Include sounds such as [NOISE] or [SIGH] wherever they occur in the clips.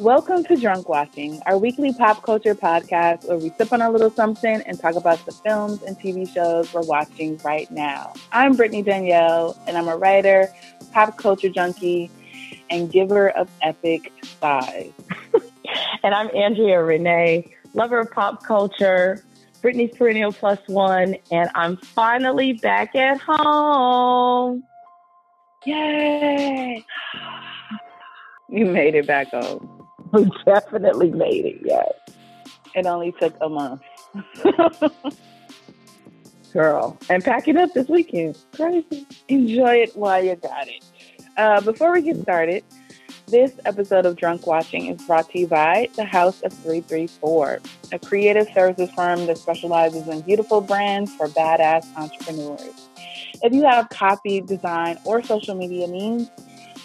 Welcome to Drunk Watching, our weekly pop culture podcast where we sip on a little something and talk about the films and TV shows we're watching right now. I'm Brittany Danielle, and I'm a writer, pop culture junkie, and giver of epic sighs. [LAUGHS] and I'm Andrea Renee, lover of pop culture, Brittany's perennial plus one, and I'm finally back at home. Yay! [SIGHS] You made it back home. [LAUGHS] We definitely made it, yes. It only took a month. [LAUGHS] Girl. And packing up this weekend. Crazy. Enjoy it while you got it. Uh, before we get started, this episode of Drunk Watching is brought to you by The House of 334, a creative services firm that specializes in beautiful brands for badass entrepreneurs. If you have copy, design, or social media needs,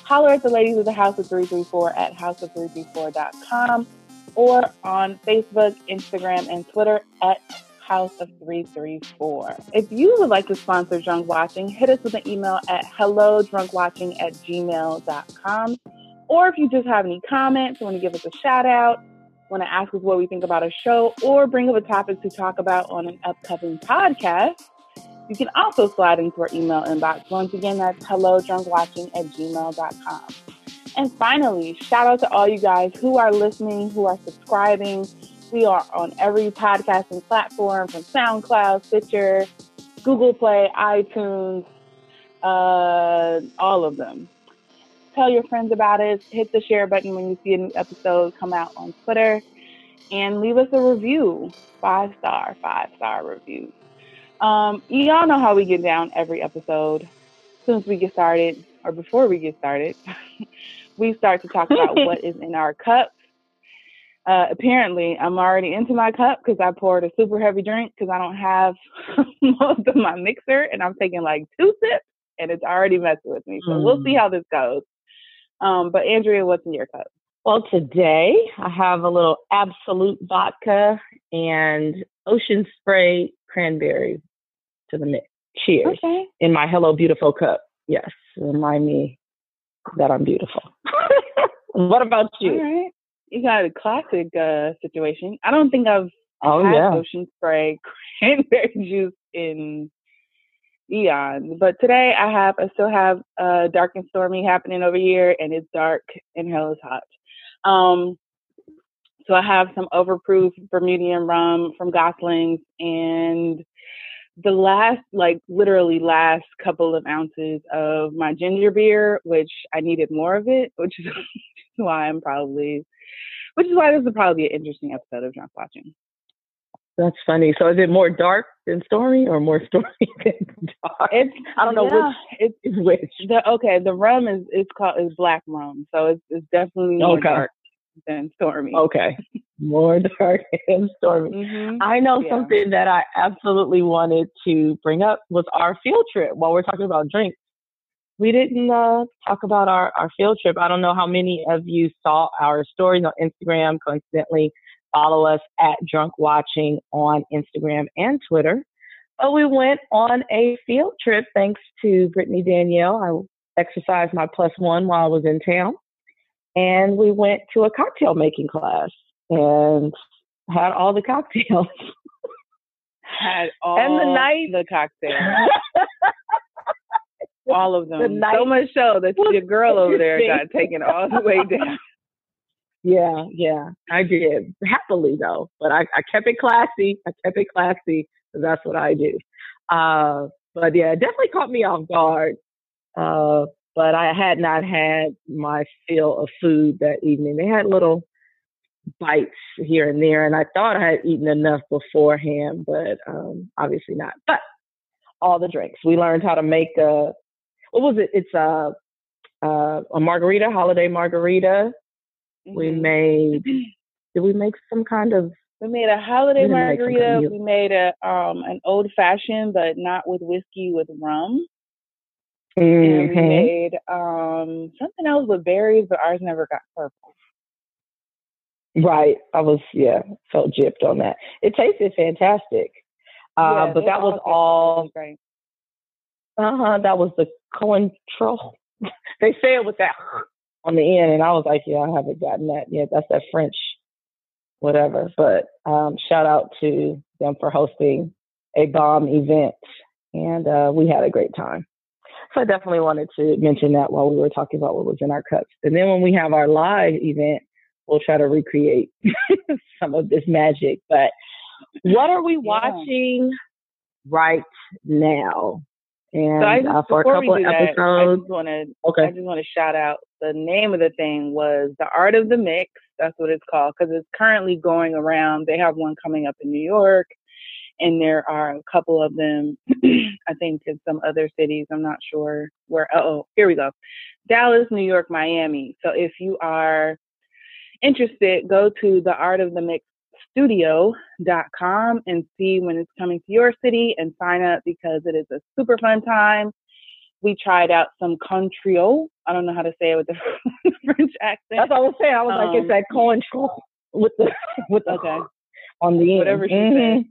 holler at the ladies of the House of 334 at houseof334.com or on Facebook, Instagram, and Twitter at House of 334. If you would like to sponsor Drunk Watching, hit us with an email at hellodrunkwatching at gmail.com. Or if you just have any comments, want to give us a shout out, want to ask us what we think about a show, or bring up a topic to talk about on an upcoming podcast, you can also slide into our email inbox. Once again, that's hello hellodrunkwatching at gmail.com. And finally, shout out to all you guys who are listening, who are subscribing. We are on every podcasting platform from SoundCloud, Stitcher, Google Play, iTunes, uh, all of them. Tell your friends about it. Hit the share button when you see a new episode come out on Twitter. And leave us a review. Five star, five star reviews. Um, y'all know how we get down every episode. As soon as we get started, or before we get started, [LAUGHS] we start to talk about [LAUGHS] what is in our cup. Uh, apparently, I'm already into my cup because I poured a super heavy drink because I don't have [LAUGHS] most of my mixer, and I'm taking like two sips, and it's already messing with me. So mm. we'll see mm. how this goes. Um, but Andrea, what's in your cup? Well, today I have a little Absolut vodka and Ocean Spray cranberry to the mix. Cheers. Okay. In my Hello Beautiful cup. Yes. Remind me that I'm beautiful. [LAUGHS] what about you? All right. You got a classic uh, situation. I don't think I've oh, had yeah. ocean spray [LAUGHS] cranberry juice in eons. But today I have I still have uh, dark and stormy happening over here and it's dark and hell is hot. Um so I have some overproof Bermudian rum from Gosling's and the last, like literally last couple of ounces of my ginger beer, which I needed more of it, which is [LAUGHS] why I'm probably, which is why this will probably be an interesting episode of Drunk Watching. That's funny. So is it more dark than stormy or more [LAUGHS] stormy than dark? It's, I don't know yeah, which it's which. The, okay, the rum is it's called is black rum, so it's it's definitely more okay. dark than stormy. Okay. [LAUGHS] More [LAUGHS] dark and stormy. Mm-hmm. I know yeah. something that I absolutely wanted to bring up was our field trip while we're talking about drinks. We didn't uh, talk about our, our field trip. I don't know how many of you saw our stories on Instagram. Coincidentally, follow us at Drunk Watching on Instagram and Twitter. But we went on a field trip thanks to Brittany Danielle. I exercised my plus one while I was in town and we went to a cocktail making class and had all the cocktails. had all and the night the cocktails. [LAUGHS] all of them. The so much so that your girl over there got taken all the way down. [LAUGHS] Yeah, yeah, I did happily though, but I, I kept it classy. I kept it classy that's what I do. Uh, but yeah, it definitely caught me off guard. Uh, but I had not had my fill of food that evening. They had little bites here and there, and I thought I had eaten enough beforehand, but um, obviously not. But all the drinks. We learned how to make a what was it? It's a a, a margarita, holiday margarita. Mm-hmm. We made. Did we make some kind of? We made a holiday we margarita. We made a um an old fashioned, but not with whiskey, with rum. Mm-hmm. And we made um, something else with berries, but ours never got purple. Right. I was, yeah, felt gypped on that. It tasted fantastic. Uh, yeah, but that was all. Uh huh. That was the control. [LAUGHS] they say it with that [LAUGHS] on the end, and I was like, yeah, I haven't gotten that yet. That's that French, whatever. But um, shout out to them for hosting a bomb event, and uh, we had a great time. So I definitely wanted to mention that while we were talking about what was in our cups. And then when we have our live event, we'll try to recreate [LAUGHS] some of this magic. But what are we [LAUGHS] yeah. watching right now? And so I, uh, for a couple of episodes, that, I just want to okay. I just want to shout out the name of the thing was the Art of the Mix. That's what it's called because it's currently going around. They have one coming up in New York, and there are a couple of them. [CLEARS THROAT] I think in some other cities. I'm not sure where. Oh, here we go. Dallas, New York, Miami. So if you are interested, go to the Art of the Mix studio.com and see when it's coming to your city and sign up because it is a super fun time. We tried out some Cointreau. I don't know how to say it with the [LAUGHS] French accent. That's what I was saying. I was um, like, it's um, that Cointreau with the [LAUGHS] with the okay. on the end. Whatever she mm-hmm. said.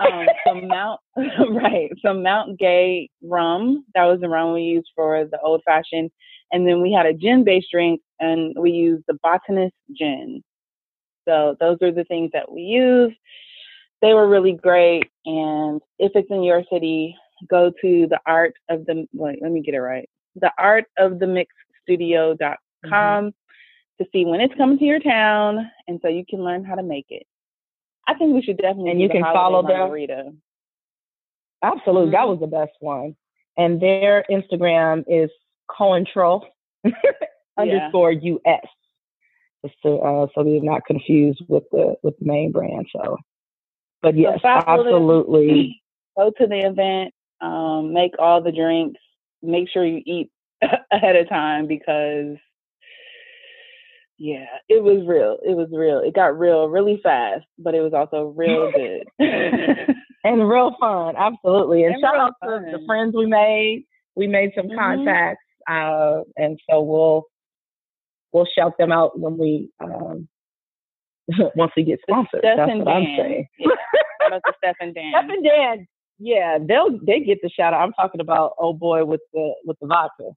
Um, some Mount [LAUGHS] right, some Mount Gay rum. That was the rum we used for the old fashioned, and then we had a gin based drink, and we used the botanist gin. So those are the things that we use. They were really great. And if it's in your city, go to the art of the wait, let me get it right. The art of the mix studio.com mm-hmm. to see when it's coming to your town and so you can learn how to make it. I think we should definitely and you can follow them. Absolutely, mm-hmm. that was the best one. And their Instagram is Cointreau [LAUGHS] underscore US just to uh, so they're not confused with the with the main brand. So, but yes, so absolutely. [CLEARS THROAT] Go to the event, um, make all the drinks. Make sure you eat [LAUGHS] ahead of time because, yeah, it was real. It was real. It got real really fast, but it was also real [LAUGHS] good and real fun. Absolutely. And, and shout out fun. to the friends we made. We made some mm-hmm. contacts, uh, and so we'll we'll shout them out when we um, [LAUGHS] once we get sponsored. Steph That's what Dan. I'm saying. Yeah. Steph and [LAUGHS] Dan. Steph and Dan. Yeah, they'll they get the shout out. I'm talking about oh boy with the with the vodka.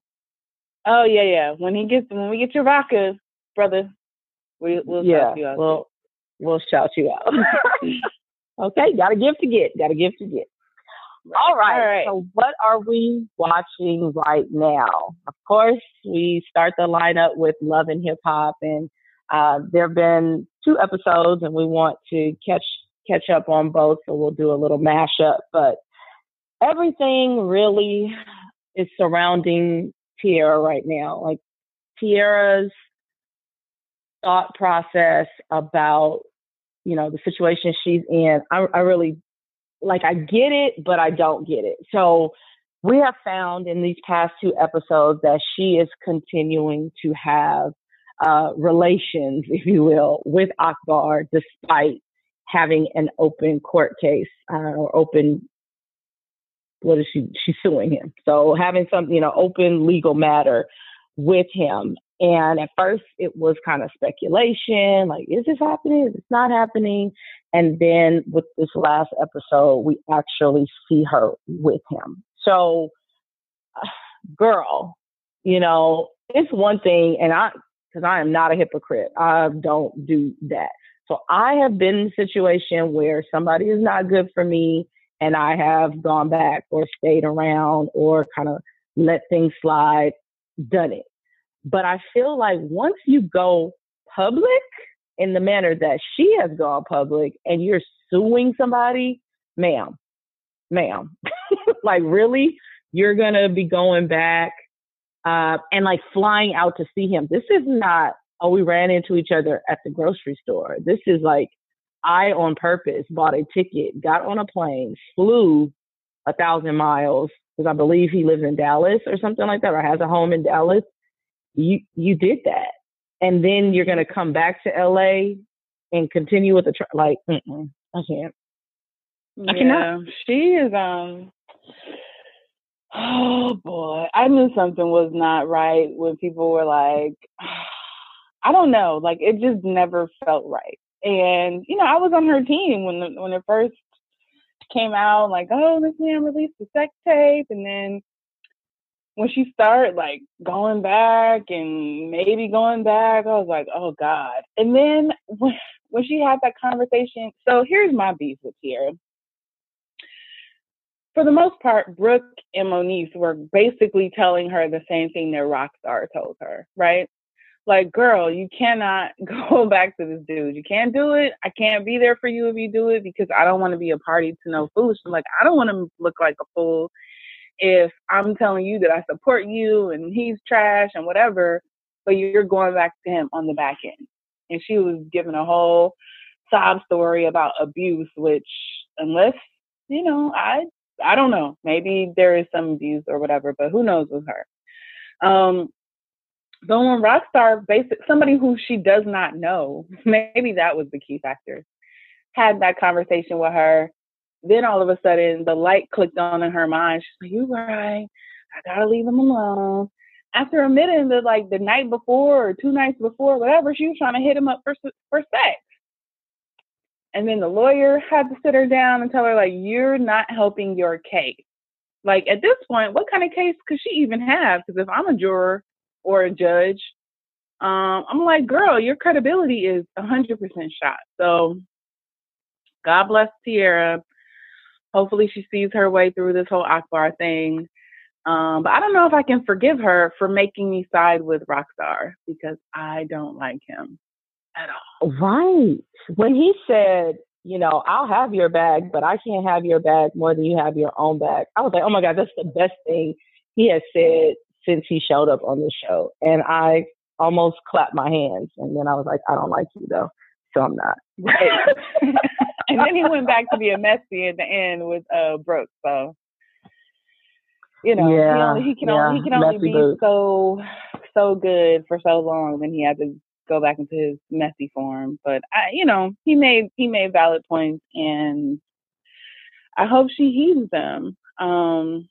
Oh yeah, yeah. When he gets when we get your vodka, brother, we we'll yeah, shout you out. We'll we'll shout you out. [LAUGHS] okay, got a gift to get. Got a gift to get. All right. All right. So, what are we watching right now? Of course, we start the lineup with Love and Hip Hop, and uh, there have been two episodes, and we want to catch catch up on both. So we'll do a little mashup. But everything really is surrounding Teairra right now. Like Teairra's thought process about you know the situation she's in. I, I really like I get it, but I don't get it. So we have found in these past two episodes that she is continuing to have uh, relations, [LAUGHS] if you will, with Akbar despite having an open court case uh, or open. What is she? She's suing him. So having some, you know, open legal matter with him. And at first it was kind of speculation, like, is this happening? Is this not happening? And then with this last episode, we actually see her with him. So, [SIGHS] girl, you know, it's one thing, and I, because I am not a hypocrite, I don't do that. So I have been in a situation where somebody is not good for me, and I have gone back or stayed around or kind of let things slide, done it. But I feel like once you go public in the manner that she has gone public and you're suing somebody, ma'am, ma'am, [LAUGHS] like really, you're going to be going back uh, and like flying out to see him. This is not, oh, we ran into each other at the grocery store. This is like, I on purpose bought a ticket, got on a plane, flew a thousand miles because I believe he lives in Dallas or something like that, or has a home in Dallas you you did that, and then you're gonna come back to LA and continue with the tr- like. I can't. I yeah, cannot. she is um. Oh boy, I knew something was not right when people were like, [SIGHS] I don't know, like it just never felt right. And you know, I was on her team when when it first came out, like, oh, this man released a sex tape, and then when she started like going back and maybe going back, I was like, oh God. And then when, when she had that conversation, so here's my beef with Teairra. For the most part, Brooke and Moniece were basically telling her the same thing that Rockstar told her, right? Like, girl, you cannot [LAUGHS] go back to this dude. You can't do it. I can't be there for you if you do it because I don't want to be a party to no foolish. Like, I don't want to look like a fool if I'm telling you that I support you and he's trash and whatever, but you're going back to him on the back end. And she was giving a whole sob story about abuse, which unless, you know, I I don't know, maybe there is some abuse or whatever, but who knows with her. Um but when Rockstar basic somebody who she does not know, [LAUGHS] maybe that was the key factor, had that conversation with her then all of a sudden the light clicked on in her mind. She's like, "You right. I gotta leave him alone." After admitting that, like the night before or two nights before, whatever, she was trying to hit him up for for sex. And then the lawyer had to sit her down and tell her, like, "You're not helping your case." Like at this point, what kind of case could she even have? Because if I'm a juror or a judge, um, I'm like, girl, your credibility is 100% shot. So God bless Teairra hopefully she sees her way through this whole Akbar thing. Um, but I don't know if I can forgive her for making me side with Rockstar because I don't like him at all. Right. When he said, you know, I'll have your bag, but I can't have your bag more than you have your own bag. I was like, oh my God, that's the best thing he has said since he showed up on the show. And I almost clapped my hands. And then I was like, I don't like you though. So I'm not. Right. [LAUGHS] and then he went back to be a messy at the end with uh Brooke. So you know, yeah, he, only, he can yeah. only he can only messy be so so good for so long. Then he had to go back into his messy form. But I, you know, he made he made valid points, and I hope she heeds them. Um,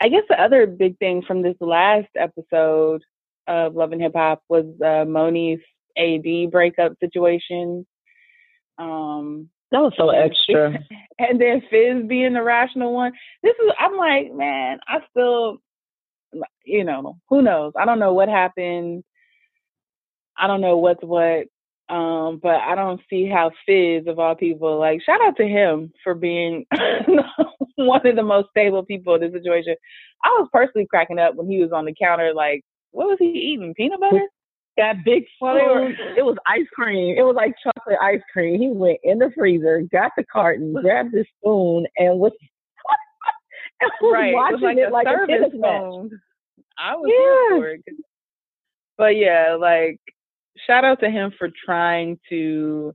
I guess the other big thing from this last episode of Love and Hip Hop was uh, Moni's AD breakup situation. Um, that was so extra. [LAUGHS] And then Fizz being the rational one. This is I'm like, man, I still you know, who knows? I don't know what happened. I don't know what's what. Um, but I don't see how Fizz of all people, like shout out to him for being [LAUGHS] [LAUGHS] one of the most stable people in the situation. I was personally cracking up when he was on the counter, like, what was he eating? Peanut butter? that big spoon. Were, it was ice cream. It was like chocolate ice cream. He went in the freezer, got the carton, grabbed the spoon, and was, [LAUGHS] and was right. watching it like, it like a, a spoon. I was yeah. for it. But yeah, like shout out to him for trying to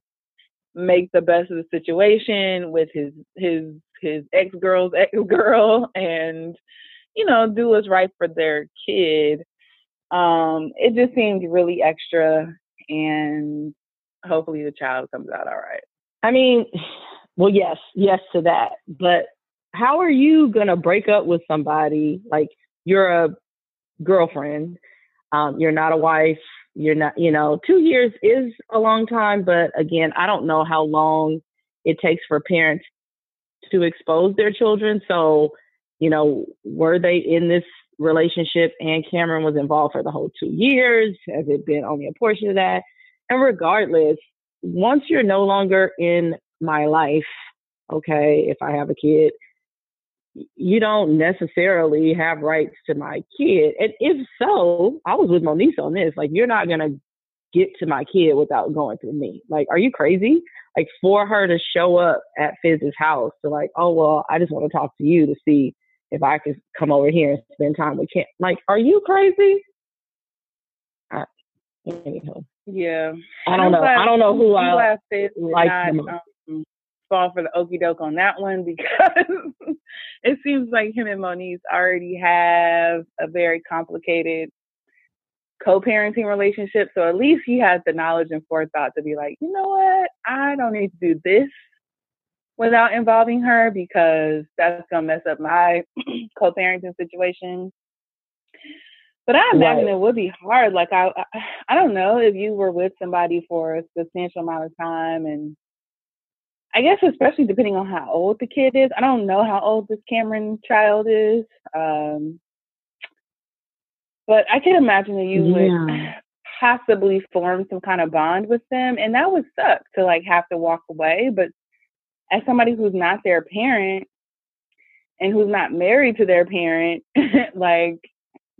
make the best of the situation with his his his ex girl's ex girl [LAUGHS] and you know do what's right for their kid um, it just seemed really extra, and hopefully the child comes out all right. I mean, [SIGHS] well, yes, yes to that. But how are you gonna break up with somebody like you're a girlfriend? Um, you're not a wife. You're not, you know, two years is a long time, but again, I don't know how long it takes for parents to expose their children. So, you know, were they in this relationship and Kamron was involved for the whole two years? Has it been only a portion of that? And regardless, once you're no longer in my life, okay, if I have a kid, you don't necessarily have rights to my kid. And if so, I was with Moniece on this. Like, you're not going to get to my kid without going through me. Like, are you crazy? Like, for her to show up at Fizz's house to, like, oh, well, I just want to talk to you to see if I could come over here and spend time with Kim. Like, are you crazy? I, anyhow. Yeah. I don't know. Glad, I don't know who I like. Not, um, fall for the okey doke on that one [LAUGHS] because it seems like him and Moniece already have a very complicated co-parenting relationship. So at least he has the knowledge and forethought to be like, you know what? I don't need to do this without involving her because that's gonna mess up my [CLEARS THROAT] co-parenting situation. But I imagine right. it would be hard. Like I, I don't know if you were with somebody for a substantial amount of time, and I guess especially depending on how old the kid is. I don't know how old this Kamron child is. Um, But I can imagine that you yeah. would [SIGHS] possibly form some kind of bond with them, and that would suck to like have to walk away. But as somebody who's not their parent and who's not married to their parent, [LAUGHS] like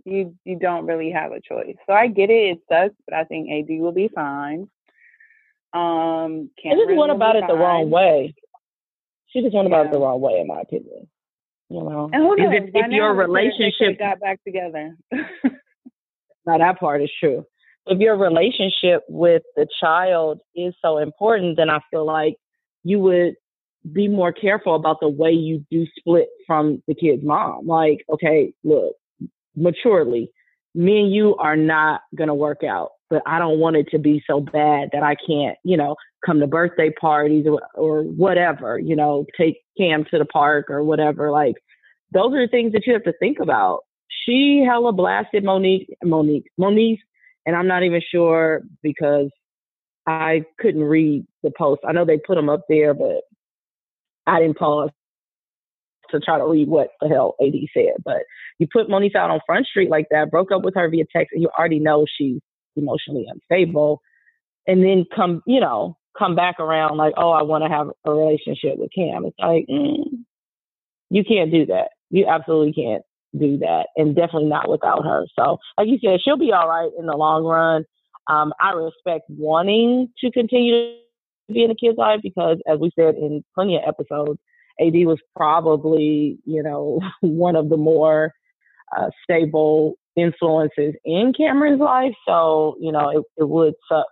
you you don't really have a choice. So I get it, it sucks, but I think AD will be fine. Um, I just went about it fine. the wrong way. She just went about yeah. it the wrong way, in my opinion. You know, and who knows, if, if your relationship got back together. [LAUGHS] now that part is true. If your relationship with the child is so important, then I feel like you would be more careful about the way you do split from the kid's mom. Like, okay, look, maturely, me and you are not gonna work out but I don't want it to be so bad that I can't, you know, come to birthday parties or, or whatever, you know, take Cam to the park or whatever. Like, those are the things that you have to think about. She hella blasted Monique, Monique, Monique, and I'm not even sure because I couldn't read the post. I know they put them up there, but I didn't pause to try to read what the hell AD said. But you put Monique out on Front Street like that, broke up with her via text, and you already know she's emotionally unstable and then come, you know, come back around like, oh, I want to have a relationship with Cam. It's like, mm, you can't do that. You absolutely can't do that. And definitely not without her. So, like you said, she'll be all right in the long run. Um, I respect wanting to continue to be in a kid's life because, as we said in plenty of episodes, AD was probably, you know, [LAUGHS] one of the more uh, stable influences in Kamron's life. So, you know, it, it would suck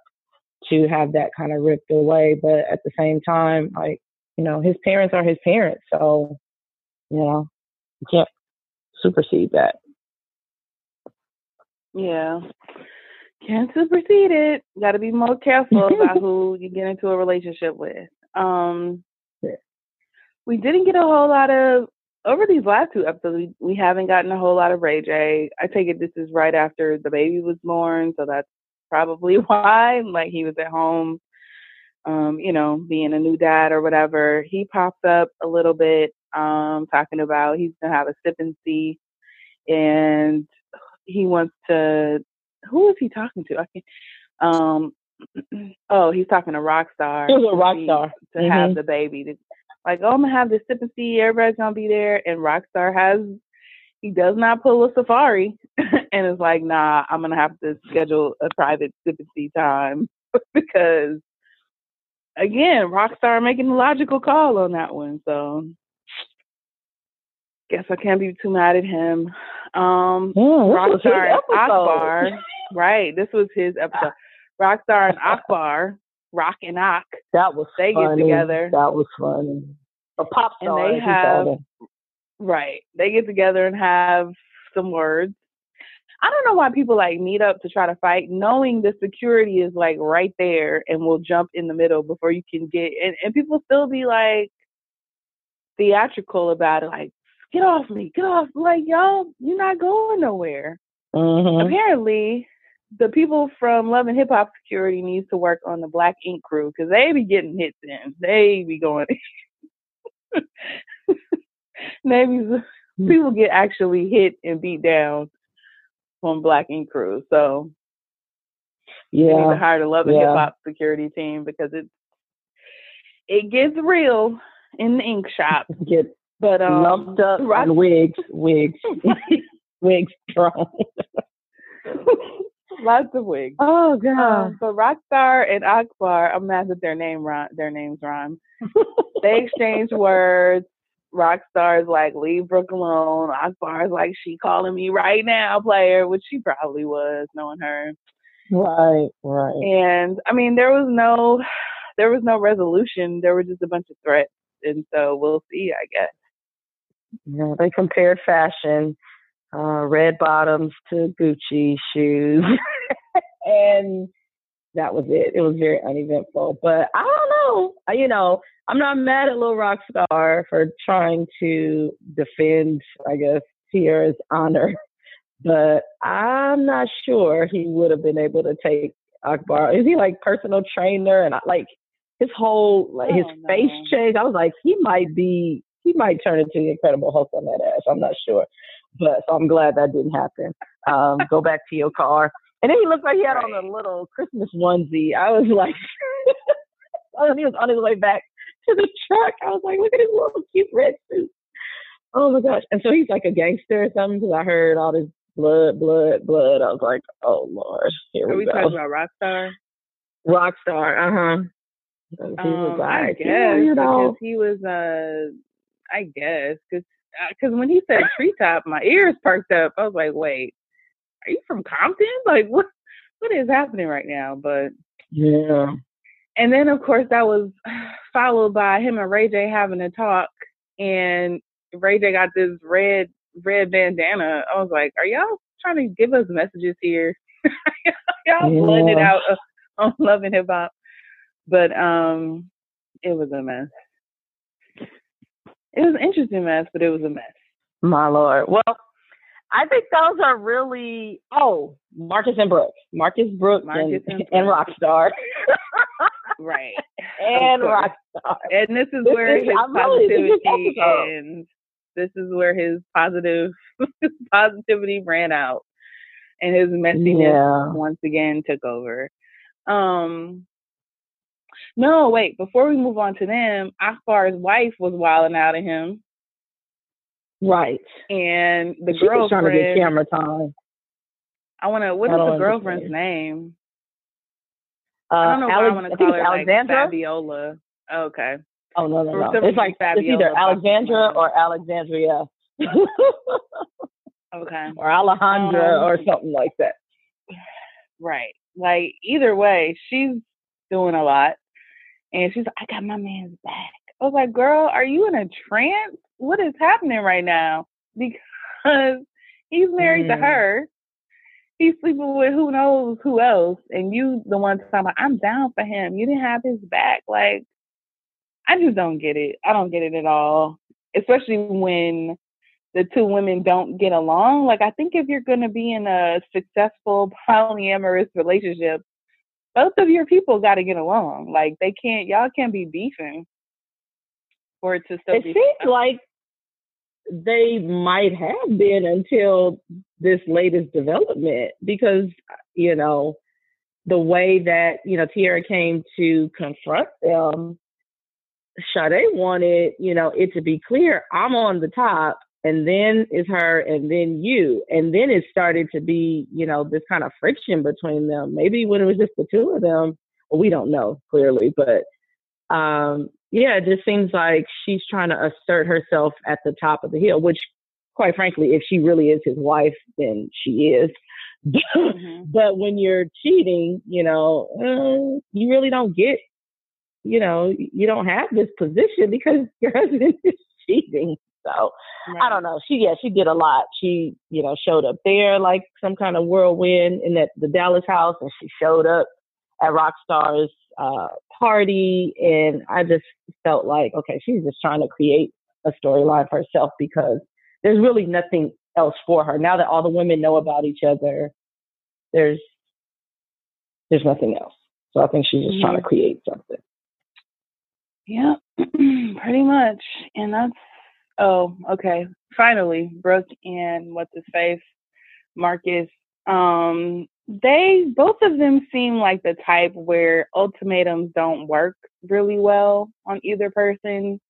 to have that kind of ripped away. But at the same time, like, you know, his parents are his parents. So, you know, you can't supersede that. Yeah. Can't supersede it. Got to be more careful [LAUGHS] about who you get into a relationship with. Um. We didn't get a whole lot of over these last two episodes, we, we haven't gotten a whole lot of Ray J. I take it this is right after the baby was born, so that's probably [LAUGHS] why. Like he was at home, um, you know, being a new dad or whatever. He pops up a little bit, um, talking about he's gonna have a sip and see, and he wants to. Who is he talking to? I can't. Um, [CLEARS THROAT] oh, he's talking to Rockstar. He was a Rockstar to mm-hmm. have the baby. To, like, oh, I'm gonna have this sip and see. Everybody's gonna be there, and Rockstar has he does not pull a safari, [LAUGHS] and it's like, nah, I'm gonna have to schedule a private sip and see time [LAUGHS] because, again, Rockstar making the logical call on that one. So, guess I can't be too mad at him. Um, Rockstar and Akbar, right? This was his episode. [LAUGHS] Rockstar and Akbar Rock and Ak. That was they funny. get together. That was funny. A pop star. And they have right. They get together and have some words. I don't know why people like meet up to try to fight, knowing the security is like right there and will jump in the middle before you can get. And, and people still be like theatrical about it, like get off me, get off. Like y'all, you're not going nowhere. Mm-hmm. Apparently, the people from Love and Hip Hop Security needs to work on the Black Ink crew because they be getting hits in. They be going. [LAUGHS] Maybe hmm. people get actually hit and beat down from Black Ink crew. So yeah, need to hire the Love and yeah. Hip Hop Security team because it's it gets real in the ink shop. [LAUGHS] Get but um, lumped up rock- and wigs, wigs, [LAUGHS] wigs thrown. Lots of wigs. Oh god. Um, so Rockstar and Akbar, I'm mad that their name their names rhyme. [LAUGHS] they exchange words. Rockstar is like, leave Brooke alone. Akbar is like, she calling me right now, player, which she probably was, knowing her. Right, right. And I mean, there was no, there was no resolution. There were just a bunch of threats, and so we'll see, I guess. Yeah, they compared fashion uh, red bottoms to Gucci shoes. [LAUGHS] and that was it. It was very uneventful. But I don't know. You know, I'm not mad at Lil Rockstar for trying to defend, I guess, Teairra's honor. [LAUGHS] But I'm not sure he would have been able to take Akbar. Is he like personal trainer and like his whole like his oh, face change? I was like, he might be he might turn into the incredible Hulk on that ass. I'm not sure. But so I'm glad that didn't happen. Um, go back to your car. And then he looked like he had right. on a little Christmas onesie. I was like, [LAUGHS] oh, he was on his way back to the truck. I was like, look at his little cute red suit. Oh my gosh. And so he's like a gangster or something because I heard all this blood, blood, blood. I was like, oh Lord, here Are we, we go. talking about Rockstar? Rockstar, uh huh. He um, was like, I guess you know. because he was uh, I guess because because uh, when he said treetop, my ears perked up. I was like, wait, are you from Compton? [LAUGHS] Like what what is happening right now? But yeah. And then of course that was [SIGHS] followed by him and Ray J having a talk, and Ray J got this red red bandana. I was like, are y'all trying to give us messages here? [LAUGHS] y'all yeah. blended out [LAUGHS] on Love and Hip Hop, but um, it was a mess. It was an interesting mess, but it was a mess. My lord. Well, I think those are really oh Marcus and Brooke, Marcus Brooke Marcus and, and, and Rockstar. right. [LAUGHS] and Rockstar. And this is where his positivity and this is where his positive his [LAUGHS] positivity ran out and his messiness yeah. once again took over. Um no, wait, before we move on to them, Akbar's wife was wilding out at him. Right. And the she girlfriend trying to get camera time. I wanna what is the girlfriend's name? Uh, I don't know why I want to call her Alexandra? like Fabiola. okay. Oh no no no! It's like Fabiola, it's either Alexandra or Alexandria. okay. [LAUGHS] Or Alejandra um, or something like that. [SIGHS] Right. Like either way, she's doing a lot, and she's like, "I got my man's back." I was like, "Girl, are you in a trance? What is happening right now?" [LAUGHS] Because he's married mm. to her he's sleeping with who knows who else, and you the one talking about I'm down for him. You didn't have his back. Like, I just don't get it. I don't get it at all. Especially when the two women don't get along. Like, I think if you're going to be in a successful [LAUGHS] polyamorous relationship, both of your people got to get along. Like, they can't. Y'all can't be beefing for it to still. It seems like they might have been until this latest development because uh, you know the way that you know Teairra came to confront them, Sade wanted you know it to be clear I'm on the top, and then is her, and then you, and then it started to be you know this kind of friction between them. Maybe when it was just the two of them, well, we don't know clearly, but um, yeah, it just seems like she's trying to assert herself at the top of the hill, which, quite frankly, if she really is his wife, then she is. [LAUGHS] mm-hmm. But when you're cheating, you know, uh, you really don't get, you know, you don't have this position because [LAUGHS] your husband is cheating. So right. I don't know. She yeah, she did a lot. She you know showed up there like some kind of whirlwind in that the Dallas house, and she showed up at Rockstar's uh, party. And I just felt like, okay, she's just trying to create a storyline for herself because there's really nothing else for her. Now that all the women know about each other, there's there's nothing else. So I think she's just trying to create something. Yeah, [CLEARS THROAT] pretty much. And that's oh, okay. Finally, Brooke and what's his face, Marcus. Um, they both of them seem like the type where ultimatums don't work really well on either person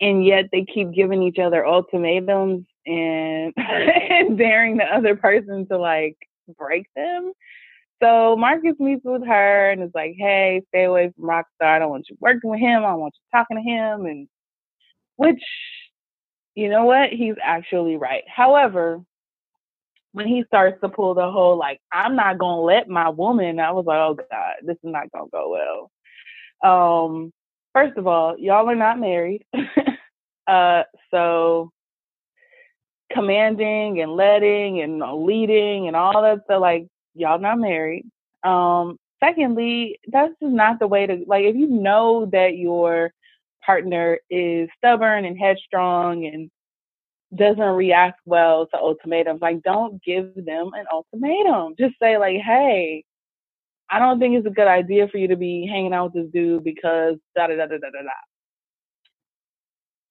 and yet they keep giving each other ultimatums and, and [LAUGHS] daring the other person to like break them so marcus meets with her and is like hey stay away from rockstar i don't want you working with him i don't want you talking to him and which you know what he's actually right however when he starts to pull the whole like I'm not gonna let my woman, I was like, oh god, this is not gonna go well. Um, first of all, y'all are not married, [LAUGHS] uh, so commanding and letting and leading and all that stuff, like y'all not married. Um, secondly, that's just not the way to like if you know that your partner is stubborn and headstrong and doesn't react well to ultimatums, like don't give them an ultimatum. Just say like, hey, I don't think it's a good idea for you to be hanging out with this dude because da da da da da da da.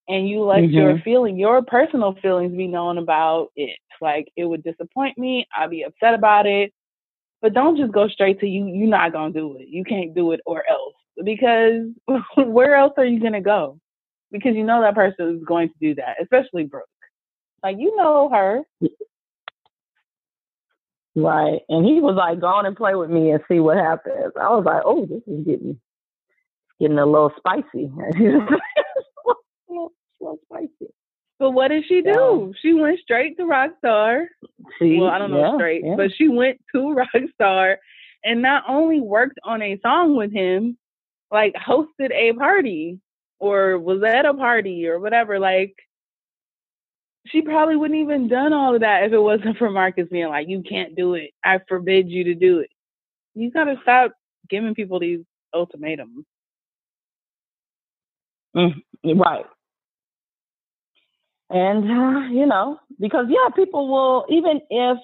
and you let mm-hmm. your feeling, your personal feelings be known about it. Like it would disappoint me. I'd be upset about it. But don't just go straight to you. You're not gonna do it. You can't do it or else. Because [LAUGHS] where else are you gonna go? Because you know that person is going to do that, especially Brooke. Like you know her. Right. And he was like, go on and play with me and see what happens. I was like, oh, this is getting getting a little spicy. [LAUGHS] [LAUGHS] little spicy. But what did she do? Yeah. She went straight to Rockstar. See, well, I don't know yeah, straight, yeah. but she went to Rockstar and not only worked on a song with him, like hosted a party or was at a party or whatever. Like she probably wouldn't even done all of that if it wasn't [LAUGHS] for Marcus being like, "You can't do it. I forbid you to do it." You gotta stop giving people these ultimatums. Mm, right, and uh, you know because yeah people will even if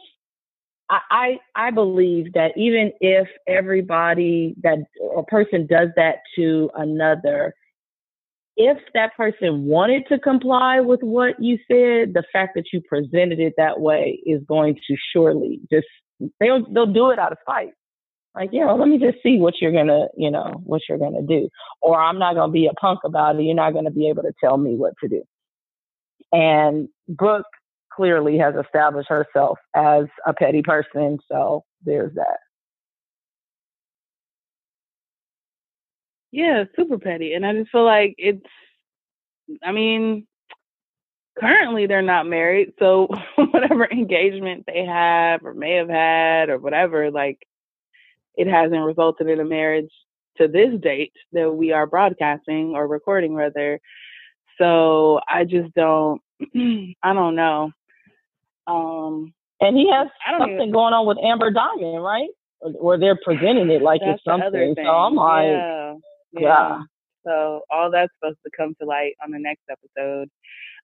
I, I believe that even if everybody that a person does that to another if that person wanted to comply with what you said the fact that you presented it that way is going to surely just they'll they'll do it out of spite. Like you know let me just see what you're gonna you know what you're gonna do. Or i'm not gonna be a punk about it. You're not gonna be able to tell me what to do. And Brooke clearly has established herself as a petty person. So there's that. Yeah, super petty. And I just feel like it's, I mean, currently they're not married. So [LAUGHS] whatever engagement they have or may have had or whatever, like, it hasn't resulted in a marriage to this date that we are broadcasting or recording rather so I just don't. [CLEARS THROAT] I don't know. Um, and he has something even, going on with Amber Diamond, right? Where they're [SIGHS] presenting it like it's something. So I'm like, yeah, yeah. yeah. So all that's supposed to come to light on the next episode.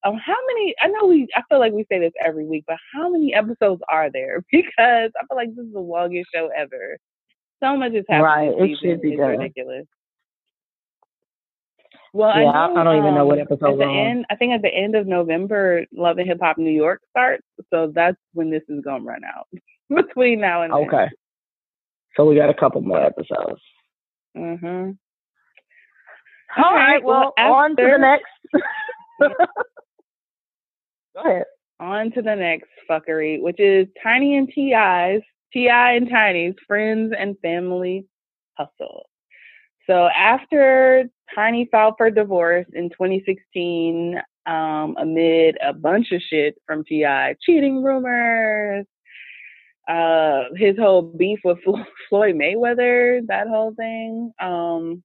Um, how many? I know we. I feel like we say this every week, but how many episodes are there? [LAUGHS] Because I feel like this is the longest show ever. So much has happened. Right, it should be it's done. ridiculous. Well, yeah, I, know, I don't even know what um, episode. At the end, I think at the end of November, Love and Hip Hop New York starts, so that's when this is gonna run out. [LAUGHS] Between now and okay, then. so we got a couple more episodes. Mhm. All, All right, right. Well, well on to the next. [LAUGHS] [LAUGHS] Go ahead. On to the next fuckery, which is Tiny and T.I.'s T.I. and Tiny's friends and family hustle. So after Tiny filed for divorce in 2016 um, amid a bunch of shit from T.I., cheating rumors, uh, his whole beef with [LAUGHS] Floyd Mayweather, that whole thing. Um,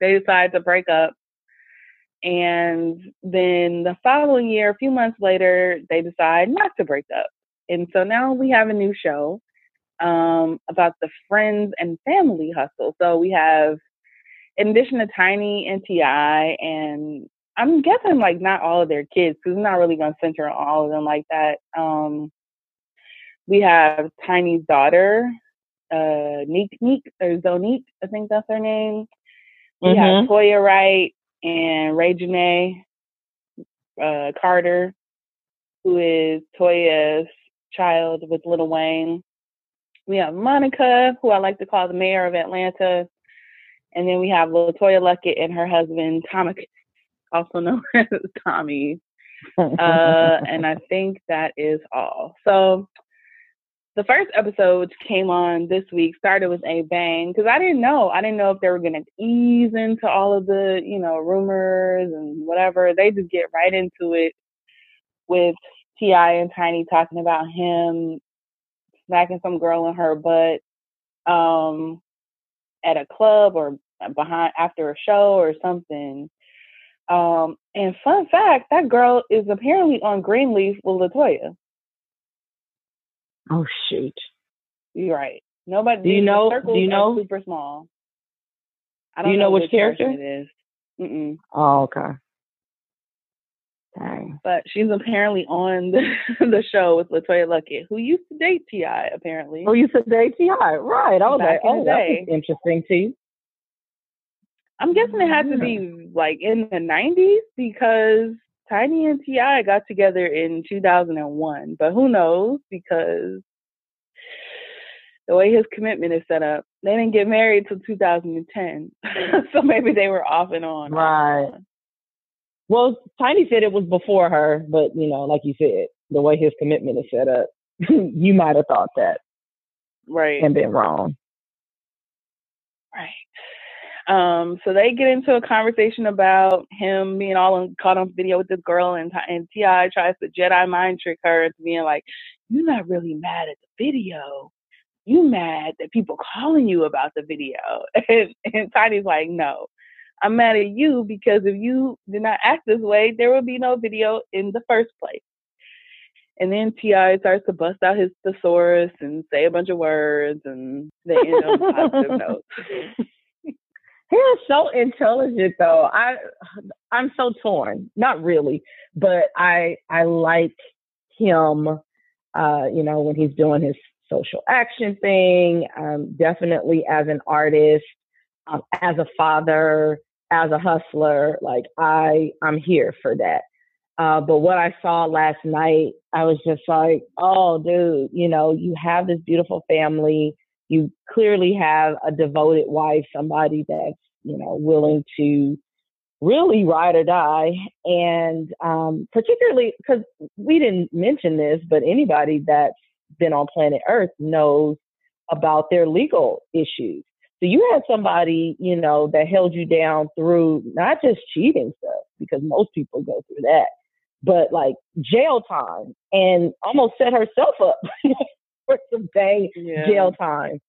they decided to break up. And then the following year, a few months later, they decide not to break up. And so now we have a new show um, about the friends and family hustle. So we have, in addition to Tiny and T.I., and I'm guessing like not all of their kids because it's not really going to center on all of them like that. Um, we have Tiny's daughter, uh, Neek Neek or Zonnique, I think that's her name. We mm-hmm. have Toya Wright and Reginae uh, Carter, who is Toya's child with Lil Wayne. We have Monica, who I like to call the mayor of Atlanta. And then we have LeToya Luckett and her husband, Tommy, also known [LAUGHS] as Tommy. uh, [LAUGHS] and I think that is all. So the first episode came on this week, started with a bang, because I didn't know. I didn't know if they were going to ease into all of the, you know, rumors and whatever. They just get right into it with T.I. and Tiny talking about him smacking some girl in her butt um, at a club or behind after a show or something. Um, and fun fact, that girl is apparently on Greenleaf with LeToya. Oh shoot! You're right. Nobody. Do you know? Do you know? Super small. I don't do you know, know which, character it is. Mm-mm. Oh, okay. Dang. But she's apparently on the, [LAUGHS] the show with LeToya Luckett, who used to date T.I. apparently. Who used to date T.I. Right. I was Back like, oh, that's interesting too. I'm guessing it had to be mm-hmm. like in the 90s because Tiny and T.I. got together in 2001, but who knows because the way his commitment is set up, they didn't get married till 2010. [LAUGHS] so maybe they were off and on. Right. Well, Tiny said it was before her, but you know, like you said, the way his commitment is set up, [LAUGHS] you might have thought that. Right. And been wrong. Right. Um, so they get into a conversation about him being all on, caught on video with this girl, and and T.I. tries to Jedi mind trick her into being like, "You're not really mad at the video. You mad that people calling you about the video." [LAUGHS] And, and Tiny's like, "No, I'm mad at you because if you did not act this way, there would be no video in the first place." And then T.I. starts to bust out his thesaurus and say a bunch of words, and they end on positive [LAUGHS] note. He is so intelligent though. I I'm so torn. Not really, but I I like him uh, you know, when he's doing his social action thing, um, definitely as an artist, um, as a father, as a hustler, like I I'm here for that. Uh, but what I saw last night, I was just like, oh, dude, you know, you have this beautiful family you clearly have a devoted wife, somebody that's, you know, willing to really ride or die. And um, particularly because we didn't mention this, but anybody that's been on planet Earth knows about their legal issues. So you had somebody, you know, that held you down through not just cheating stuff, because most people go through that, but like jail time and almost set herself up [LAUGHS] for some dang yeah. jail time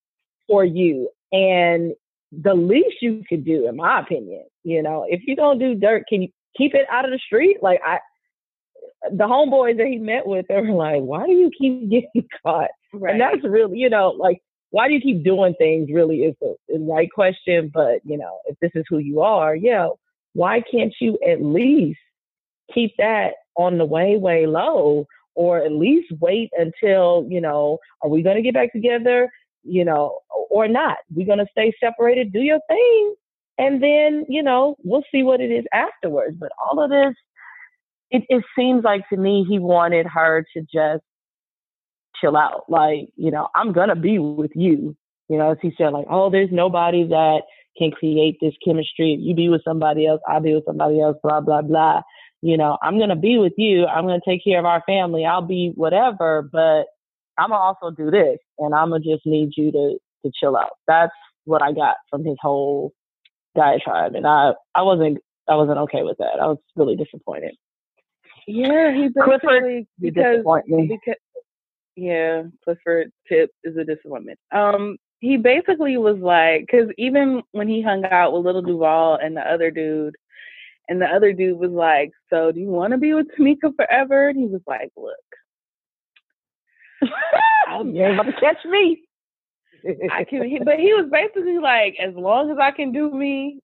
for you. And the least you could do, in my opinion, you know, if you don't do dirt, can you keep it out of the street? Like I, the homeboys that he met with, they were like, "Why do you keep [LAUGHS] getting caught?" Right. And that's really, you know, like, why do you keep doing things? Really, is the, right question. But you know, if this is who you are, yeah, why can't you at least keep that on the way, way low, or at least wait until you know, are we going to get back together? you know, or not. We're going to stay separated, do your thing. And then, you know, we'll see what it is afterwards. But all of this, it, it seems like to me, he wanted her to just chill out. Like, you know, I'm going to be with you. You know, as he said, like, oh, there's nobody that can create this chemistry. If you be with somebody else, I'll be with somebody else, blah, blah, blah. You know, I'm going to be with you. I'm going to take care of our family. I'll be whatever. But I'm gonna also do this, and I'm gonna just need you to to chill out. That's what I got from his whole diatribe, and I I wasn't I wasn't okay with that. I was really disappointed. Yeah, he basically because, because yeah, Clifford Tip is a disappointment. Um, he basically was like, because even when he hung out with Lil Duval and the other dude, and the other dude was like, "So do you want to be with Tameka forever?" And he was like, "Look, [LAUGHS] you ain't about to catch me. I [LAUGHS] can, he, but he was basically like, as long as I can do me,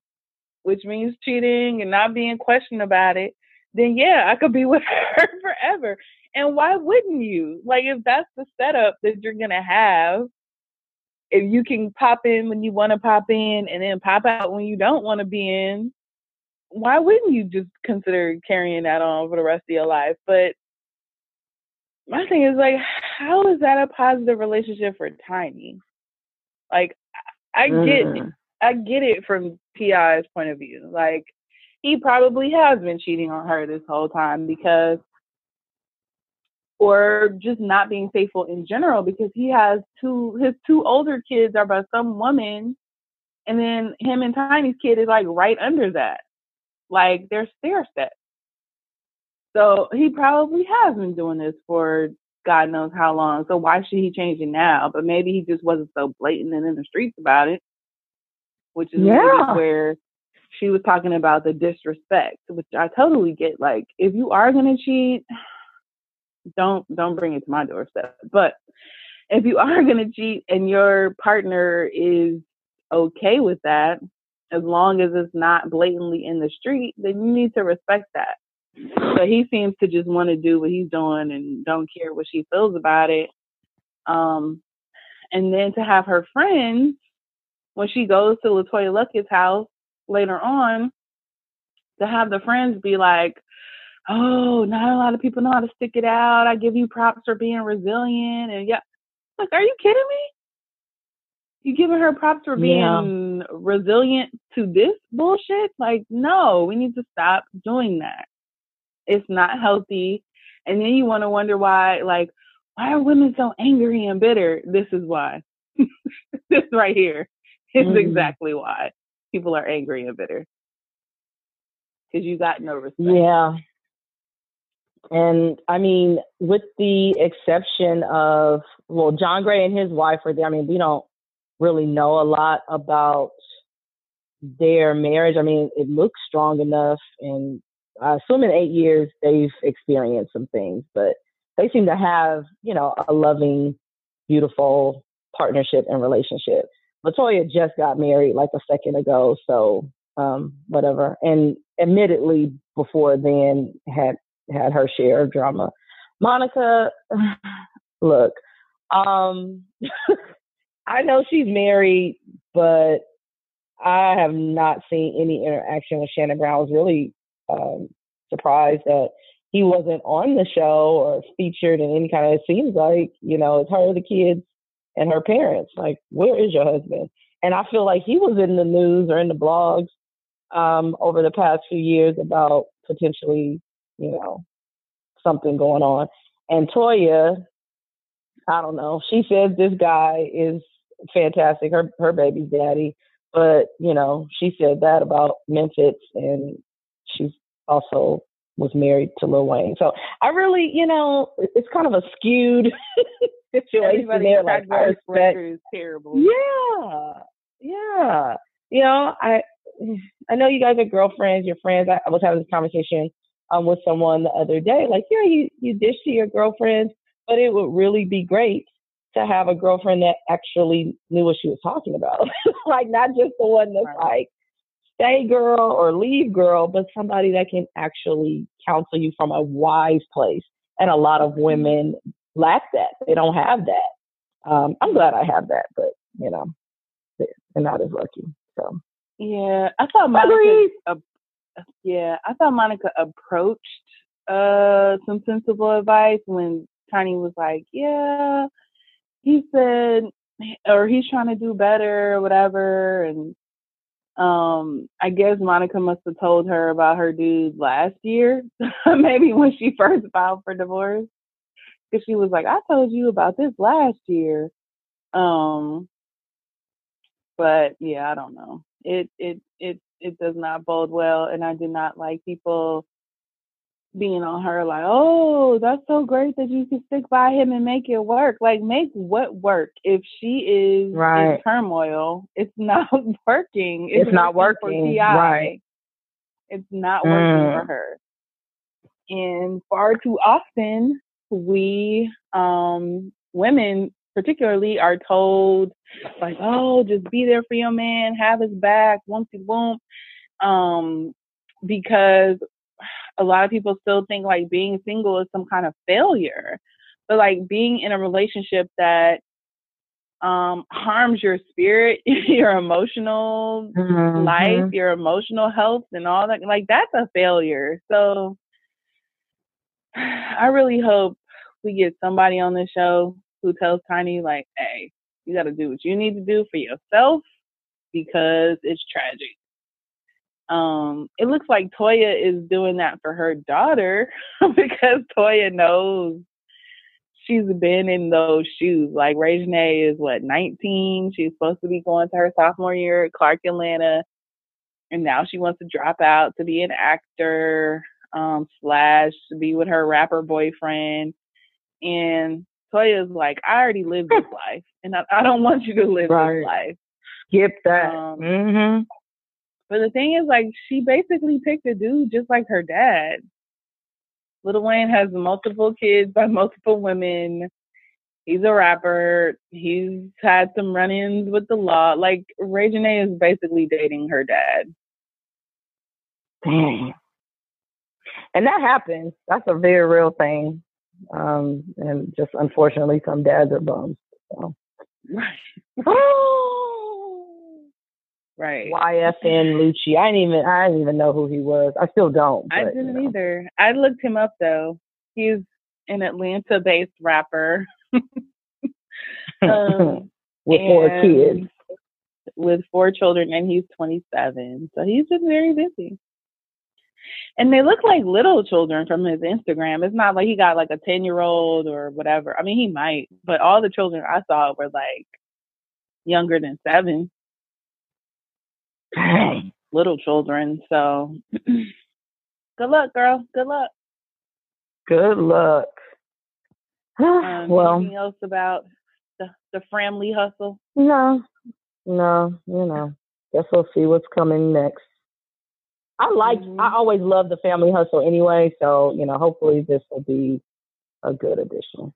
which means cheating and not being questioned about it, then yeah, I could be [LAUGHS] with her forever. And why wouldn't you? Like, if that's the setup that you're gonna have, if you can pop in when you want to pop in and then pop out when you don't want to be in, why wouldn't you just consider carrying that on for the rest of your life? But my thing is like, how is that a positive relationship for Tiny? Like, I get, mm. I get it from Pi's point of view. Like, he probably has been cheating on her this whole time because, or just not being faithful in general because he has two, his two older kids are by some woman, and then him and Tiny's kid is like right under that. Like, they're stair steps. So he probably has been doing this for God knows how long. So why should he change it now? But maybe he just wasn't so blatant and in the streets about it, which is yeah. where she was talking about the disrespect, which I totally get. Like, if you are gonna cheat, don't don't bring it to my doorstep. But if you [LAUGHS] are gonna cheat and your partner is okay with that, as long as it's not blatantly in the street, then you need to respect that. So he seems to just want to do what he's doing and don't care what she feels about it. Um, and then to have her friends when she goes to LeToya Luckett's house, later on to have the friends be like, oh, not a lot of people know how to stick it out. I give you props for being resilient. And yeah, like, are you kidding me? You giving her props for being yeah. resilient to this bullshit? Like, no, we need to stop doing that. It's not healthy. And then you want to wonder why, like, why are women so angry and bitter? This is why. [LAUGHS] this right here is mm. exactly why people are angry and bitter. Because you got no respect. Yeah. And I mean, with the exception of, well, John Gray and his wife are there. I mean, we don't really know a lot about their marriage. I mean, it looks strong enough. And I assume in eight years they've experienced some things, but they seem to have, you know, a loving, beautiful partnership and relationship. LeToya just got married like a second ago, so um, whatever. And admittedly, before then, had had her share of drama. Monica, [SIGHS] look, um, [LAUGHS] I know she's married, but I have not seen any interaction with Shannon Brown. I was really um, surprised that he wasn't on the show or featured in any kind of. It seems like you know it's her, the kids, and her parents. Like, where is your husband? And I feel like he was in the news or in the blogs um, over the past few years about potentially, you know, something going on. And Toya, I don't know. She says this guy is fantastic. Her her baby's daddy, but you know, she said that about Memphitz, and she's also was married to Lil Wayne. So I really, you know, it's kind of a skewed [LAUGHS] situation Everybody there. Like I respect. is terrible. Yeah, yeah. You know, I [SIGHS] I know you guys are girlfriends, your friends. I, I was having this conversation um, with someone the other day. Like, yeah, you you dish to your girlfriends, but it would really be great to have a girlfriend that actually knew what she was talking about. [LAUGHS] like, not just the one that's like stay girl or leave girl, but somebody that can actually counsel you from a wise place. And a lot of mm-hmm. women lack that. They don't have that. Um, I'm glad I have that, but you know, they're not as lucky. So yeah, I thought. Uh, yeah, I thought Monica approached uh some sensible advice when Tiny was like, "Yeah, he said, or he's trying to do better, or whatever," and um, I guess Monica must have told her about her dude last year, [LAUGHS] maybe when she first filed for divorce, because she was like, "I told you about this last year." Um, but yeah, I don't know it it it it does not bode well and i do not like people being on her like oh that's so great that you can stick by him and make it work. Like make what work? If she is right. in turmoil it's [LAUGHS] not working. It's, it's not working right. It's not working mm. for her. And far too often we um women particularly are told like, oh, just be there for your man, have his back, wumpty boom. Um, because a lot of people still think like being single is some kind of failure. But like being in a relationship that um harms your spirit, [LAUGHS] your emotional mm-hmm. life, your emotional health and all that, like that's a failure. So [SIGHS] I really hope we get somebody on the show who tells Tiny, like, hey, you got to do what you need to do for yourself because it's tragic. Um, it looks like Toya is doing that for her daughter [LAUGHS] because Toya knows she's been in those shoes. Like Reginae is what, 19? She's supposed to be going to her sophomore year at Clark Atlanta. And now she wants to drop out to be an actor, um, slash to be with her rapper boyfriend. And Toya's like, I already lived this [LAUGHS] life, and I, I don't want you to live right. this life. Skip that. Um, mm-hmm. But the thing is, like, she basically picked a dude just like her dad. Lil Wayne has multiple kids by [LAUGHS] multiple women. He's a rapper. He's had some run-ins with the law. Like, Ray Reginae is basically dating her dad. Dang. And that happens. That's a very real thing. Um, and just unfortunately, some dads are bums. So. Right. [LAUGHS] YFN Lucci. I didn't even I didn't even know who he was. I still don't. I didn't you know. either. I looked him up though. He's an Atlanta based rapper. [LAUGHS] um, [LAUGHS] With four kids. With four children and he's twenty seven. So he's been very busy. And they look like little children from his Instagram. It's not like he got like a ten year old or whatever. I mean he might, but all the children I saw were like younger than seven. Little children. So good luck, girl. Good luck. Good luck. [SIGHS] Um, well, anything else about the the family hustle? no, no, you know. Guess we'll see what's coming next. I like. Mhm. I always love the family hustle anyway. So you know, hopefully this will be a good addition.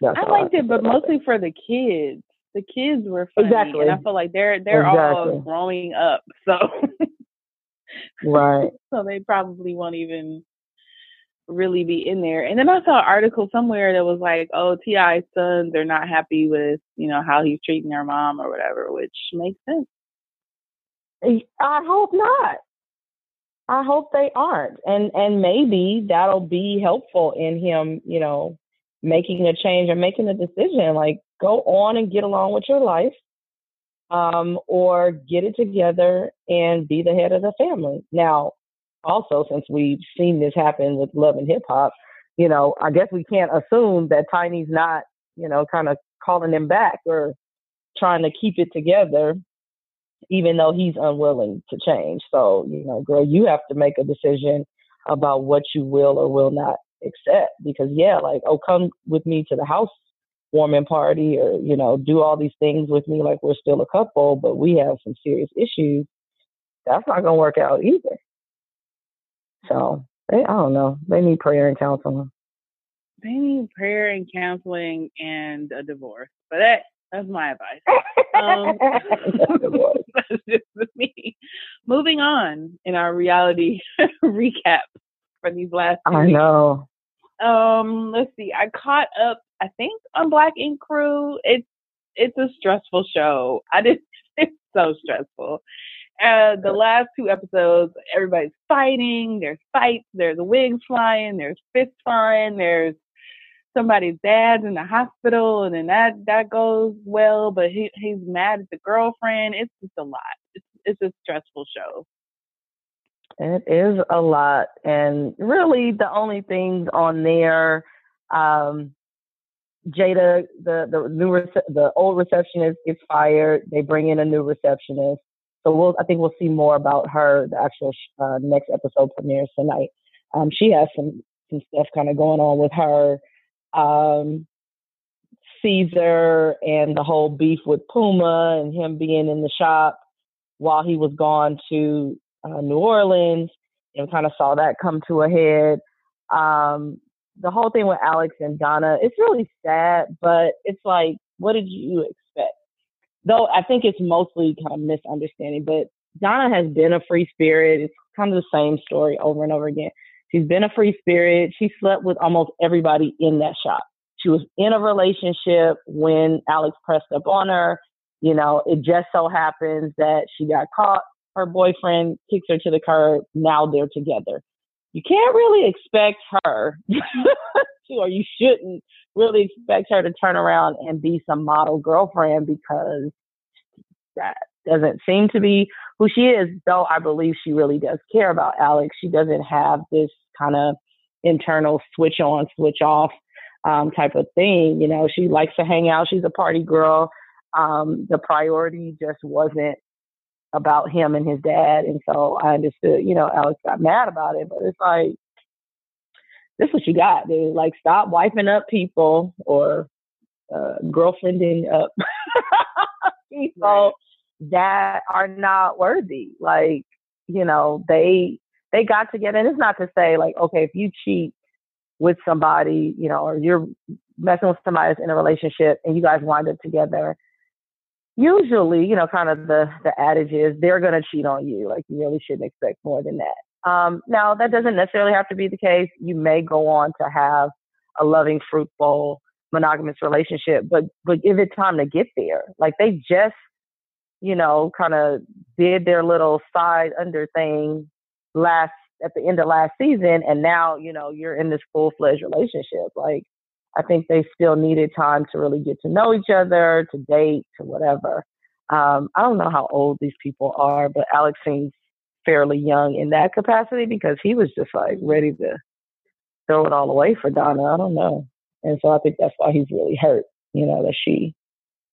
That's I liked have it, but mostly for the kids. The kids were funny, Exactly. and I feel like they're they're all growing up, [LAUGHS] so right. [LAUGHS] so they probably won't even really be in there. And then I saw an article somewhere that was like, "Oh, T.I.'s sons are not happy with you know how he's treating their mom or whatever," which makes sense. I hope not. I hope they aren't, and and maybe that'll be helpful in him, you know, making a change or making a decision. Like go on and get along with your life, um, or get it together and be the head of the family. Now, also since we've seen this happen with Love and Hip Hop, you know, I guess we can't assume that Tiny's not, you know, kind of calling him back or trying to keep it together even though he's unwilling to change. So, you know, girl, you have to make a decision about what you will or will not accept. Because, yeah, like, oh, come with me to the house warming party or, you know, do all these things with me like we're still a couple, but we have some serious issues. That's not to work out either. So, they, I don't know. They need prayer and counseling. They need prayer and counseling and a divorce, but that that's my advice. Um, That's [LAUGHS] just [LAUGHS] me. Moving on in our reality [LAUGHS] recap for these last two I weeks. know. Um, let's see. I caught up. I think on Black Ink Crew. It's it's a stressful show. I did. It's so stressful. Uh, the last two episodes, everybody's fighting. There's fights. There's wigs flying. There's fists flying. There's somebody's dad's in the hospital, and then that that goes well, but he he's mad at the girlfriend. It's just a lot. It's it's a stressful show. It is a lot, and really the only things on there, um, Jada, the the new the old receptionist gets fired. They bring in a new receptionist, so we'll I think we'll see more about her. The actual uh, next episode premieres tonight. Um, she has some some stuff kind of going on with her. Um, Ceaser and the whole beef with Puma and him being in the shop while he was gone to uh, New Orleans and kind of saw that come to a head. Um, the whole thing with Alex and Donna, it's really sad, but it's like, what did you expect? Though I think it's mostly kind of misunderstanding, but Donna has been a free spirit. It's kind of the same story over and over again. She's been a free spirit. She slept with almost everybody in that shop. She was in a relationship when Alex pressed up on her. You know, it just so happens that she got caught. Her boyfriend kicks her to the curb. Now they're together. You can't really expect her [LAUGHS] to, or you shouldn't really expect her to turn around and be some model girlfriend because that doesn't seem to be who she is, though I believe she really does care about Alex. She doesn't have this kind of internal switch on, switch off um, type of thing. You know, she likes to hang out. She's a party girl. Um, the priority just wasn't about him and his dad. And so I understood, you know, Alex got mad about it, but it's like, this is what you got, dude. Like, stop wiping up people or uh, girlfriending up [LAUGHS] people Right. that are not worthy. Like, you know, they they got together, and it's not to say like, okay, if you cheat with somebody, you know, or you're messing with somebody that's in a relationship and you guys wind up together, usually, you know, kind of the the adage is they're going to cheat on you. Like you really shouldn't expect more than that. Um, now that doesn't necessarily have to be the case. You may go on to have a loving, fruitful, monogamous relationship, but but give it time to get there. Like they just you know, kind of did their little side under thing last at the end of last season, and now you know you're in this full fledged relationship. Like, I think they still needed time to really get to know each other, to date, to whatever. Um, I don't know how old these people are, but Alex seems fairly young in that capacity because he was just like ready to throw it all away for Donna. I don't know. And so I think that's why he's really hurt, you know, that she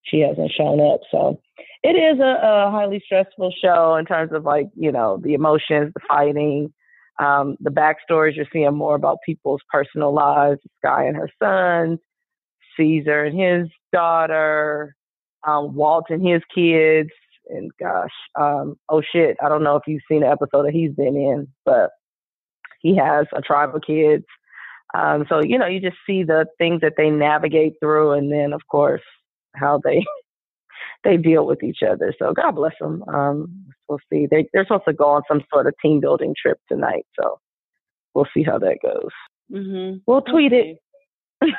she hasn't shown up. So it is a, a highly stressful show in terms of like, you know, the emotions, the fighting, um, the backstories. You're seeing more about people's personal lives, Skye and her sons, Ceaser and his daughter, um, Walt and his kids, and gosh, um, oh shit, I don't know if you've seen the episode that he's been in, but he has a tribe of kids. Um, so you know, you just see the things that they navigate through, and then of course how they [LAUGHS] they deal with each other. So God bless them. Um, we'll see. They they're supposed to go on some sort of team building trip tonight, so we'll see how that goes. Mm-hmm. We'll tweet okay. it.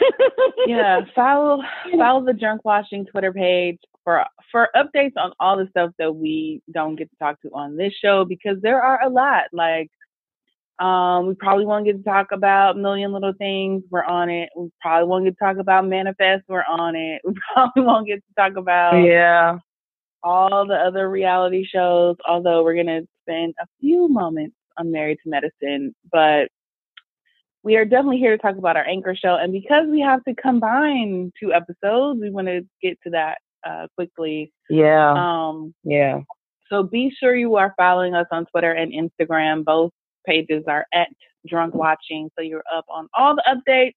yeah, follow follow the drunk watching Twitter page for for updates on all the stuff that we don't get to talk to on this show because there are a lot. Like um, we probably won't get to talk about Million Little Things. We're on it. We probably won't get to talk about Manifest. We're on it. [LAUGHS] We probably won't get to talk about yeah all the other reality shows. Although we're gonna spend a few moments on Married to Medicine, but we are definitely here to talk about our anchor show. And because we have to combine two episodes, we want to get to that uh, quickly. Yeah. Um, yeah. So be sure you are following us on Twitter and Instagram. Both pages are at Drunk Watching, so you're up on all the updates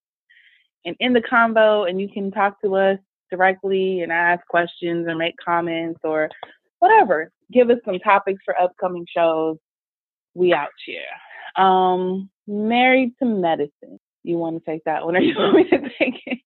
and in the combo, and you can talk to us directly and ask questions or make comments or whatever. Give us some topics for upcoming shows. We out here. Um, married to medicine. You want to take that one, or [LAUGHS] you want me to take it?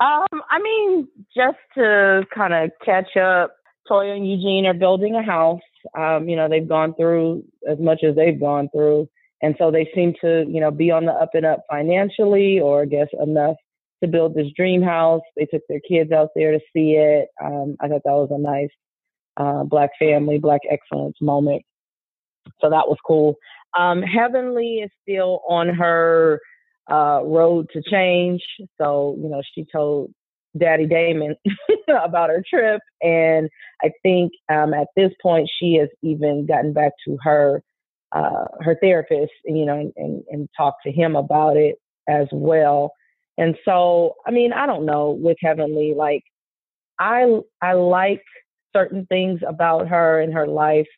Um, I mean, just to kind of catch up, Toya and Eugene are building a house. Um, you know, they've gone through as much as they've gone through. And so they seem to, you know, be on the up and up financially or I guess enough to build this dream house. They took their kids out there to see it. Um, I thought that was a nice uh, black family, black excellence moment. So that was cool. Um, Heavenly is still on her uh, road to change. So, you know, she told Daddy Damon [LAUGHS] about her trip. And I think um, at this point, she has even gotten back to her uh, her therapist, you know, and, and, and talked to him about it as well. And so, I mean, I don't know with Heavenly, like I I like certain things about her and her life.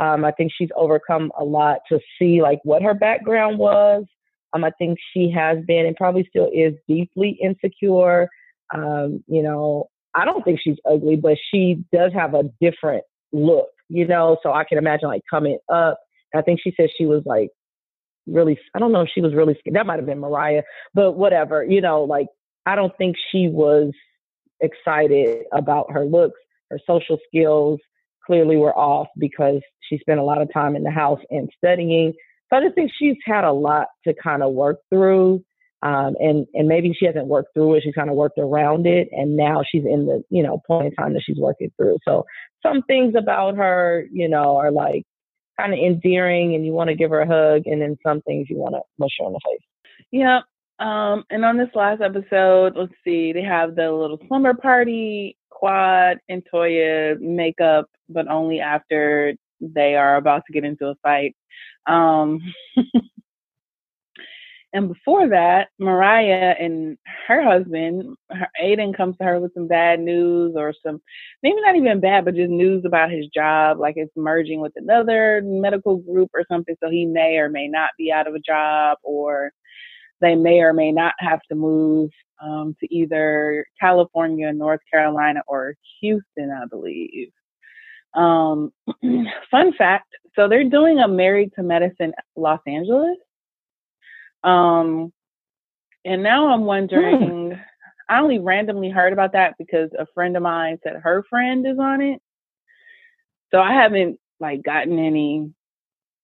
Um, I think she's overcome a lot to see like what her background was. Um, I think she has been and probably still is deeply insecure. Um, you know, I don't think she's ugly, but she does have a different look, you know, so I can imagine like coming up. I think she said she was like really, I don't know if she was really, that might have been Mariah, but whatever, you know, like I don't think she was excited about her looks, her social skills clearly were off because she spent a lot of time in the house and studying. So I just think she's had a lot to kind of work through. Um, and and maybe she hasn't worked through it; she's kind of worked around it, and now she's in the you know point in time that she's working through. So some things about her, you know, are like kind of endearing, and you want to give her a hug, and then some things you want to mush her in the face. Yeah. Um, and on this last episode, let's see, they have the little slumber party. Quad and Toya make up, but only after they are about to get into a fight. Um, [LAUGHS] And before that, Mariah and her husband, her, Aydin, comes to her with some bad news or some, maybe not even bad, but just news about his job, like it's merging with another medical group or something. So he may or may not be out of a job, or they may or may not have to move um, to either California, North Carolina, or Houston, I believe. Um, [CLEARS THROAT] fun fact so they're doing a Married to Medicine Los Angeles um, and now I'm hmm. wondering, hmm. I only randomly heard about that because a friend of mine said her friend is on it. So I haven't like gotten any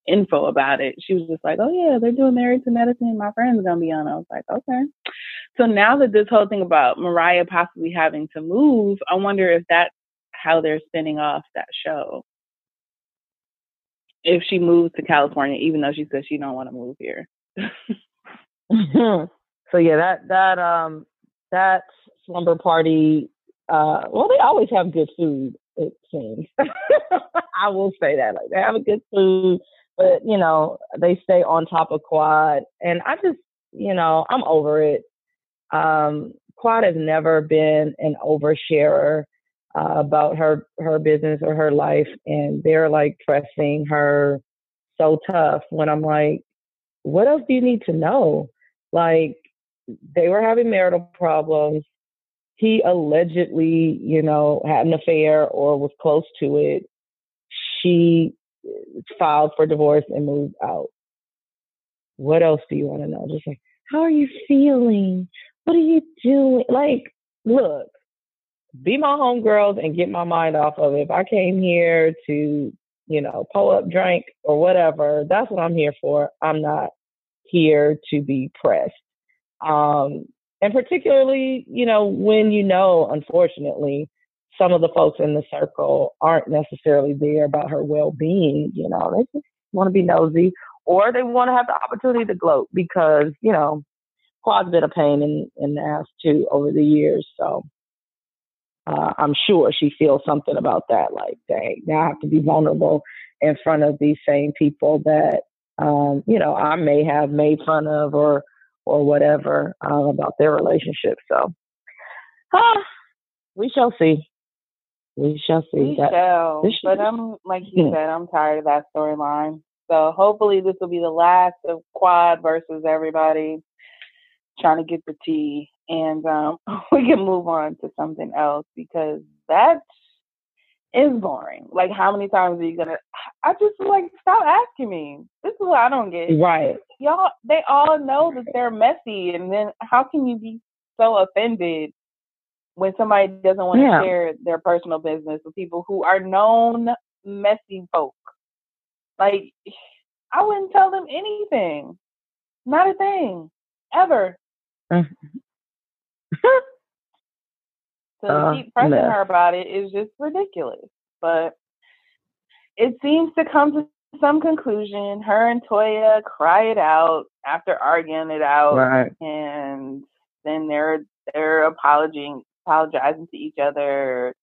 info about it. She was just like, "Oh yeah, they're doing Married to Medicine. My friend's gonna be on." It. I was like, "Okay." So now that this whole thing about Mariah possibly having to move, I wonder if that's how they're spinning off that show. If she moves to California, even though she says she don't want to move here. [LAUGHS] so yeah, that that um that slumber party. Uh, well, they always have good food. It seems. [LAUGHS] I will say that like they have a good food, but you know they stay on top of Quad, and I just you know I'm over it. Um, Quad has never been an oversharer uh, about her her business or her life, and they're like pressing her so tough. When I'm like, what else do you need to know? Like they were having marital problems. He allegedly, you know, had an affair or was close to it. She uh, filed for divorce and moved out. What else do you want to know? Just like, how are you feeling? What are you doing? Like, look, be my homegirls and get my mind off of it. If I came here to, you know, pull up, drink, or whatever, that's what I'm here for. I'm not here to be pressed. Um, and particularly, you know, when you know, unfortunately, some of the folks in the circle aren't necessarily there about her well being, you know, they just want to be nosy or they want to have the opportunity to gloat because, you know, been a pain in, in the ass too over the years. So uh, I'm sure she feels something about that. Like, dang, now I have to be vulnerable in front of these same people that, um, you know, I may have made fun of or or whatever uh, about their relationship. So, ah, we shall see. We shall see. We that, shall. But I'm like you said, I'm tired of that storyline. So hopefully this will be the last of Quad versus everybody trying to get the tea, and um, [LAUGHS] we can move on to something else because that is boring. Like, how many times are you gonna? I just like stop asking me. This is what I don't get. Right. Y'all, they all know that they're messy, and then how can you be so offended when somebody doesn't want to yeah. share their personal business with people who are known messy folk? Like, [SIGHS] I wouldn't tell them anything. Not a thing. Ever. Mm. [LAUGHS] So to uh, keep pressing her about it is just ridiculous. But it seems to come to some conclusion. Her and Toya cry it out after arguing it out, right. and then they're they're apologizing apologizing to each other.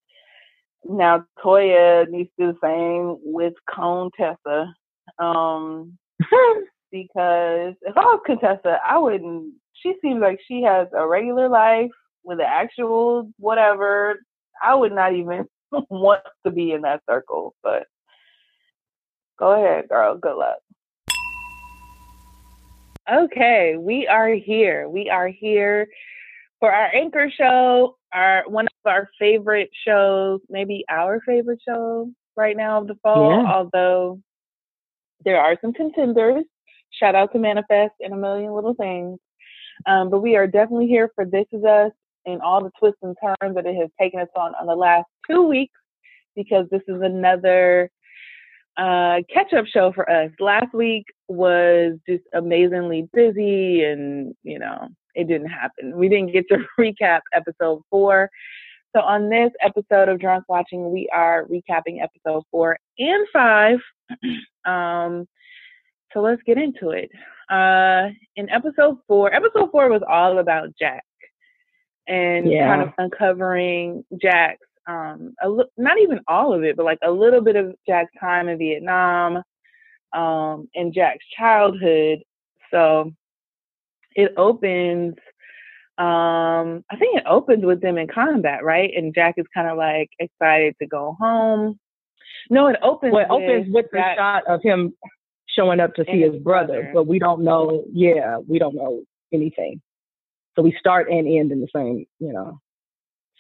Now Toya needs to do the same with Contessa, um, [LAUGHS] because if I was Contessa, I wouldn't. She seems like she has a regular life with the actual whatever, I would not even [LAUGHS] want to be in that circle. But go ahead, girl. Good luck. Okay, we are here. We are here for our anchor show, our one of our favorite shows, maybe our favorite show right now of the fall, yeah. although there are some contenders. Shout out to Manifest and a million little things. Um, but we are definitely here for This Is Us and all the twists and turns that it has taken us on on the last two weeks because this is another uh, catch up show for us. Last week was just amazingly busy and, you know, it didn't happen. We didn't get to [LAUGHS] recap episode four. So on this episode of Drunk Watching, we are recapping episode four and five. [CLEARS THROAT] um, so let's get into it. Uh, in episode four, episode four was all about Jack and yeah. kind of uncovering Jack's um li- not even all of it, but like a little bit of Jack's time in Vietnam, um, and Jack's childhood. So it opens um I think it opens with them in combat, right? And Jack is kind of like excited to go home. No, it opens. Well, it opens with the shot of him showing up to see his, his brother, brother, but we don't know. Yeah, we don't know anything. So we start and end in the same, you know,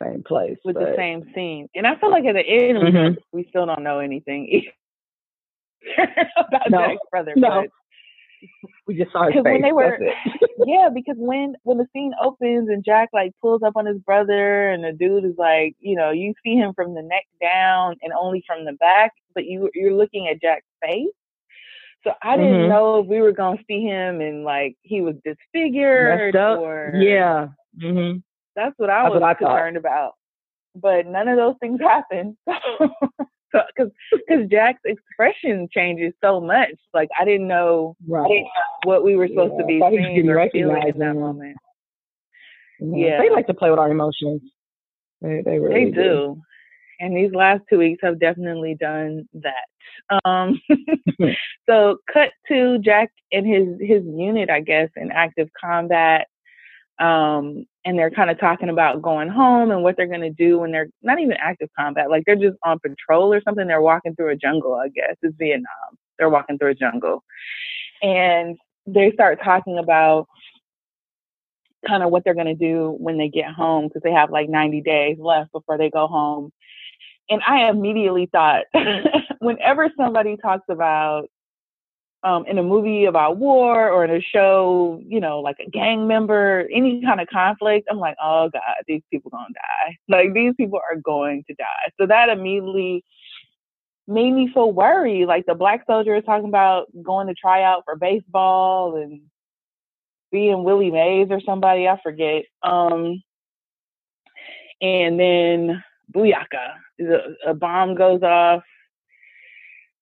same place with but... the same scene. And I feel like at the end mm-hmm. we still don't know anything [LAUGHS] about no, Jack's brother. No. we just saw his face. When they were, [LAUGHS] [LAUGHS] yeah, because when when the scene opens and Jack like pulls up on his brother and the dude is like, you know, you see him from the neck down and only from the back, but you you're looking at Jack's face. So I didn't mm-hmm. know if we were gonna see him and like he was disfigured or yeah. Mm-hmm. That's what I that's was what I concerned about. but none of those things [LAUGHS] happened. So, because because Jack's expression changes so much. Like I didn't know right. what we were supposed yeah, to be seeing or feeling in that moment. Yeah. they like to play with our emotions. They they really they do. do. And these last two weeks have definitely done that. Um, [LAUGHS] [LAUGHS] so cut to Jack and his his unit, I guess, in active combat. Um, and they're kind of talking about going home and what they're going to do when they're not even active combat, like they're just on patrol or something. They're walking through a jungle, I guess. It's Vietnam. They're walking through a jungle. And they start talking about kind of what they're going to do when they get home because they have like 90 days left before they go home. And I immediately thought, [LAUGHS] whenever somebody talks about um, in a movie about war or in a show, you know, like a gang member, any kind of conflict, I'm like, oh God, these people gonna die. Like these people are going to die. So that immediately made me feel worried. Like the black soldier is talking about going to try out for baseball and being Willie Mays or somebody, I forget. Um, and then Booyaka, a, a bomb goes off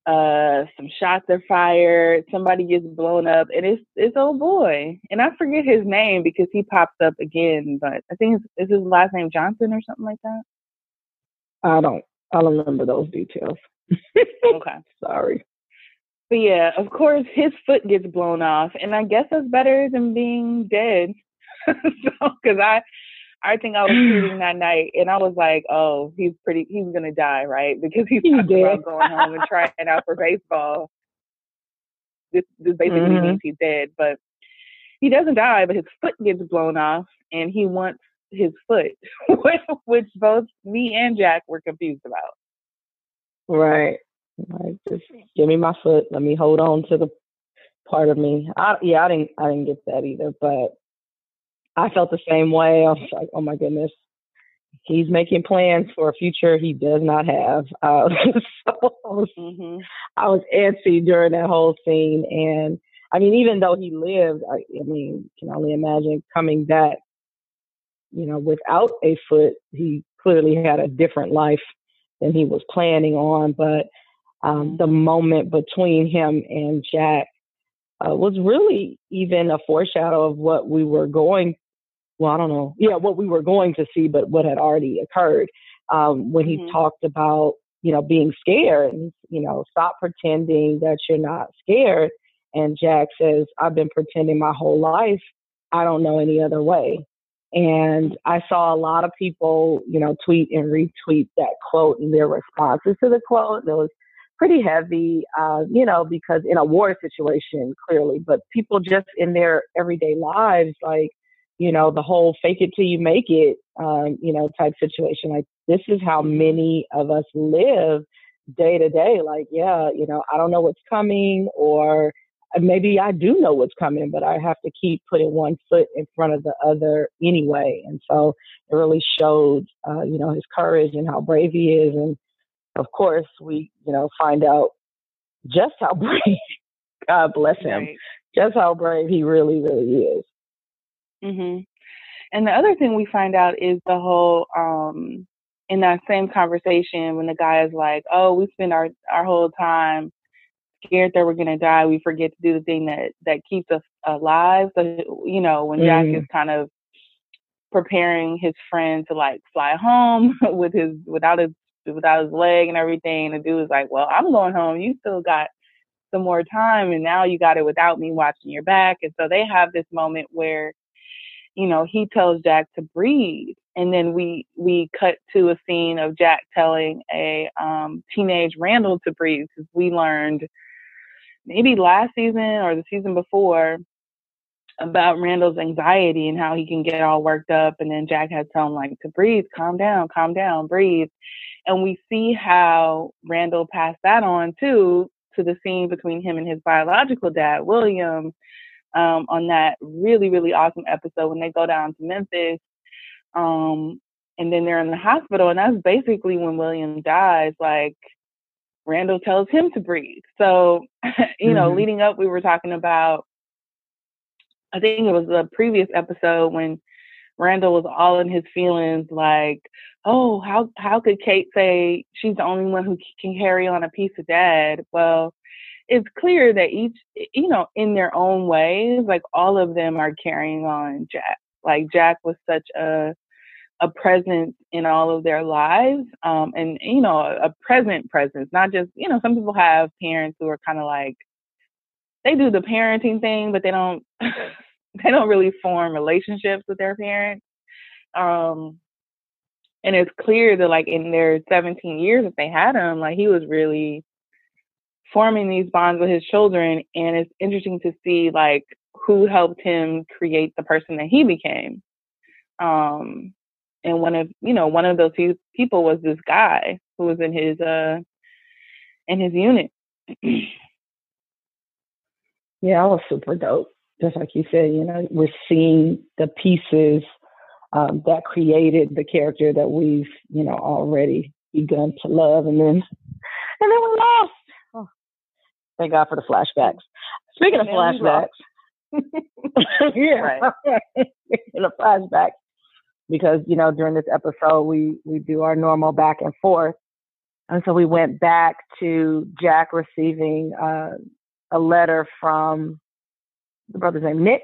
uh some shots are fired somebody gets blown up and it's it's old boy. And i forget his name because he pops up again but i think it's, is his last name johnson or something like that? I don't i don't remember those details. [LAUGHS] Okay. Sorry. But yeah of course his foot gets blown off and i guess that's better than being dead. [LAUGHS] So because i I think I was [SIGHS] shooting that night, and I was like, "Oh, he's pretty. He's gonna die, right? [LAUGHS] Because he's talking about going home and trying out for baseball. This this basically mm-hmm. means he's dead, but he doesn't die, but his foot gets blown off, and he wants his foot, [LAUGHS] which both me and Jack were confused about. Right. Like, just give me my foot. Let me hold on to the part of me. I, yeah, I didn't. I didn't get that either, but I felt the same way. I was like, oh my goodness, he's making plans for a future he does not have. [LAUGHS] Uh, so I was, mm-hmm. I was antsy during that whole scene. And I mean, even though he lived, I, I mean, can only imagine coming back, you know, without a foot, he clearly had a different life than he was planning on. But um, mm-hmm. the moment between him and Jack uh, was really even a foreshadow of what we were going well, I don't know, yeah, what we were going to see, but what had already occurred um, when he mm-hmm. talked about, you know, being scared and, you know, stop pretending that you're not scared. And Jack says, I've been pretending my whole life. I don't know any other way. And I saw a lot of people, you know, tweet and retweet that quote and their responses to the quote. And it was pretty heavy, uh, you know, because in a war situation, clearly, but people just in their everyday lives, like, you know, the whole fake it till you make it, um, you know, type situation. Like this is how many of us live day to day. Like, yeah, you know, I don't know what's coming or uh, maybe I do know what's coming, but I have to keep putting one foot in front of the other anyway. And so it really showed, uh, you know, his courage and how brave he is. And of course, we, you know, find out just how [LAUGHS] brave, God bless him, right. just how brave he really, really is. Hmm And the other thing we find out is the whole um in that same conversation when the guy is like, "Oh, we spend our our whole time scared that we're gonna die. We forget to do the thing that that keeps us alive." So you know, when Jack is mm-hmm. kind of preparing his friend to like fly home [LAUGHS] with his without his without his leg and everything, the dude is like, "Well, I'm going home. You still got some more time, and now you got it without me watching your back." And so they have this moment where you know, he tells Jack to breathe. And then we we cut to a scene of Jack telling a um, teenage Randall to breathe because we learned maybe last season or the season before about Randall's anxiety and how he can get all worked up. And then Jack had to tell him like to breathe, calm down, calm down, breathe. And we see how Randall passed that on too to the scene between him and his biological dad, William, um, on that really, really awesome episode when they go down to Memphis. Um, and then they're in the hospital, and that's basically when William dies. Like, Randall tells him to breathe. So, [LAUGHS] you know, mm-hmm. leading up, we were talking about, I think it was the previous episode when Randall was all in his feelings, like, "Oh, how how could Kate say she's the only one who can carry on a piece of dad?" Well, it's clear that each, you know, in their own ways, like all of them are carrying on Jack. Like Jack was such a a presence in all of their lives, um, and you know, a, present presence, not just you know, some people have parents who are kind of like they do the parenting thing, but they don't [LAUGHS] they don't really form relationships with their parents. Um, and it's clear that like in their 17 years that they had him, like he was really forming these bonds with his children. And it's interesting to see like who helped him create the person that he became. Um, and one of you know one of those people was this guy who was in his uh in his unit. [CLEARS THROAT] yeah, I was super dope just like you said, you know, we're seeing the pieces um, that created the character that we've, you know, already begun to love, and then, and then we lost. Thank God for the flashbacks. Speaking of flashbacks, [LAUGHS] yeah, speaking [LAUGHS] of flashbacks, because you know during this episode we we do our normal back and forth, and so we went back to Jack receiving uh, a letter from the brother's name Nick,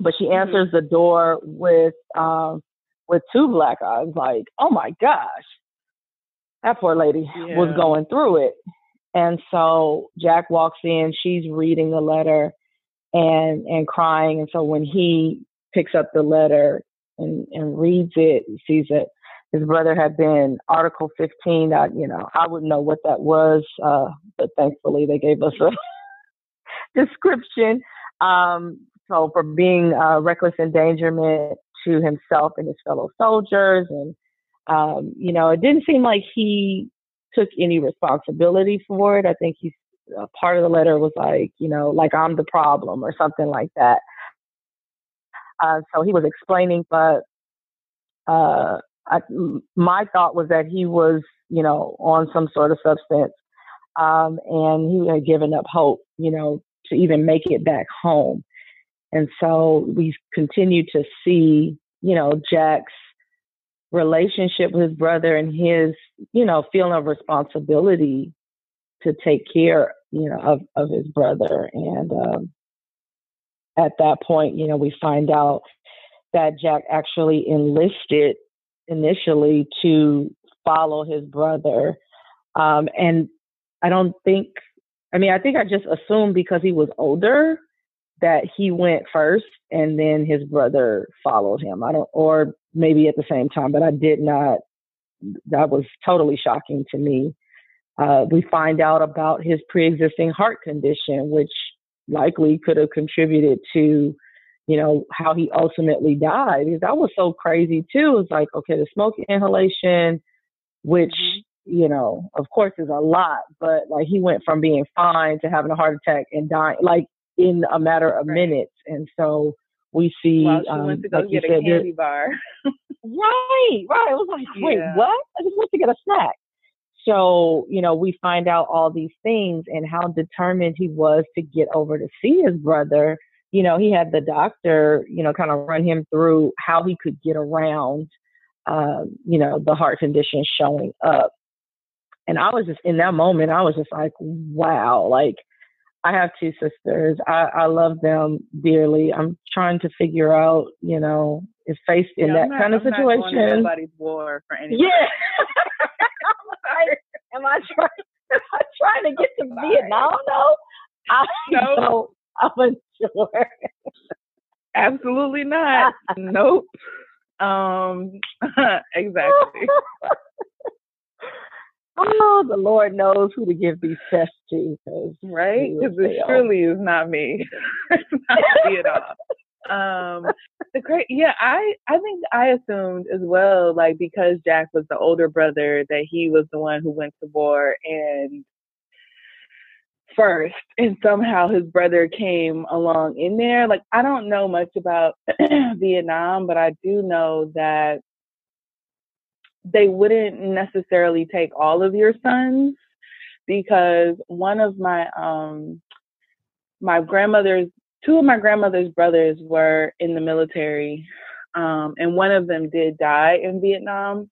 but she mm-hmm. answers mm-hmm. the door with um, with two black eyes. Like, oh my gosh, that poor lady yeah. was going through it. And so Jack walks in. She's reading the letter and and crying. And so when he picks up the letter and and reads it, he sees that his brother had been Article 15. That you know, I wouldn't know what that was, uh, but thankfully they gave us a [LAUGHS] description. Um, so for being uh, reckless endangerment to himself and his fellow soldiers, and um, you know, it didn't seem like he took any responsibility for it. I think he's uh, part of the letter was like, you know, like I'm the problem or something like that. Uh, so he was explaining, but uh, I, my thought was that he was, you know, on some sort of substance, um, and he had given up hope, you know, to even make it back home. And so we continue to see, you know, Jack's relationship with his brother and his, you know, feeling of responsibility to take care, you know, of, of his brother. And um, at that point, you know, we find out that Jack actually enlisted initially to follow his brother. Um, and I don't think I mean, I think I just assumed because he was older that he went first and then his brother followed him. I don't, or maybe at the same time, but I did not. That was totally shocking to me. Uh, we find out about his pre-existing heart condition, which likely could have contributed to, you know, how he ultimately died. Because that was so crazy too. It's like, okay, the smoke inhalation, which mm-hmm you know, of course, is a lot, but like he went from being fine to having a heart attack and dying, like in a matter of right. minutes. And so we see, well, she um, went to go like get a said, candy bar. right, right. It was like, wait, yeah. what? I just went to get a snack. So, you know, we find out all these things and how determined he was to get over to see his brother. You know, he had the doctor, you know, kind of run him through how he could get around, uh, you know, the heart condition showing up. And I was just in that moment, I was just like, wow, like I have two sisters. I, I love them dearly. I'm trying to figure out, you know, if faced in yeah, that not, kind of I'm situation. anybody's war for anybody. Yeah. [LAUGHS] am I trying? Am I trying to get to Vietnam? No, I no. [LAUGHS] don't. I'm sure. Absolutely not. nope. Um. [LAUGHS] exactly. Oh, the Lord knows who to give these tests to. Right? Because it surely is not me. [LAUGHS] it's not me at all. Um, the great, yeah, I, I think I assumed as well, like because Jack was the older brother, that he was the one who went to war and first, and somehow his brother came along in there. Like I don't know much about [CLEARS THROAT] Vietnam, but I do know that they wouldn't necessarily take all of your sons because one of my um my grandmother's two of my grandmother's brothers were in the military um, and one of them did die in Vietnam.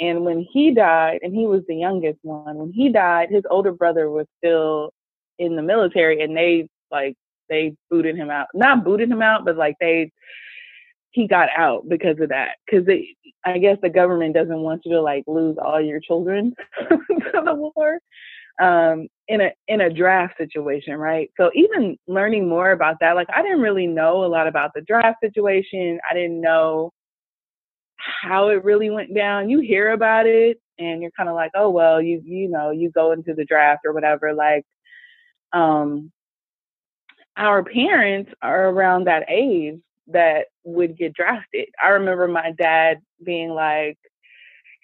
And when he died, and he was the youngest one, when he died, his older brother was still in the military, and they like they booted him out. Not booted him out, but like they he got out because of that. Because I guess the government doesn't want you to like lose all your children [LAUGHS] to the war um, in a in a draft situation, right? So even learning more about that, like I didn't really know a lot about the draft situation. I didn't know how it really went down. You hear about it and you're kind of like, oh well, you you know, you go into the draft or whatever. Like, um, our parents are around that age that would get drafted. I remember my dad being like,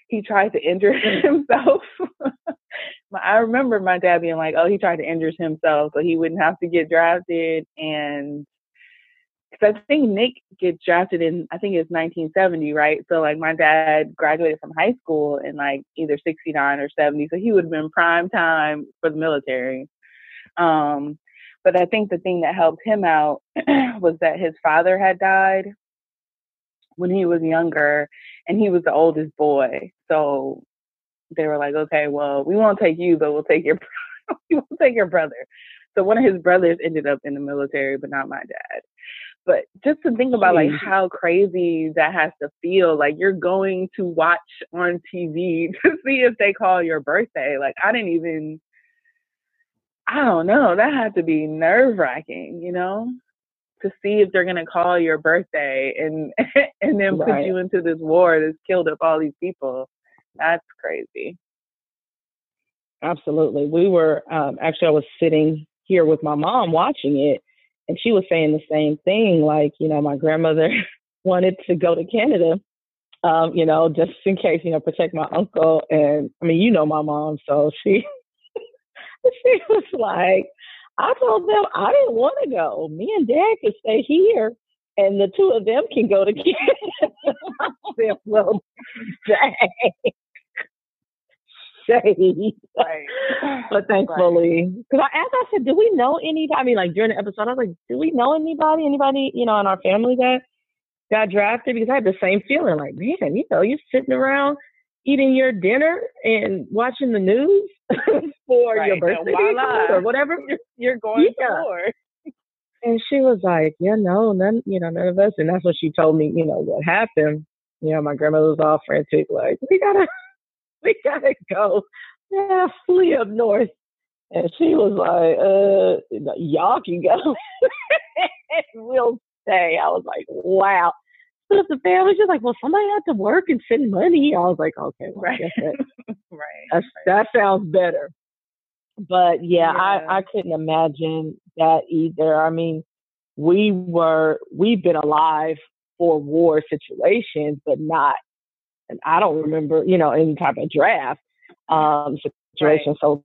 he tried to injure [LAUGHS] himself. I remember my dad being like, "Oh, he tried to injure himself so he wouldn't have to get drafted." And because I think Nick gets drafted in, I think it's 1970, right? So like my dad graduated from high school in like either 69 or 70, so he would have been prime time for the military. Um, but I think the thing that helped him out [CLEARS THROAT] was that his father had died when he was younger, and he was the oldest boy. So they were like, okay, well, we won't take you, but we'll take your [LAUGHS] [LAUGHS] we will take your brother. So one of his brothers ended up in the military, but not my dad. But just to think about like how crazy that has to feel, like you're going to watch on TV [LAUGHS] to see if they call your birthday. Like I didn't even I don't know, that had to be nerve wracking, you know? To see if they're gonna call your birthday and [LAUGHS] and then right. put you into this war that's killed up all these people. That's crazy. Absolutely. We were um, actually I was sitting here with my mom watching it, and she was saying the same thing. Like, you know, my grandmother [LAUGHS] wanted to go to Canada, um, you know, just in case, you know, protect my uncle. And I mean, you know, my mom, so she [LAUGHS] she was like, I told them I didn't want to go. Me and Dad could stay here, and the two of them can go to Canada. [LAUGHS] I said, well, dang [LAUGHS] say. Right. but thankfully, because I asked, I said, "Do we know anybody?" I mean, like during the episode, I was like, "Do we know anybody? Anybody, you know, in our family that got drafted?" Because I had the same feeling, like, man, you know, you're sitting around eating your dinner and watching the news [LAUGHS] for right. your birthday [LAUGHS] or whatever you're going yeah. for. And she was like, "Yeah, no, none, you know, none of us." And that's what she told me. You know what happened. You know, my grandmother was all frantic, like, "We gotta, [LAUGHS] we gotta go. Yeah, flee up north. And she was like, uh, y'all can go. we'll stay. I was like, wow. So the family just like, well, somebody had to work and send money. I was like, okay, well, right. That, [LAUGHS] right. That sounds better. But yeah, yeah, I, I couldn't imagine that either. I mean, we were, we've been alive for war situations, but not and I don't remember, you know, any type of draft um, situation. Right. So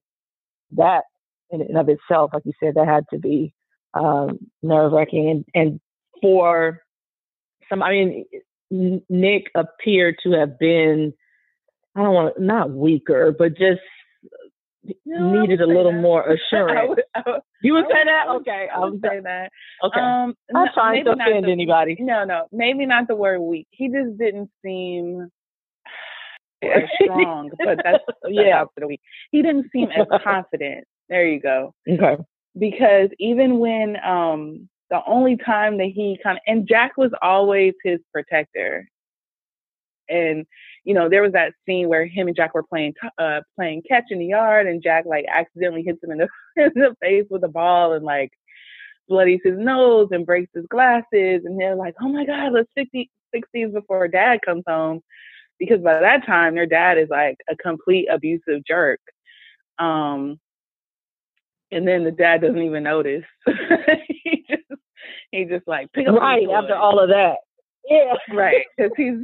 that in and of itself, like you said, that had to be um, nerve wracking. And, and for some, I mean, Nick appeared to have been, I don't want to, not weaker, but just no, needed a little that. more assurance. [LAUGHS] I would, I would, you would, say that? Okay, I would say that. Okay, um, I'm no, trying to offend the, anybody. No, no, maybe not the word weak. He just didn't seem as [LAUGHS] strong, but that's yeah for the week. He didn't seem as [LAUGHS] confident. There you go. Okay. Because even when um the only time that he kind of and Jack was always his protector. And you know, there was that scene where him and Jack were playing uh playing catch in the yard and Jack like accidentally hits him in the [LAUGHS] in the face with a ball and like bloodies his nose and breaks his glasses and they're like, "Oh my god, let's fix these, fix these before dad comes home." because by that time their dad is like a complete abusive jerk. Um, and then the dad doesn't even notice. [LAUGHS] he just he just like pick up right after all of that. Yeah, [LAUGHS] right. Because he's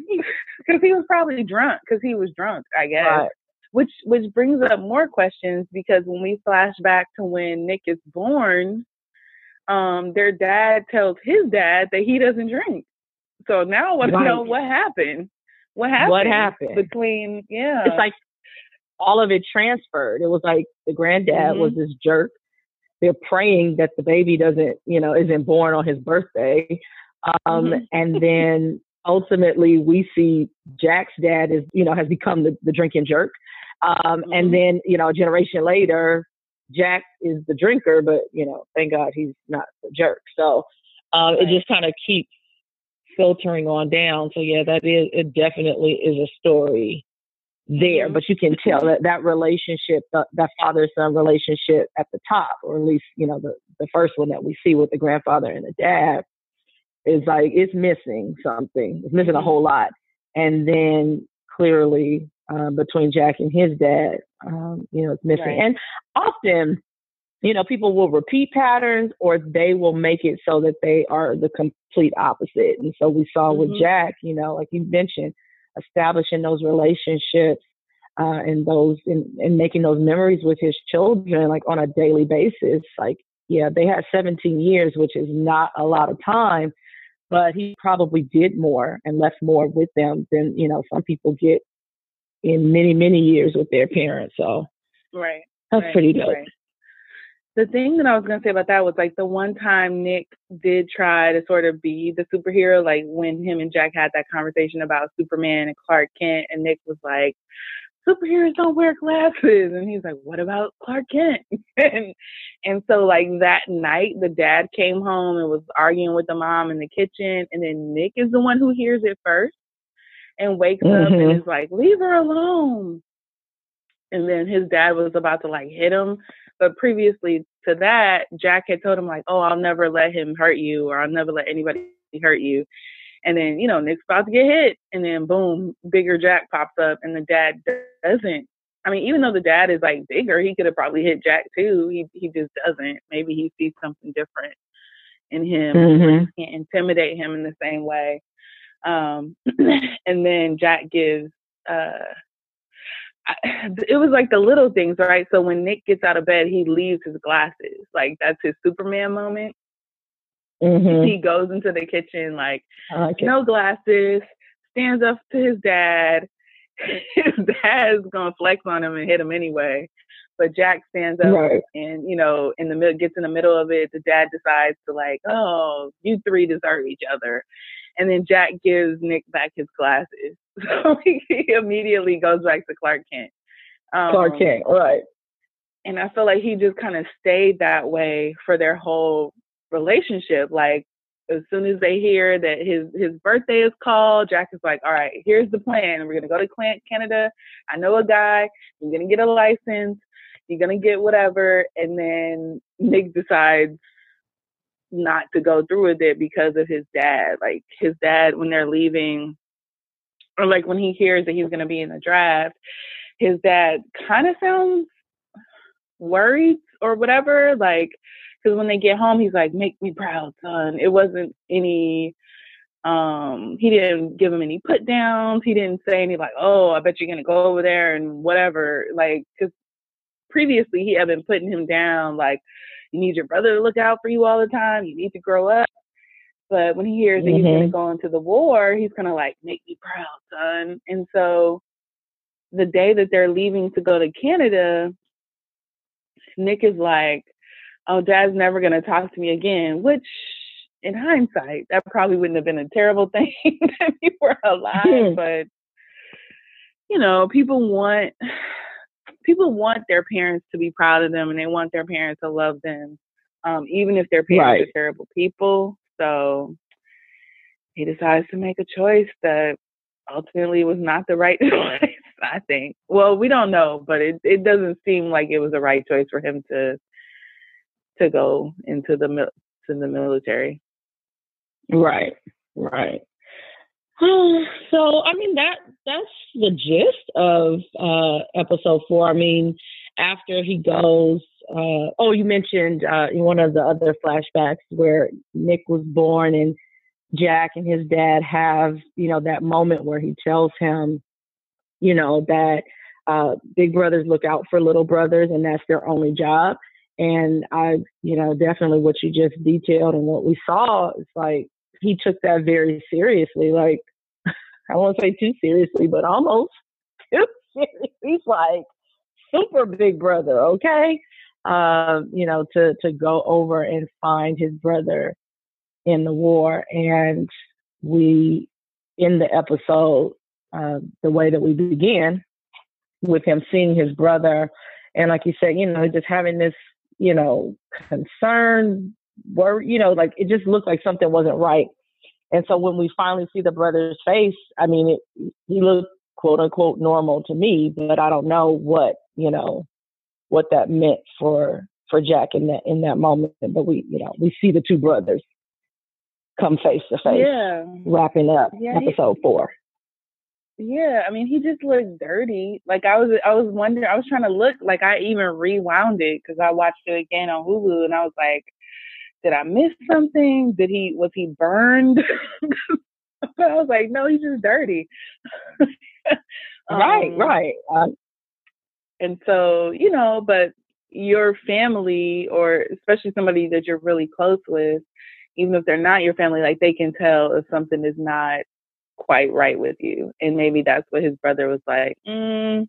because he was probably drunk. Because he was drunk, I guess. Right. Which which brings up more questions because when we flash back to when Nick is born, um, their dad tells his dad that he doesn't drink. So now I want right. to know what happened. What happened? What happened between? Yeah, it's like all of it transferred. It was like the granddad mm-hmm. was this jerk. They're praying that the baby doesn't, you know, isn't born on his birthday. Um, mm-hmm. and then ultimately we see Jack's dad is, you know, has become the, the drinking jerk. Um, mm-hmm. And then, you know, a generation later, Jack is the drinker, but, you know, thank God he's not the jerk. So uh, right. it just kind of keeps filtering on down. So, yeah, that is, it definitely is a story there, mm-hmm. but you can tell that that relationship, the, that father son relationship at the top, or at least, you know, the, the first one that we see with the grandfather and the dad, is like it's missing something. It's missing a whole lot. And then clearly uh, between Jack and his dad, um, you know, it's missing. Right. And often, you know, people will repeat patterns or they will make it so that they are the complete opposite. And so we saw mm-hmm. with Jack, you know, like you mentioned, establishing those relationships uh, and those and, and making those memories with his children like on a daily basis like yeah they had 17 years which is not a lot of time but he probably did more and left more with them than you know some people get in many many years with their parents so right that's right, pretty dope right. The thing that i was going to say about that was like the one time nick did try to sort of be the superhero like when him and jack had that conversation about superman and clark kent and nick was like superheroes don't wear glasses. And he's like, what about Clark Kent? [LAUGHS] and, and so like that night, the dad came home and was arguing with the mom in the kitchen. And then Nick is the one who hears it first and wakes mm-hmm. up and mm-hmm. is like, leave her alone. And then his dad was about to like hit him. But previously to that, Jack had told him like, oh, I'll never let him hurt you or I'll never let anybody hurt you. And then, you know, Nick's about to get hit. And then boom, bigger Jack pops up and the dad doesn't. I mean, even though the dad is like bigger, he could have probably hit Jack too. He he just doesn't. Maybe he sees something different in him. Mm-hmm. Can't intimidate him in the same way. Um, [CLEARS THROAT] and then Jack gives uh [LAUGHS] it was like the little things, right? So when Nick gets out of bed, he leaves his glasses. Like that's his Superman moment. Mm-hmm. He goes into the kitchen like like no glasses, stands up to his dad. [LAUGHS] his dad's gonna flex on him and hit him anyway. But Jack stands up right. and you know, in the middle gets in the middle of it, the dad decides to like, oh, you three deserve each other. And then Jack gives Nick back his glasses. [LAUGHS] So he immediately goes back to Clark Kent. Um, Clark Kent, right. And I feel like he just kind of stayed that way for their whole relationship. Like as soon as they hear that his his birthday is called, Jack is like, "All right, here's the plan. We're gonna go to Canada. I know a guy. You're gonna get a license. You're gonna get whatever." And then Nick decides not to go through with it because of his dad. Like his dad, when they're leaving, or like when he hears that he's gonna be in the draft, his dad kind of sounds worried or whatever. Like because when they get home, he's like, "Make me proud, son." It wasn't any. Um, he didn't give him any put downs. He didn't say any like, "Oh, I bet you're gonna go over there and whatever." Like, because previously he had been putting him down, like, "You need your brother to look out for you all the time. You need to grow up." But when he hears mm-hmm. that he's gonna mm-hmm. go into the war, he's gonna like, "Make me proud, son." And so, the day that they're leaving to go to Canada, Nick is like, oh, dad's never going to talk to me again, which in hindsight, that probably wouldn't have been a terrible [LAUGHS] thing if you were alive. Mm-hmm. But, you know, people want, people want their parents to be proud of them and they want their parents to love them, um, even if their parents right. are terrible people. So he decides to make a choice that ultimately was not the right [LAUGHS] choice. I think. Well, we don't know, but it, it doesn't seem like it was the right choice for him to to go into the to the military. Right, right. [SIGHS] So I mean that that's the gist of uh, episode four. I mean, after he goes, uh, oh, you mentioned uh, in one of the other flashbacks where Nick was born and Jack and his dad have you know that moment where he tells him, you know that uh, big brothers look out for little brothers and that's their only job. And I, you know, definitely what you just detailed and what we saw is like he took that very seriously. Like [LAUGHS] I won't say too seriously, but almost [LAUGHS] too He's like super big brother, okay? Um, you know, to to go over and find his brother in the war, and we in the episode uh, the way that we began with him seeing his brother, and like you said, you know, just having this, you know, concern, worry, you know, like it just looked like something wasn't right. And so when we finally see the brother's face, I mean, it, he looked quote unquote normal to me, but I don't know what you know what that meant for for Jack in that in that moment. But we, you know, we see the two brothers come face to face, yeah, wrapping up yeah, episode he, four. Yeah, I mean, he just looked dirty. Like I was, I was wondering, I was trying to look. Like I even rewound it because I watched it again on Hulu, and I was like, did I miss something? Did he was he burned? [LAUGHS] I was like, no, he's just dirty. [LAUGHS] right, um, right. Um, and so, you know, but your family or especially somebody that you're really close with, even if they're not your family, like they can tell if something is not quite right with you. And maybe that's what his brother was like, mm,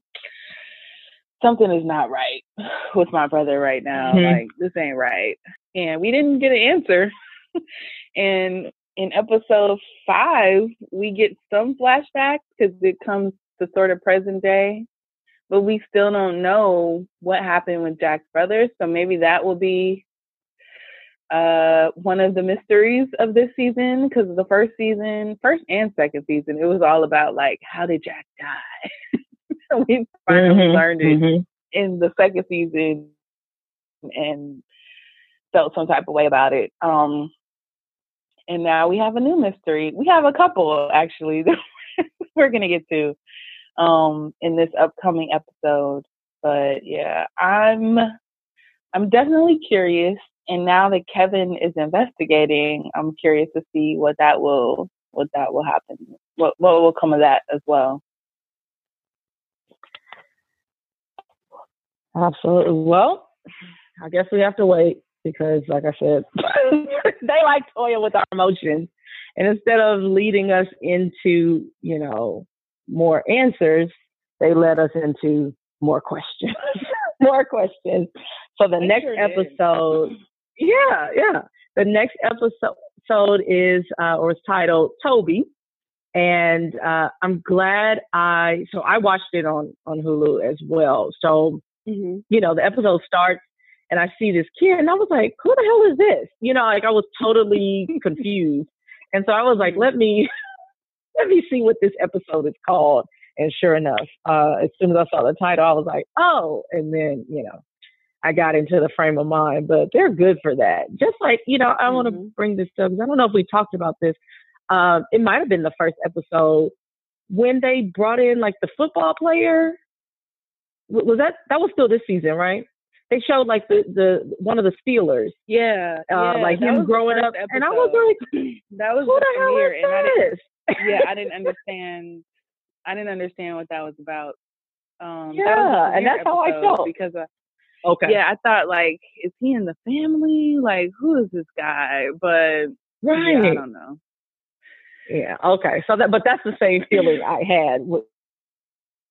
something is not right [SIGHS] with my brother right now. Mm-hmm. Like, this ain't right. And we didn't get an answer. [LAUGHS] and in episode five, we get some flashbacks because it comes to sort of present day but we still don't know what happened with Jack's brothers. So maybe that will be uh, one of the mysteries of this season because the first season, first and second season, it was all about like how did Jack die. [LAUGHS] we finally mm-hmm, learned it mm-hmm. in the second season and felt some type of way about it. Um, and now we have a new mystery. We have a couple actually [LAUGHS] that we're gonna get to um, in this upcoming episode. But yeah, I'm I'm definitely curious. And now that Kevin is investigating, I'm curious to see what that will what that will happen. What what will come of that as well. Absolutely. Well, I guess we have to wait because, like I said, [LAUGHS] they like toying with our emotions. And instead of leading us into, you know, more answers, they led us into more questions, [LAUGHS] more questions. So the next sure episode, [LAUGHS] yeah, yeah, the next episode is uh, or is titled Toby, and uh, I'm glad I so I watched it on on Hulu as well. So mm-hmm. you know the episode starts and I see this kid and I was like, who the hell is this? You know, like I was totally [LAUGHS] confused. And so I was like, let me [LAUGHS] let me see what this episode is called. And sure enough, uh, as soon as I saw the title, I was like, oh, and then, you know, I got into the frame of mind, but they're good for that. Just like, you know, I mm-hmm. want to bring this up because I don't know if we talked about this. Um, it might have been the first episode when they brought in like the football player. Was that, that was still this season, right? They showed like the, the one of the Steelers. Yeah. Uh, yeah like him growing up. Episode. And I was like, [GASPS] that was who the hell is this? yeah, I didn't [LAUGHS] understand. I didn't understand what that was about. Um, yeah, that and that's how I felt because of, okay. Yeah, I thought like, is he in the family? Like, who is this guy? But right, yeah, I don't know. Yeah. Okay. So that, but that's the same feeling [LAUGHS] I had with,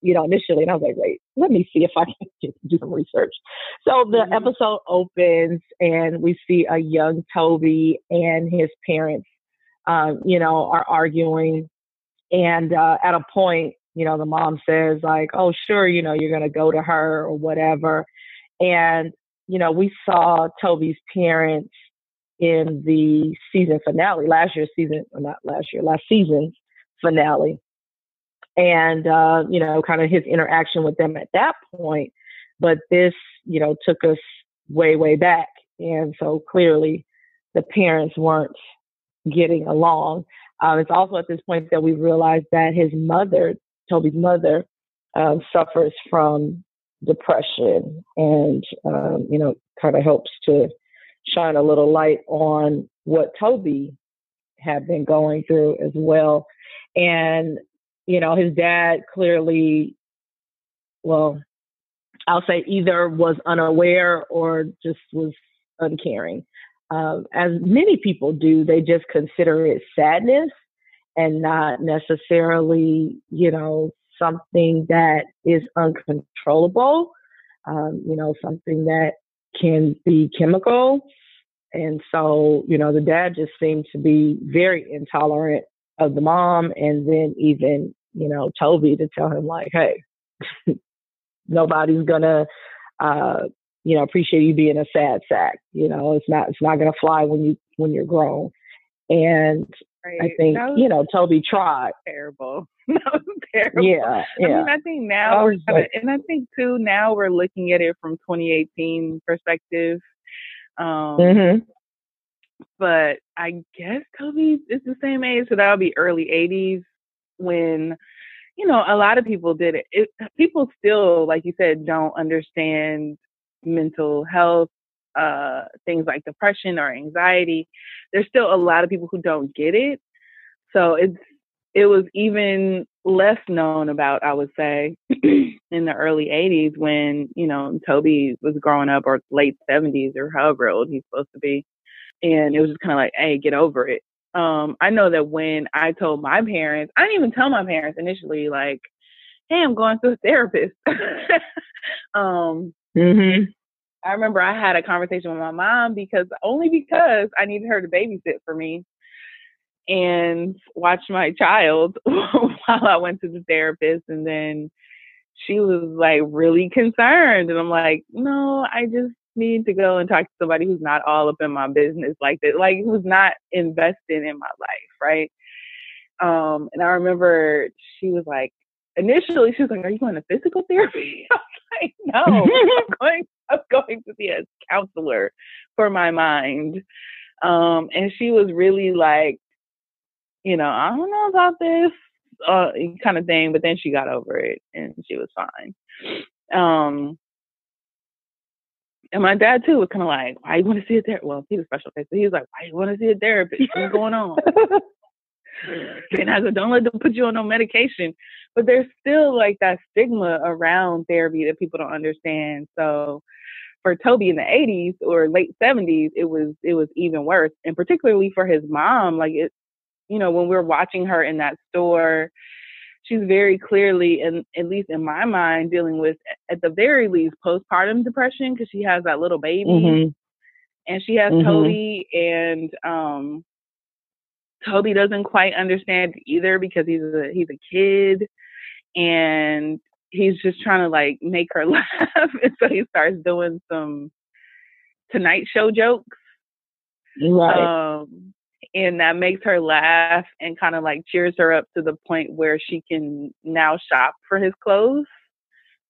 you know, initially, and I was like, wait, let me see if I can [LAUGHS] do some research. So the mm-hmm. episode opens, and we see a young Toby and his parents uh, you know, are arguing. And uh, at a point, you know, the mom says, like, oh, sure, you know, you're going to go to her or whatever. And, you know, we saw Toby's parents in the season finale, last year's season, or not last year, last season's finale. And, uh, you know, kind of his interaction with them at that point. But this, you know, took us way, way back. And so clearly the parents weren't getting along. Um, it's also at this point that we realized that his mother, Toby's mother, um, suffers from depression and, um, you know, kind of helps to shine a little light on what Toby had been going through as well. And, you know, his dad clearly, well, I'll say either was unaware or just was uncaring um, as many people do, they just consider it sadness and not necessarily, you know, something that is uncontrollable, um, you know, something that can be chemical. And so, you know, the dad just seemed to be very intolerant of the mom, and then even you know Toby to tell him like, hey, [LAUGHS] nobody's gonna uh, you know appreciate you being a sad sack. You know, it's not it's not gonna fly when you when you're grown. And right. I think you know Toby tried. Terrible. [LAUGHS] that was terrible. Yeah, yeah. I mean, I think now we're kinda, and I think too now we're looking at it from 2018 perspective. Um, mm-hmm. But I guess Toby is the same age, so that would be early 80s when you know a lot of people did it. it people still, like you said, don't understand mental health uh, things like depression or anxiety, there's still a lot of people who don't get it. So it's it was even less known about, I would say, [CLEARS THROAT] in the early 80s when, you know, Toby was growing up or late 70s or however old he's supposed to be. And it was just kind of like, hey, get over it. Um, I know that when I told my parents, I didn't even tell my parents initially, like, hey, I'm going to a therapist. [LAUGHS] um, mm-hmm. I remember I had a conversation with my mom because only because I needed her to babysit for me and watch my child [LAUGHS] while I went to the therapist. And then she was like really concerned. And I'm like, no, I just need to go and talk to somebody who's not all up in my business like that, like who's not invested in my life, right? Um, and I remember she was like, initially she was like, Are you going to physical therapy? [LAUGHS] I was like, No, I'm [LAUGHS] going I'm going to be a counselor for my mind. Um, and she was really like, you know, I don't know about this uh, kind of thing, but then she got over it and she was fine. Um, and my dad too was kind of like, "Why you want to see a therapist?" Well, he's a special case, so he was like, "Why you want to see a therapist? What's going on?" [LAUGHS] and I go, "Don't let them put you on no medication." But there's still like that stigma around therapy that people don't understand. So for Toby in the 80s or late 70s, it was it was even worse, and particularly for his mom. Like it, you know, when we're watching her in that store, she's very clearly, and at least in my mind, dealing with at the very least postpartum depression because she has that little baby, mm-hmm. and she has mm-hmm. Toby, and um, Toby doesn't quite understand either because he's a he's a kid, and he's just trying to like make her [LAUGHS] laugh. and so he starts doing some Tonight Show jokes. Right. Um, and that makes her laugh and kind of like cheers her up to the point where she can now shop for his clothes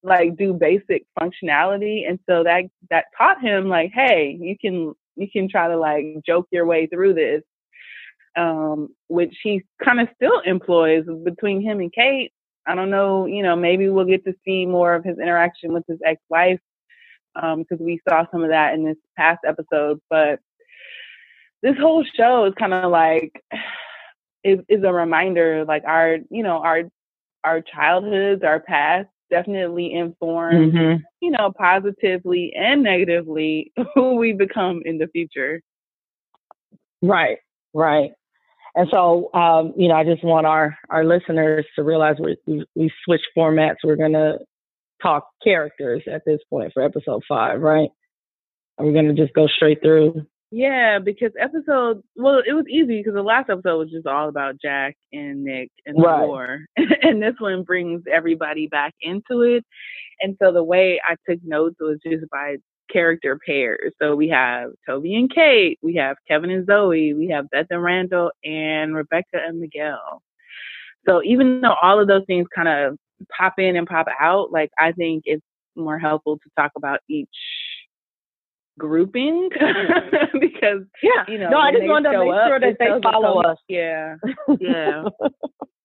like do basic functionality and so that that taught him like hey you can you can try to like joke your way through this um which he kind of still employs between him and kate I don't know, you know, maybe we'll get to see more of his interaction with his ex-wife um because we saw some of that in this past episode. But this whole show is kind of like is is a reminder, like our, you know, our our childhoods, our past definitely inform, mm-hmm. you know, positively and negatively [LAUGHS] who we become in the future. Right, right. And so, um, you know, I just want our, our listeners to realize we, we, we switch formats. We're going to talk characters at this point for episode five, right? we're we going to just go straight through? Yeah, because episode, well, it was easy because the last episode was just all about Jack and Nick and the right. war. [LAUGHS] and this one brings everybody back into it. And so the way I took notes was just by character pairs. So we have Toby and Kate, we have Kevin and Zoe, we have Beth and Randall, and Rebecca and Miguel. So even though all of those things kind of pop in and pop out, like I think it's more helpful to talk about each grouping [LAUGHS] because yeah, you know, no, I just want to make up, sure that they follow us. Yeah, yeah. [LAUGHS]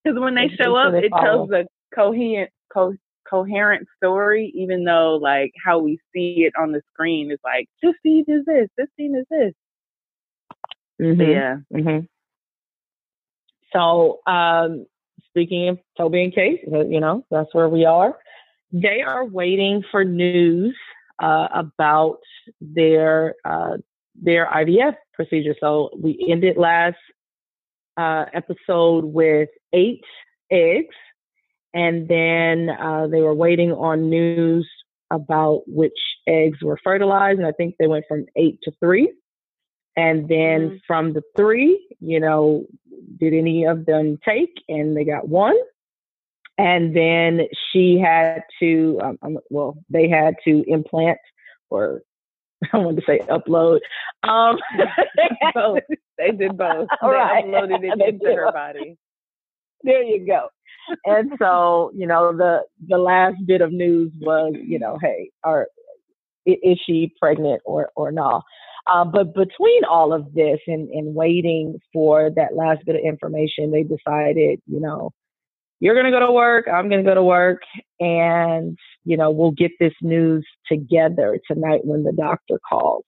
Because when they show up, it tells a coherent, co- coherent story, even though like how we see it on the screen is like this scene is this, this scene is this. Mm-hmm. Yeah. Mm-hmm. So, um, speaking of Toby and Kate, you know that's where we are. They are waiting for news uh, about their uh, their IVF procedure. So we ended last uh, episode with eight eggs and then uh, they were waiting on news about which eggs were fertilized, and I think they went from eight to three. And then mm-hmm. from the three, you know, did any of them take? And they got one. And then she had to, um, um well, they had to implant or [LAUGHS] I wanted to say upload. Um, [LAUGHS] [LAUGHS] both. They did both. They right. uploaded it into her body. There you go. and so, you know, the the last bit of news was, you know, hey, are is she pregnant or or not? Uh, but between all of this and, and waiting for that last bit of information, they decided, you know, you're going to go to work, I'm going to go to work, and, you know, we'll get this news together tonight when the doctor calls.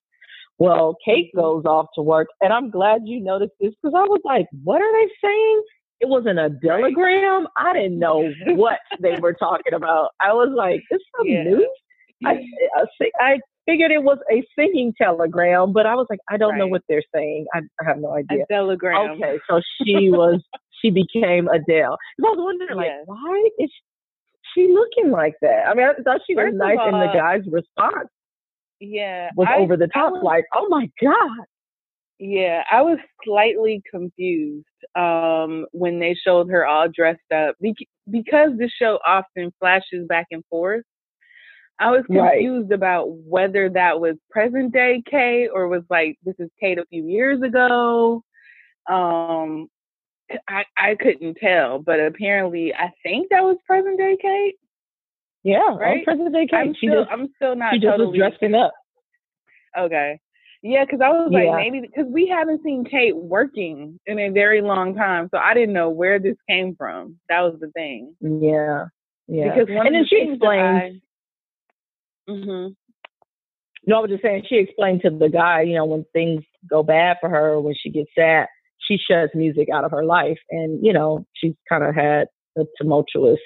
Well, Kate goes off to work, and I'm glad you noticed this because I was like, what are they saying? It wasn't an Adelegram. I didn't know what they were talking about. I was like, "This some yeah. news." I, I, I figured it was a singing telegram, but I was like, I don't right. know what they're saying. I, I have no idea. A telegram. Okay, so she was she became Adele. I was wondering, like, yes. why is she looking like that? I mean, I thought she was nice, all, and the guy's response, yeah, was I, over the top. Was, like, oh my god. Yeah, I was slightly confused um, when they showed her all dressed up because the show often flashes back and forth. I was confused right. about whether that was present day Kate or was like this is Kate a few years ago. Um, I I couldn't tell, but apparently I think that was present day Kate. Yeah, right. Present day Kate. I'm she still just, I'm still not she just totally was dressing up. Okay. Yeah, because I was like, yeah. maybe because we haven't seen Kate working in a very long time, so I didn't know where this came from. That was the thing. Yeah, yeah. Because and then she explains. Mm-hmm. No, I was just saying she explained to the guy, you know, when things go bad for her, when she gets sad, she shuts music out of her life, and you know, she's kind of had a tumultuous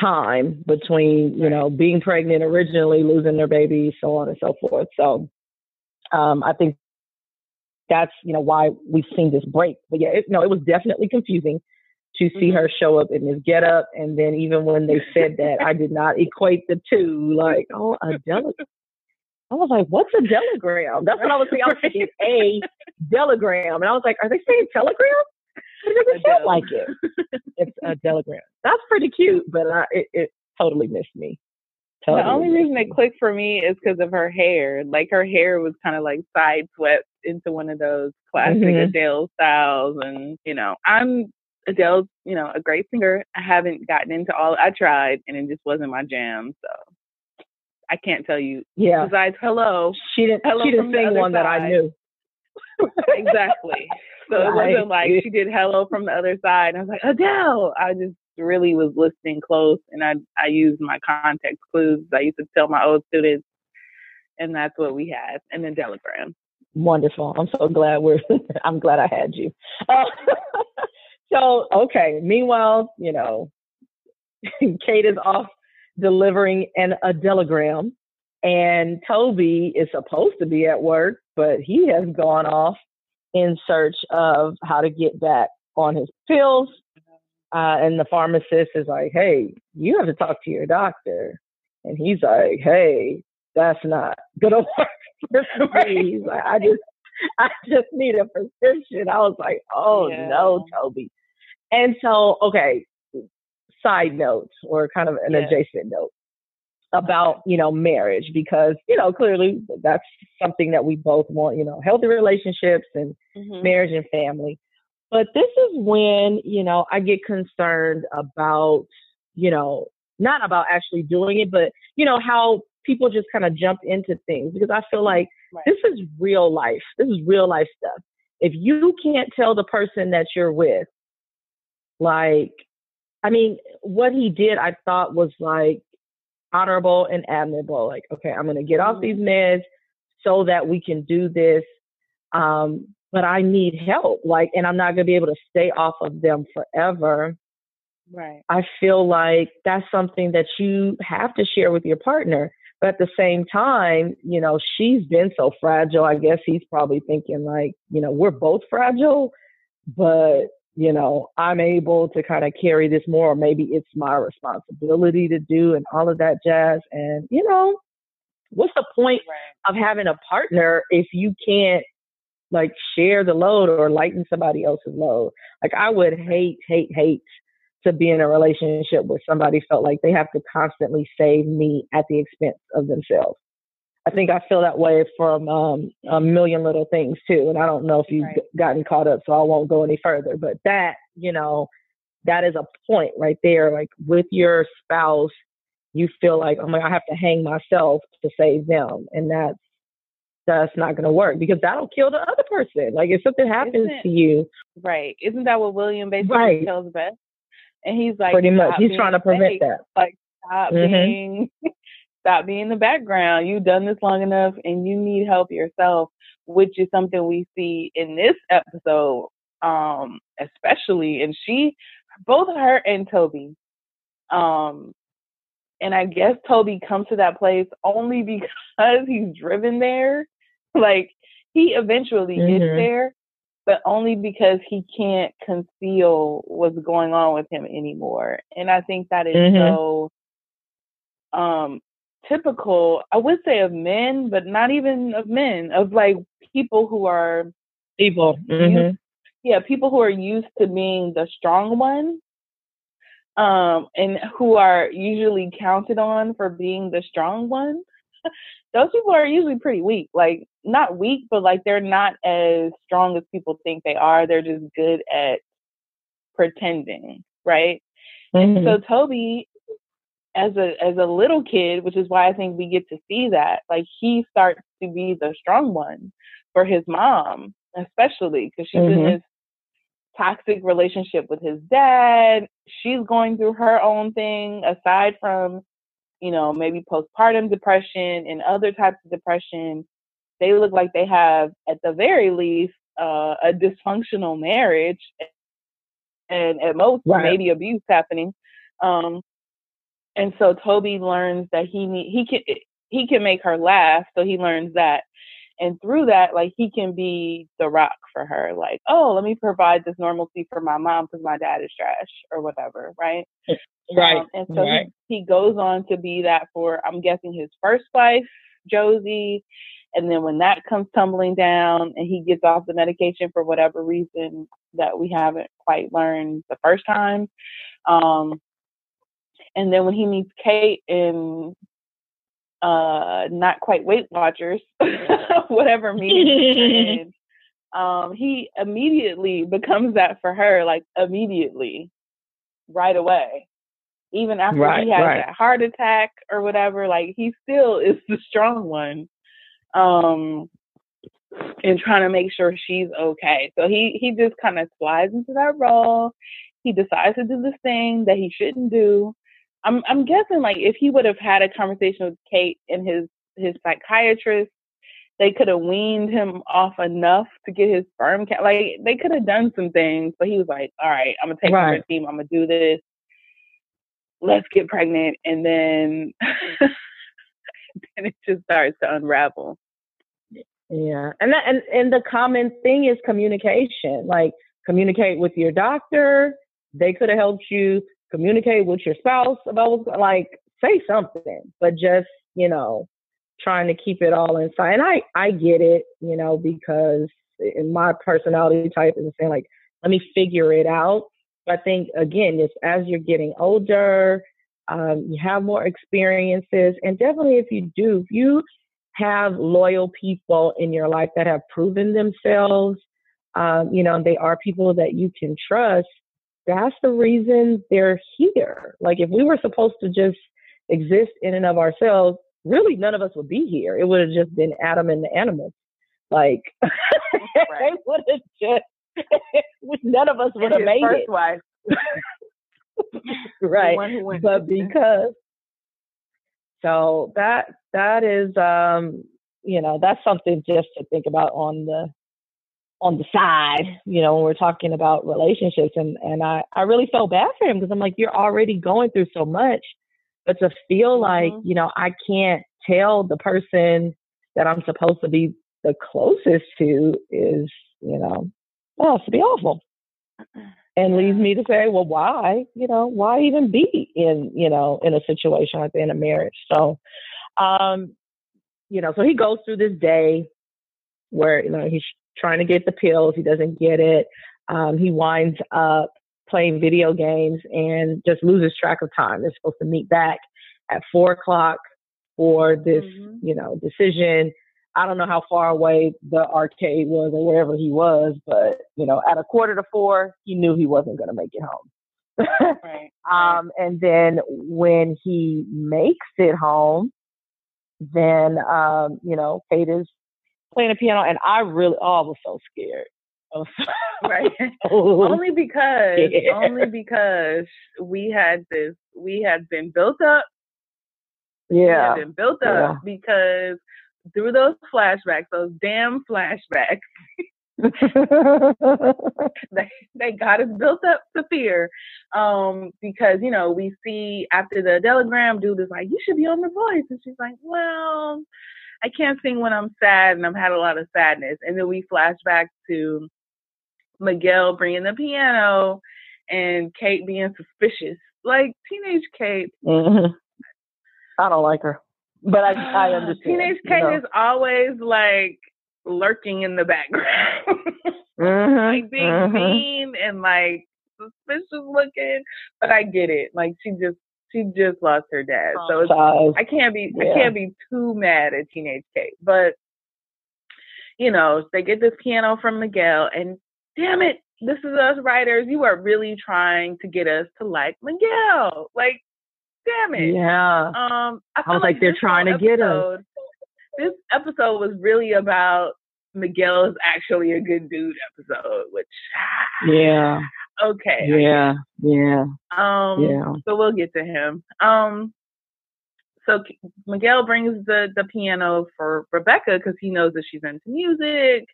time between, you know, being pregnant originally, losing their baby, so on and so forth. So, um, I think that's you know why we've seen this break. But yeah, it, no, it was definitely confusing to see mm-hmm. her show up in this get up. And then even when they said that, I did not equate the two. Like, oh, a dele. I was like, what's a telegram? That's what I was [LAUGHS] thinking. I was thinking a telegram. And I was like, are they saying telegram? It doesn't sound like it. It's a telegram. That's pretty cute, but I, it, it totally missed me. Totally the only reason it clicked for me is because of her hair. Like her hair was kind of like side swept into one of those classic mm-hmm. Adele styles, and you know, I'm Adele's, you know, a great singer. I haven't gotten into all. I tried, and it just wasn't my jam. So I can't tell you. Yeah. Besides, hello. She didn't. Hello she didn't sing one side. that I knew. exactly. [LAUGHS] So right. it wasn't like she did hello from the other side. I was like Adele. I just really was listening close, and I I used my context clues. I used to tell my old students, and that's what we had. And then Telegram. Wonderful. I'm so glad we're. [LAUGHS] I'm glad I had you. Uh, [LAUGHS] so, okay. Meanwhile, you know, Kate is off delivering an Adelegram, and Toby is supposed to be at work, but he has gone off in search of how to get back on his pills. Uh, and the pharmacist is like, hey, you have to talk to your doctor. And he's like, hey, that's not gonna [LAUGHS] work for me. He's like, I just [LAUGHS] I just need a prescription. I was like, oh yeah. no, Toby. And so, okay, side note or kind of an yeah. adjacent note about, you know, marriage because, you know, clearly that's something that we both want, you know, healthy relationships and mm-hmm. marriage and family. But this is when, you know, I get concerned about, you know, not about actually doing it, but, you know, how people just kind of jump into things because I feel like right. this is real life. This is real life stuff. If you can't tell the person that you're with, like, I mean, what he did, I thought was like honorable and admirable. Like, okay, I'm going to get off these mm-hmm. meds so that we can do this. Um, but I need help. Like, and I'm not going to be able to stay off of them forever. Right. I feel like that's something that you have to share with your partner. But at the same time, you know, she's been so fragile. I guess he's probably thinking like, you know, we're both fragile, but you know, I'm able to kind of carry this more, or maybe it's my responsibility to do and all of that jazz. And, you know, what's the point right. of having a partner if you can't like share the load or lighten somebody else's load. Like I would hate, hate, hate to be in a relationship where somebody felt like they have to constantly save me at the expense of themselves. I think I feel that way from um, a million little things too. And I don't know if you've right. gotten caught up, so I won't go any further. But that, you know, that is a point right there. Like with your spouse, you feel like, oh my, I have to hang myself to save them. And that's, that's not going to work because that'll kill the other person. Like if something happens to you. Right. Isn't that what William basically right. tells Beth? And he's like, pretty much. He's trying to prevent that. Like, stop mm-hmm. being [LAUGHS] stop being in the background. You've done this long enough and you need help yourself, which is something we see in this episode, um, especially. And she, both her and Toby, um, and I guess Toby comes to that place only [LAUGHS] because he's driven there. Like he eventually mm-hmm. gets there, but only because he can't conceal what's going on with him anymore. And I think that is mm-hmm. so um typical, I would say of men, but not even of men, of like people who are people. Mm-hmm. yeah, people who are used to being the strong one. Um, and who are usually counted on for being the strong one. [LAUGHS] Those people are usually pretty weak. Like not weak, but like they're not as strong as people think they are. They're just good at pretending, right? Mm-hmm. And so Toby as a as a little kid, which is why I think we get to see that. Like he starts to be the strong one for his mom, especially because she's mm-hmm. in this toxic relationship with his dad. She's going through her own thing aside from, you know, maybe postpartum depression and other types of depression. They look like they have, at the very least, uh, a dysfunctional marriage and at most right. maybe abuse happening. Um, and so Toby learns that he need, he can he can make her laugh, so he learns that. And through that, like he can be the rock for her. Like, oh, let me provide this normalcy for my mom because my dad is trash or whatever, right? Right. Um, and so right. He, he goes on to be that for I'm guessing his first wife, Josie. And then when that comes tumbling down and he gets off the medication for whatever reason that we haven't quite learned the first time, um, and then when he meets Kate in uh not quite Weight Watchers, [LAUGHS] whatever meeting [LAUGHS] um, he immediately becomes that for her, like immediately, right away. Even after right, he has right. that heart attack or whatever, like he still is the strong one. Um and trying to make sure she's okay. So he he just kind of slides into that role. He decides to do this thing that he shouldn't do. I'm I'm guessing like if he would have had a conversation with Kate and his his psychiatrist, they could have weaned him off enough to get his sperm count. Like they could have done some things, but he was like, "All right, I'm gonna take right. my team. I'm gonna do this. Let's get pregnant," and then [LAUGHS] then it just starts to unravel. Yeah, and that, and and the common thing is communication. Like communicate with your doctor. They could have helped you communicate with your spouse about what's like say something, but just you know trying to keep it all inside. And I I get it, you know, because in my personality type is saying like let me figure it out. But I think again, just as you're getting older, um, you have more experiences, and definitely if you do, if you have loyal people in your life that have proven themselves, um, you know, they are people that you can trust that's the reason they're here. Like if we were supposed to just exist in and of ourselves, really none of us would be here. It would have just been Adam and the animals. Like [LAUGHS] right. it would have just [LAUGHS] none of us would have made first it. Wife. [LAUGHS] right. But because so that that is um you know, that's something just to think about on the on the side, you know, when we're talking about relationships. And, and I, I really felt bad for him because I'm like, you're already going through so much. But to feel like, mm-hmm. you know, I can't tell the person that I'm supposed to be the closest to is, you know, well, to be awful. [CLEARS THROAT] And leads me to say, well, why, you know, why even be in, you know, in a situation like that in a marriage? So, um, you know, so he goes through this day where, you know, he's trying to get the pills. He doesn't get it. Um, he winds up playing video games and just loses track of time. They're supposed to meet back at four o'clock for this, mm-hmm. you know, decision. I don't know how far away the arcade was or wherever he was, but you know, at a quarter to four, he knew he wasn't going to make it home. [LAUGHS] right. Um, and then when he makes it home, then um, you know, Kate is playing the piano, and I really, oh, I was so scared. [LAUGHS] right. [LAUGHS] only because, only because we had this, we had been built up. Yeah. been built up yeah. because through those flashbacks, those damn flashbacks, [LAUGHS] they they got us built up to fear. Um, because, you know, we see after the telegram dude is like, You should be on the voice. And she's like, Well, I can't sing when I'm sad and I've had a lot of sadness. And then we flash back to Miguel bringing the piano and Kate being suspicious. Like teenage Kate. Mm-hmm. I don't like her. But I I [SIGHS] understand. Teenage Kate know? is always like lurking in the background. [LAUGHS] mm-hmm. like being mm-hmm. mean and like suspicious looking. But I get it. Like she just she just lost her dad. So it's, I can't be yeah. I can't be too mad at teenage Kate. But you know, they get this piano from Miguel and damn it, this is us writers. You are really trying to get us to like Miguel. Like, damn it. Yeah. Um, I, I was like, like they're trying to get us. This episode was really about Miguel is actually a good dude episode, which yeah, okay, yeah, yeah, um, yeah. So we'll get to him. Um, so Miguel brings the the piano for Rebecca because he knows that she's into music,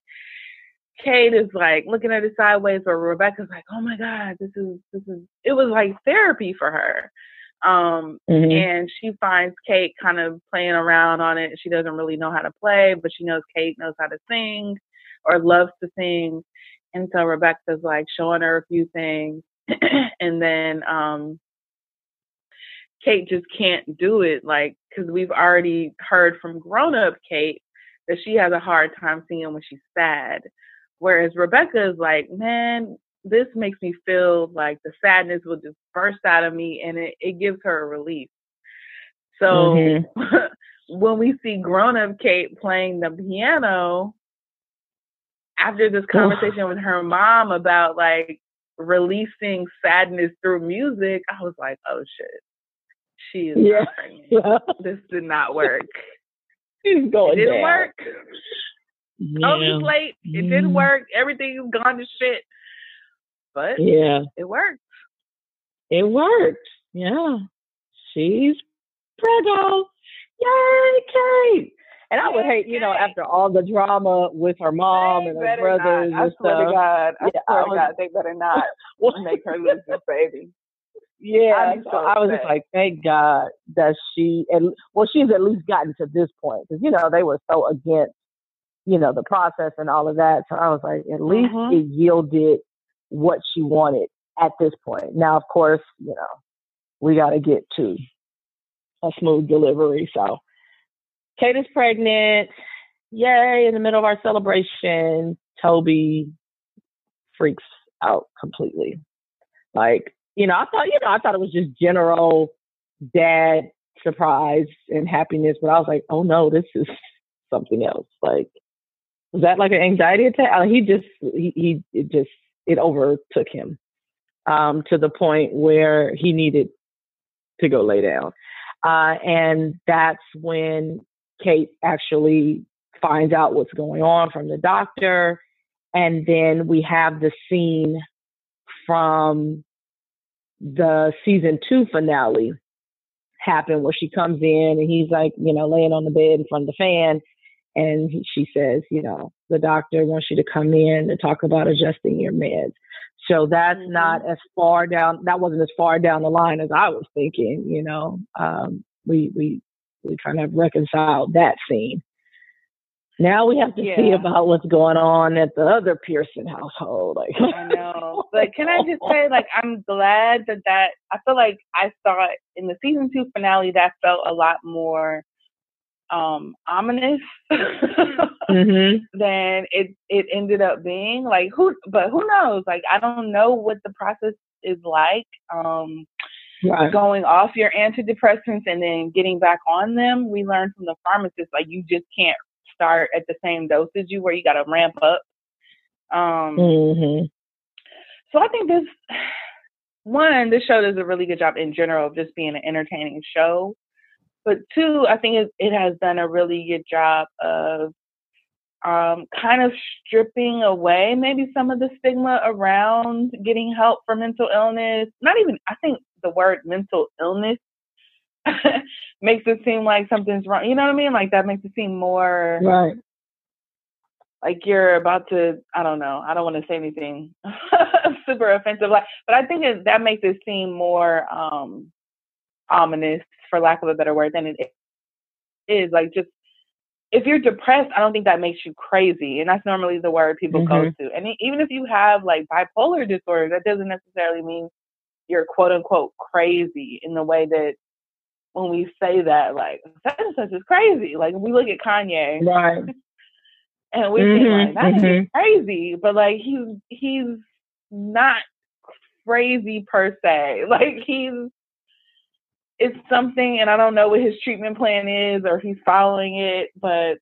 Kate is like looking at it sideways, or Rebecca's like, "Oh my God, this is this is." It was like therapy for her, um, mm-hmm. and she finds Kate kind of playing around on it. She doesn't really know how to play, but she knows Kate knows how to sing or loves to sing, and so Rebecca's like showing her a few things, [CLEARS THROAT] and then um, Kate just can't do it, like because we've already heard from grown up Kate that she has a hard time seeing when she's sad. Whereas Rebecca is like, man, this makes me feel like the sadness will just burst out of me and it, it gives her a relief. So mm-hmm. [LAUGHS] when we see grown up Kate playing the piano, after this conversation with her mom about like releasing sadness through music, I was like, oh shit. She is yeah. [LAUGHS] yeah. This did not work. She's going it didn't down. work. Yeah. Oh, he's late. It didn't work. Everything is gone to shit. But yeah, it worked. It worked. Yeah. She's Prego. Yay, Kate. And I would hate, you know, after all the drama with her mom they and her brothers not. I and swear stuff. To God, I yeah, swear I was, to God, they better not [LAUGHS] make her lose this baby. Yeah, so I was just like, thank God that she, and well, she's at least gotten to this point because you know they were so against you know, the process and all of that. So I was like, at least mm-hmm. it yielded what she wanted at this point. Now, of course, you know, we got to get to a smooth delivery. So Kate is pregnant. Yay, in the middle of our celebration, Toby freaks out completely. Like, you know, I thought, you know, I thought it was just general dad surprise and happiness, but I was like, oh no, this is [LAUGHS] something else. Like, was that like an anxiety attack? Uh, he just he, he it just it overtook him um, to the point where he needed to go lay down, uh, and that's when Kate actually finds out what's going on from the doctor, and then we have the scene from the season two finale happen where she comes in and he's like, you know, laying on the bed in front of the fan and she says, you know, the doctor wants you to come in to talk about adjusting your meds. So that's mm-hmm. not as far down. That wasn't as far down the line as I was thinking. You know, um, we we we kind of reconciled that scene. Now we have to yeah. see about what's going on at the other Pearson household. Like, I know, but can I just say, like, [LAUGHS] I'm glad that that I feel like I saw in the season two finale. That felt a lot more um ominous mm-hmm. [LAUGHS] than it it ended up being. Like who but who knows? Like I don't know what the process is like. Um right. going off your antidepressants and then getting back on them. We learned from the pharmacist like you just can't start at the same dosage you where you gotta ramp up. Um mm-hmm. so I think this one, this show does a really good job in general of just being an entertaining show. But two, I think it, it has done a really good job of um, kind of stripping away maybe some of the stigma around getting help for mental illness. Not even, I think the word mental illness [LAUGHS] makes it seem like something's wrong. You know what I mean? Like that makes it seem more right. Like you're about to, I don't know. I don't want to say anything [LAUGHS] super offensive, like, but I think it, that makes it seem more um, ominous, for lack of a better word, than it is. Like just if you're depressed, I don't think that makes you crazy. And that's normally the word people mm-hmm. go to. And even if you have like bipolar disorder, that doesn't necessarily mean you're quote unquote crazy in the way that when we say that, like, such and such is crazy. Like, we look at Kanye. Right. [LAUGHS] and we mm-hmm. think, like, that mm-hmm. is crazy. But, like, he's, he's not crazy per se. [LAUGHS] Like, he's, it's something, and I don't know what his treatment plan is or if he's following it, but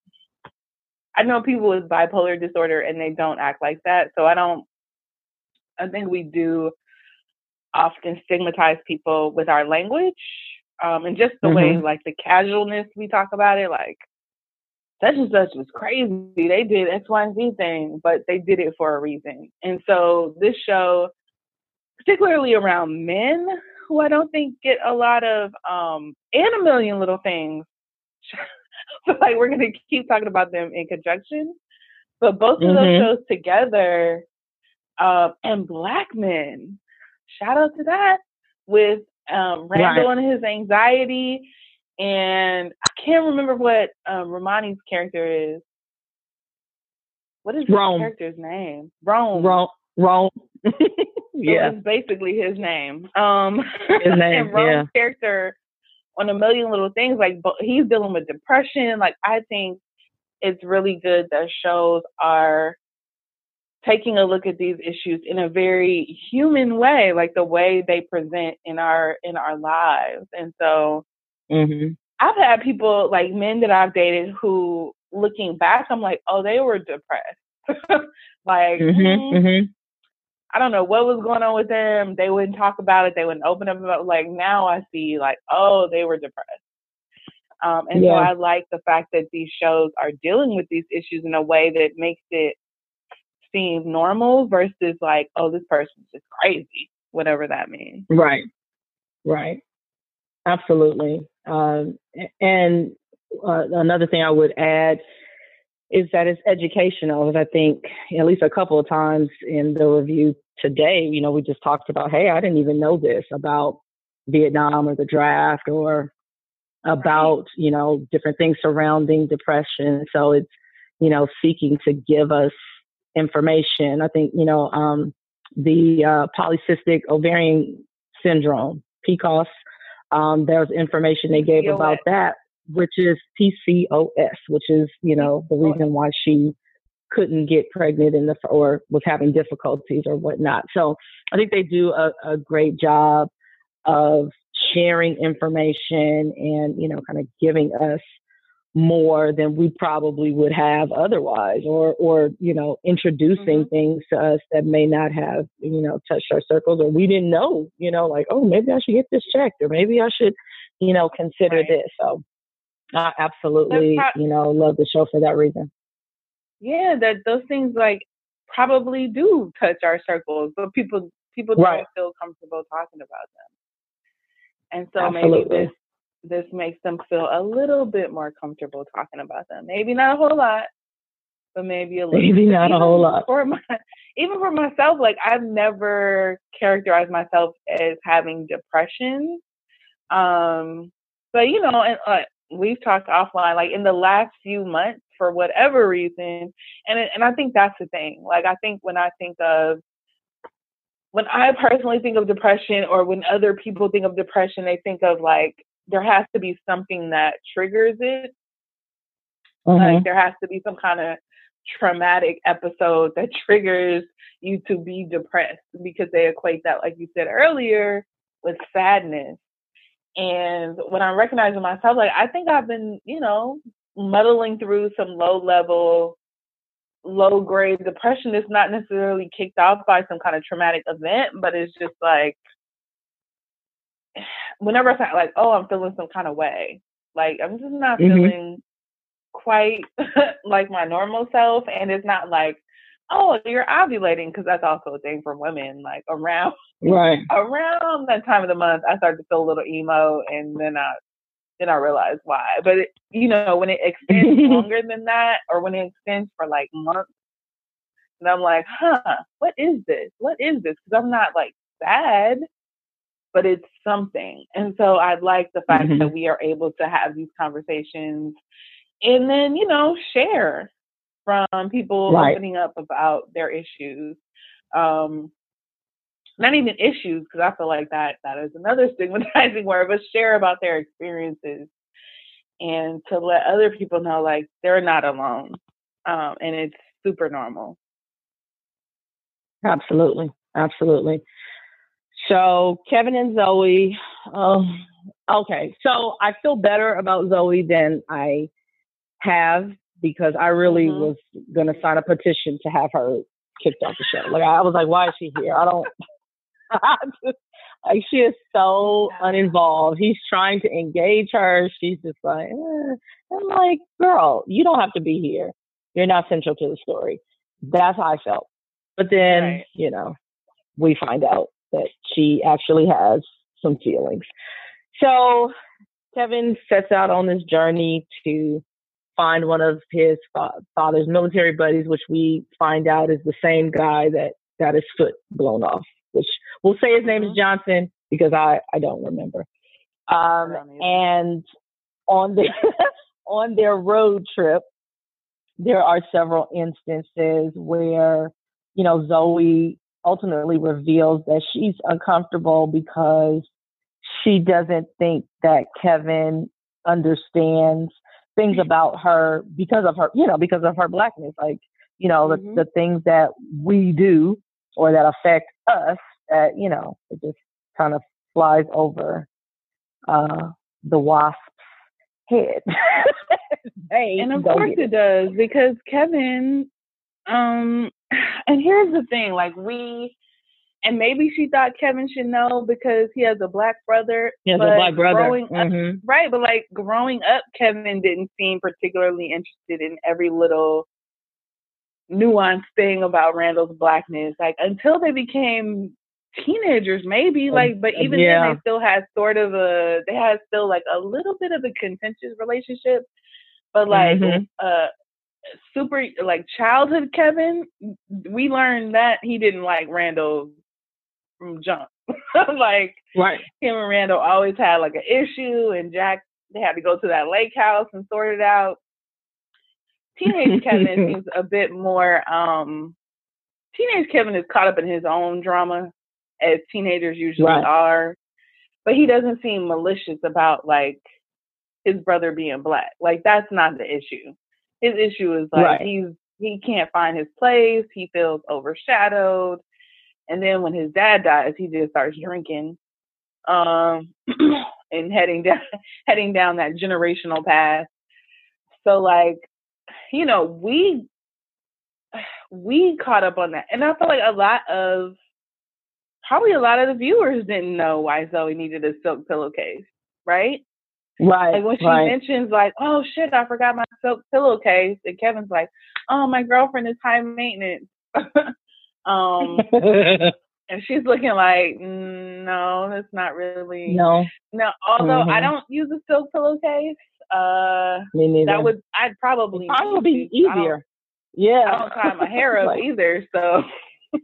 I know people with bipolar disorder and they don't act like that. So I don't, I think we do often stigmatize people with our language um, and just the mm-hmm. way, like the casualness we talk about it, like such and such was crazy. They did X, Y, and Z thing, but they did it for a reason. And so this show, particularly around men, who I don't think get a lot of um and a million little things. [LAUGHS] so like we're gonna keep talking about them in conjunction. But both of mm-hmm. those shows together, uh, and black men, shout out to that with um, Randall right. and his anxiety, and I can't remember what um, Romany's character is. What is Rome. his character's name? Rome. Rome. [LAUGHS] Rome. yeah, it's basically his name. Um, his [LAUGHS] name. and Rome's yeah. character on a million little things. Like, but he's dealing with depression. Like, I think it's really good that shows are taking a look at these issues in a very human way, like the way they present in our in our lives. And so, mm-hmm. I've had people like men that I've dated who, looking back, I'm like, oh, they were depressed. [LAUGHS] like, mm-hmm, mm, mm-hmm. I don't know what was going on with them. They wouldn't talk about it. They wouldn't open up about like now I see like, oh, they were depressed. Um, and yeah. so I like the fact that these shows are dealing with these issues in a way that makes it seem normal versus like, oh, this person's just crazy, whatever that means. Right. Right. Absolutely. Um, and uh, another thing I would add is that it's educational. I think at least a couple of times in the review today, you know, we just talked about, hey, I didn't even know this about Vietnam or the draft or about, you know, different things surrounding depression. So it's, you know, seeking to give us information. I think, you know, um, the uh, polycystic ovarian syndrome, PCOS, um, there's information they gave about that which is PCOS, which is, you know, the reason why she couldn't get pregnant in the or was having difficulties or whatnot. So I think they do a, a great job of sharing information and, you know, kind of giving us more than we probably would have otherwise or or you know introducing mm-hmm. things to us that may not have you know touched our circles or we didn't know you know like oh maybe i should get this checked or maybe i should you know consider right. this so I absolutely, pro- you know, love the show for that reason. Yeah, that those things like probably do touch our circles, but people people don't feel comfortable talking about them. And so absolutely. maybe this this makes them feel a little bit more comfortable talking about them. Maybe not a whole lot, but maybe a little. Maybe not even a whole lot. For my, even for myself, like I've never characterized myself as having depression. Um, but you know, and uh, we've talked offline, like in the last few months, for whatever reason, and and I think that's the thing. Like I think when I think of when I personally think of depression, or when other people think of depression, they think of like there has to be something that triggers it. Mm-hmm. Like there has to be some kind of traumatic episode that [LAUGHS] triggers you to be depressed because they equate that, like you said earlier, with sadness. And when I'm recognizing myself, like I think I've been, you know, muddling through some low level, low grade depression that's not necessarily kicked off by some kind of traumatic event, but it's just like whenever I say like, oh, I'm feeling some kind of way, like I'm just not mm-hmm. feeling quite [LAUGHS] like my normal self, and it's not like, oh, you're ovulating because that's also a thing for women. Like around right [LAUGHS] around that time of the month, I start to feel a little emo, and then I then I realize why. But it, you know, when it extends [LAUGHS] longer than that, or when it extends for like months, and I'm like, huh, what is this? What is this? Because I'm not like sad but it's something. And so I like the fact mm-hmm. that we are able to have these conversations and then, you know, share from people right. opening up about their issues. Um, not even issues, because I feel like that that is another [LAUGHS] stigmatizing word, but share about their experiences and to let other people know like they're not alone. Um, and it's super normal. Absolutely. Absolutely. So Kevin and Zoe. Um, okay, so I feel better about Zoe than I have because I really mm-hmm. was gonna sign a petition to have her kicked off the show. Like I was like, why is she here? I don't. [LAUGHS] like she is so uninvolved. He's trying to engage her. She's just like, eh. I'm like, girl, you don't have to be here. You're not central to the story. That's how I felt. But then, right. you know, we find out that she actually has some feelings. So Kevin sets out on this journey to find one of his fa- father's military buddies, which we find out is the same guy that got his foot blown off, which we'll say his name is mm-hmm. Johnson because I, I don't remember. Um, and on the [LAUGHS] on their road trip, there are several instances where, you know, Zoe ultimately reveals that she's uncomfortable because she doesn't think that Kevin understands things about her because of her, you know, because of her blackness. Like, you know, mm-hmm. the, the things that we do or that affect us that, you know, it just kind of flies over uh, the wasp's head. [LAUGHS] and of course it. it does because Kevin um, and here's the thing, like we, and maybe she thought Kevin should know because he has a black brother. He has a black brother. Mm-hmm. Up, right, but like growing up, Kevin didn't seem particularly interested in every little nuanced thing about Randall's blackness. Like until they became teenagers, maybe. Like, but even yeah. then, they still had sort of a, they had still like a little bit of a contentious relationship. But like, mm-hmm. uh, super like childhood Kevin, we learned that he didn't like Randall from jump. [LAUGHS] like right. him and Randall always had like an issue and Jack they had to go to that lake house and sort it out. Teenage Kevin [LAUGHS] seems a bit more um teenage Kevin is caught up in his own drama as teenagers usually right. are. But he doesn't seem malicious about like his brother being black. Like that's not the issue his issue is like right. he's he can't find his place. He feels overshadowed, and then when his dad dies, he just starts drinking, um, [CLEARS THROAT] and heading down [LAUGHS] heading down that generational path. So like, you know, we we caught up on that, and I feel like a lot of probably a lot of the viewers didn't know why Zoe needed a silk pillowcase, right? Right. Like when she right. mentions like, oh shit, I forgot my silk pillowcase, and Kevin's like, oh my girlfriend is high maintenance. [LAUGHS] um, [LAUGHS] and she's looking like, no, that's not really. No. No. Although mm-hmm. I don't use a silk pillowcase. Uh, Me neither. That would I'd probably probably be easier. Yeah. I don't tie my [LAUGHS] hair up like, either, so I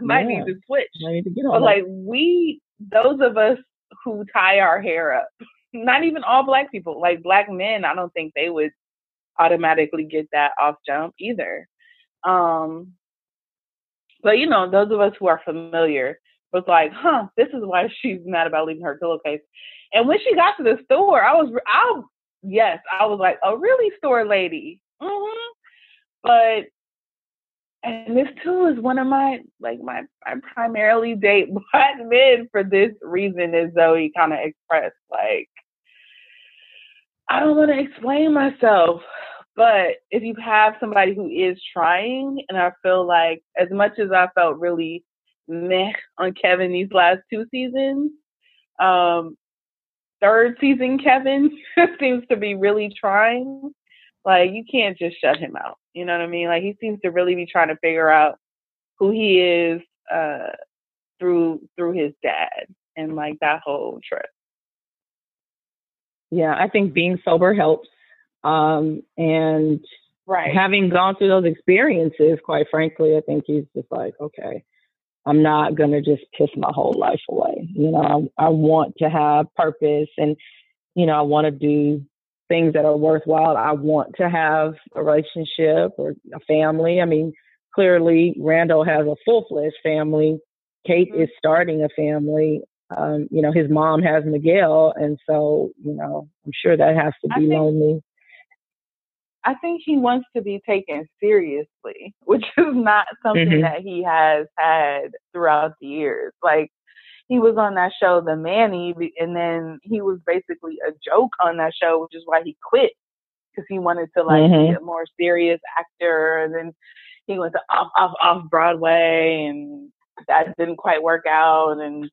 might yeah. need to switch. Need to but like we, those of us who tie our hair up not even all black people, like black men, I don't think they would automatically get that off jump either. Um, but you know, those of us who are familiar was like, huh, this is why she's mad about leaving her pillowcase. And when she got to the store, I was, I yes, I was like, oh, really, store lady. Mm-hmm. But and this too is one of my like my I primarily date [LAUGHS] black men for this reason, as Zoe kind of expressed. Like, I don't want to explain myself, but if you have somebody who is trying, and I feel like as much as I felt really meh on Kevin these last two seasons, um, third season Kevin [LAUGHS] seems to be really trying. Like you can't just shut him out. You know what I mean? Like he seems to really be trying to figure out who he is uh, through through his dad and like that whole trip. Yeah, I think being sober helps. Um, and right. having gone through those experiences, quite frankly, I think he's just like, okay, I'm not going to just piss my whole life away. You know, I, I want to have purpose and, you know, I want to do things that are worthwhile. I want to have a relationship or a family. I mean, clearly Randall has a full fledged family. Kate mm-hmm. is starting a family. Um, you know, his mom has Miguel, and so you know, I'm sure that has to be think, lonely. I think he wants to be taken seriously, [LAUGHS] which is not something mm-hmm. that he has had throughout the years. Like he was on that show, The Manny, and then he was basically a joke on that show, which is why he quit because he wanted to like mm-hmm. be a more serious actor. And then he went to off off off Broadway, and that didn't quite work out. And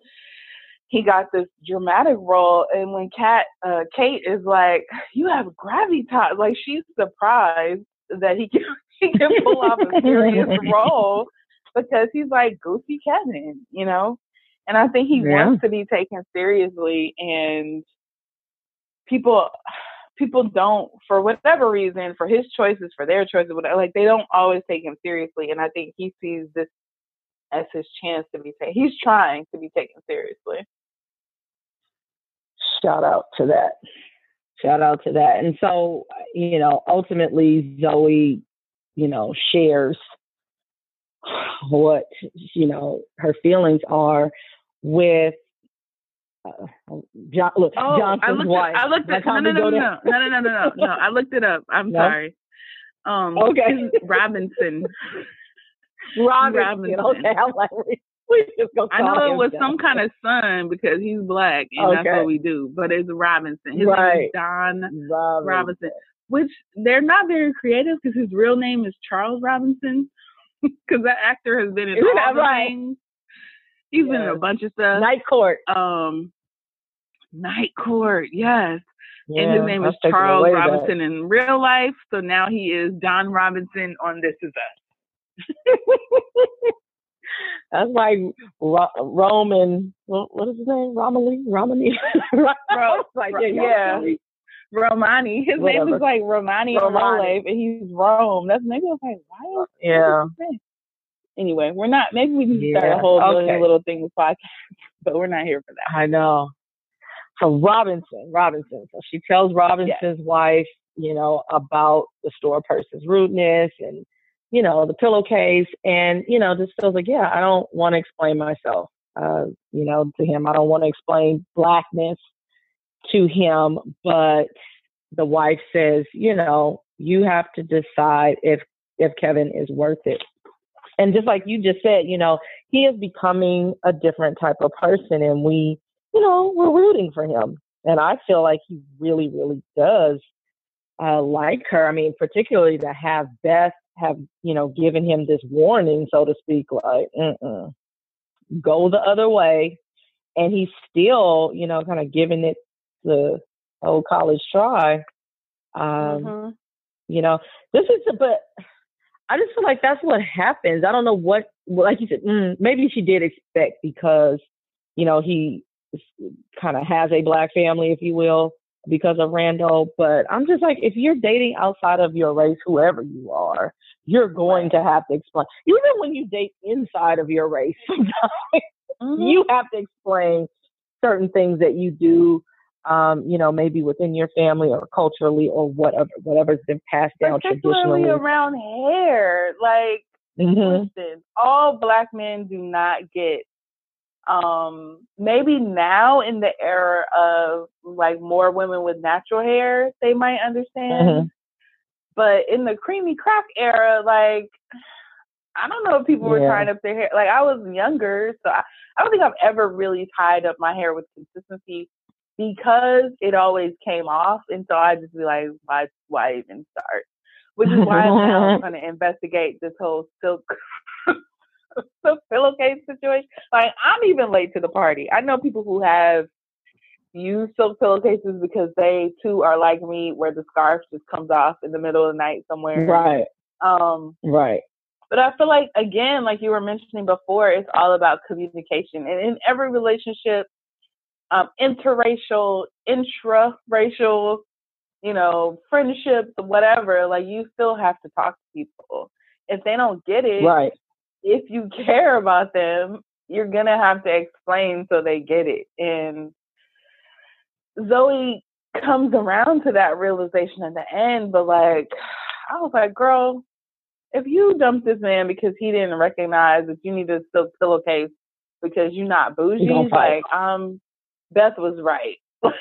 he got this dramatic role, and when Kat uh, Kate is like, "You have gravitas," like she's surprised that he can [LAUGHS] he can pull off a serious [LAUGHS] role because he's like goofy Kevin, you know. And I think he yeah. wants to be taken seriously, and people people don't for whatever reason for his choices for their choices whatever, like they don't always take him seriously and i think he sees this as his chance to be taken he's trying to be taken seriously shout out to that. Shout out to that. And so, you know, ultimately Zoe, you know, shares what, you know, her feelings are with uh, John, look, oh, Johnson's I looked wife. I looked at no no no, no, no, no, no, no, no, no, no. I looked it up. [LAUGHS] I'm no? sorry. Um, okay. [LAUGHS] Robinson. [LAUGHS] Robinson. Robinson. Okay, I'm like, [LAUGHS] I know it was some kind of son because he's black and okay. that's what we do. But it's Robinson. His right. name is Don Robinson. Robinson. Which they're not very creative because his real name is Charles Robinson. [LAUGHS] Because that actor has been in Isn't all the right? things. He's been in a bunch of stuff. Night Court. Um, Night Court. Yes. Yeah, and his name is Charles Robinson in real life. So now he is Don Robinson on This Is Us. [LAUGHS] That's like Ro- Roman. What, what is his name? Romany. Romany. [LAUGHS] Ro- like, yeah, yeah. Romany. His Whatever. name is like Romany, Romany. and he's Rome. That's maybe I was like, why? Uh, yeah. Anyway, we're not. Maybe we can yeah. start a whole okay. little thing with podcast, [LAUGHS] but we're not here for that. I know. So Robinson, Robinson. So she tells Robinson's yes. wife, you know, about the store person's rudeness and you know, the pillowcase and, you know, just feels like, yeah, I don't want to explain myself, uh, you know, to him. I don't want to explain blackness to him, but the wife says, you know, you have to decide if, if Kevin is worth it. And just like you just said, you know, he is becoming a different type of person and we, you know, we're rooting for him. And I feel like he really, really does uh, like her. I mean, particularly to have Beth have, you know, given him this warning, so to speak, like, Mm-mm. go the other way. And he's still, you know, kind of giving it the old college try. Um, mm-hmm. You know, this is, a, but I just feel like that's what happens. I don't know what, like you said, mm, maybe she did expect because, you know, he kind of has a black family, if you will because of Randall. But I'm just like, if you're dating outside of your race, whoever you are, you're going to have to explain. Even when you date inside of your race, [LAUGHS] mm-hmm. you have to explain certain things that you do. Um, you know, maybe within your family or culturally or whatever, whatever's been passed down traditionally. around hair, like, mm-hmm. listen, all black men do not get Um, maybe now in the era of like more women with natural hair, they might understand. Mm-hmm. But in the creamy crack era, like I don't know if people were tying up their hair. Like I was younger, so I, I don't think I've ever really tied up my hair with consistency because it always came off, and so I just be like, why, why even start? Which is why I'm going [LAUGHS] to investigate this whole silk [LAUGHS] [LAUGHS] the pillowcase situation. Like I'm even late to the party. I know people who have used silk pillowcases because they too are like me, where the scarf just comes off in the middle of the night somewhere. Right. Um. Right. But I feel like again, like you were mentioning before, it's all about communication, and in every relationship, um, interracial, intra-racial, you know, friendships, whatever, like you still have to talk to people. If they don't get it, right if you care about them, you're gonna have to explain so they get it. And Zoe comes around to that realization at the end, but like I was like, girl, if you dumped this man because he didn't recognize that you need a silk pillowcase because you're not bougie, like um Beth was right. [LAUGHS]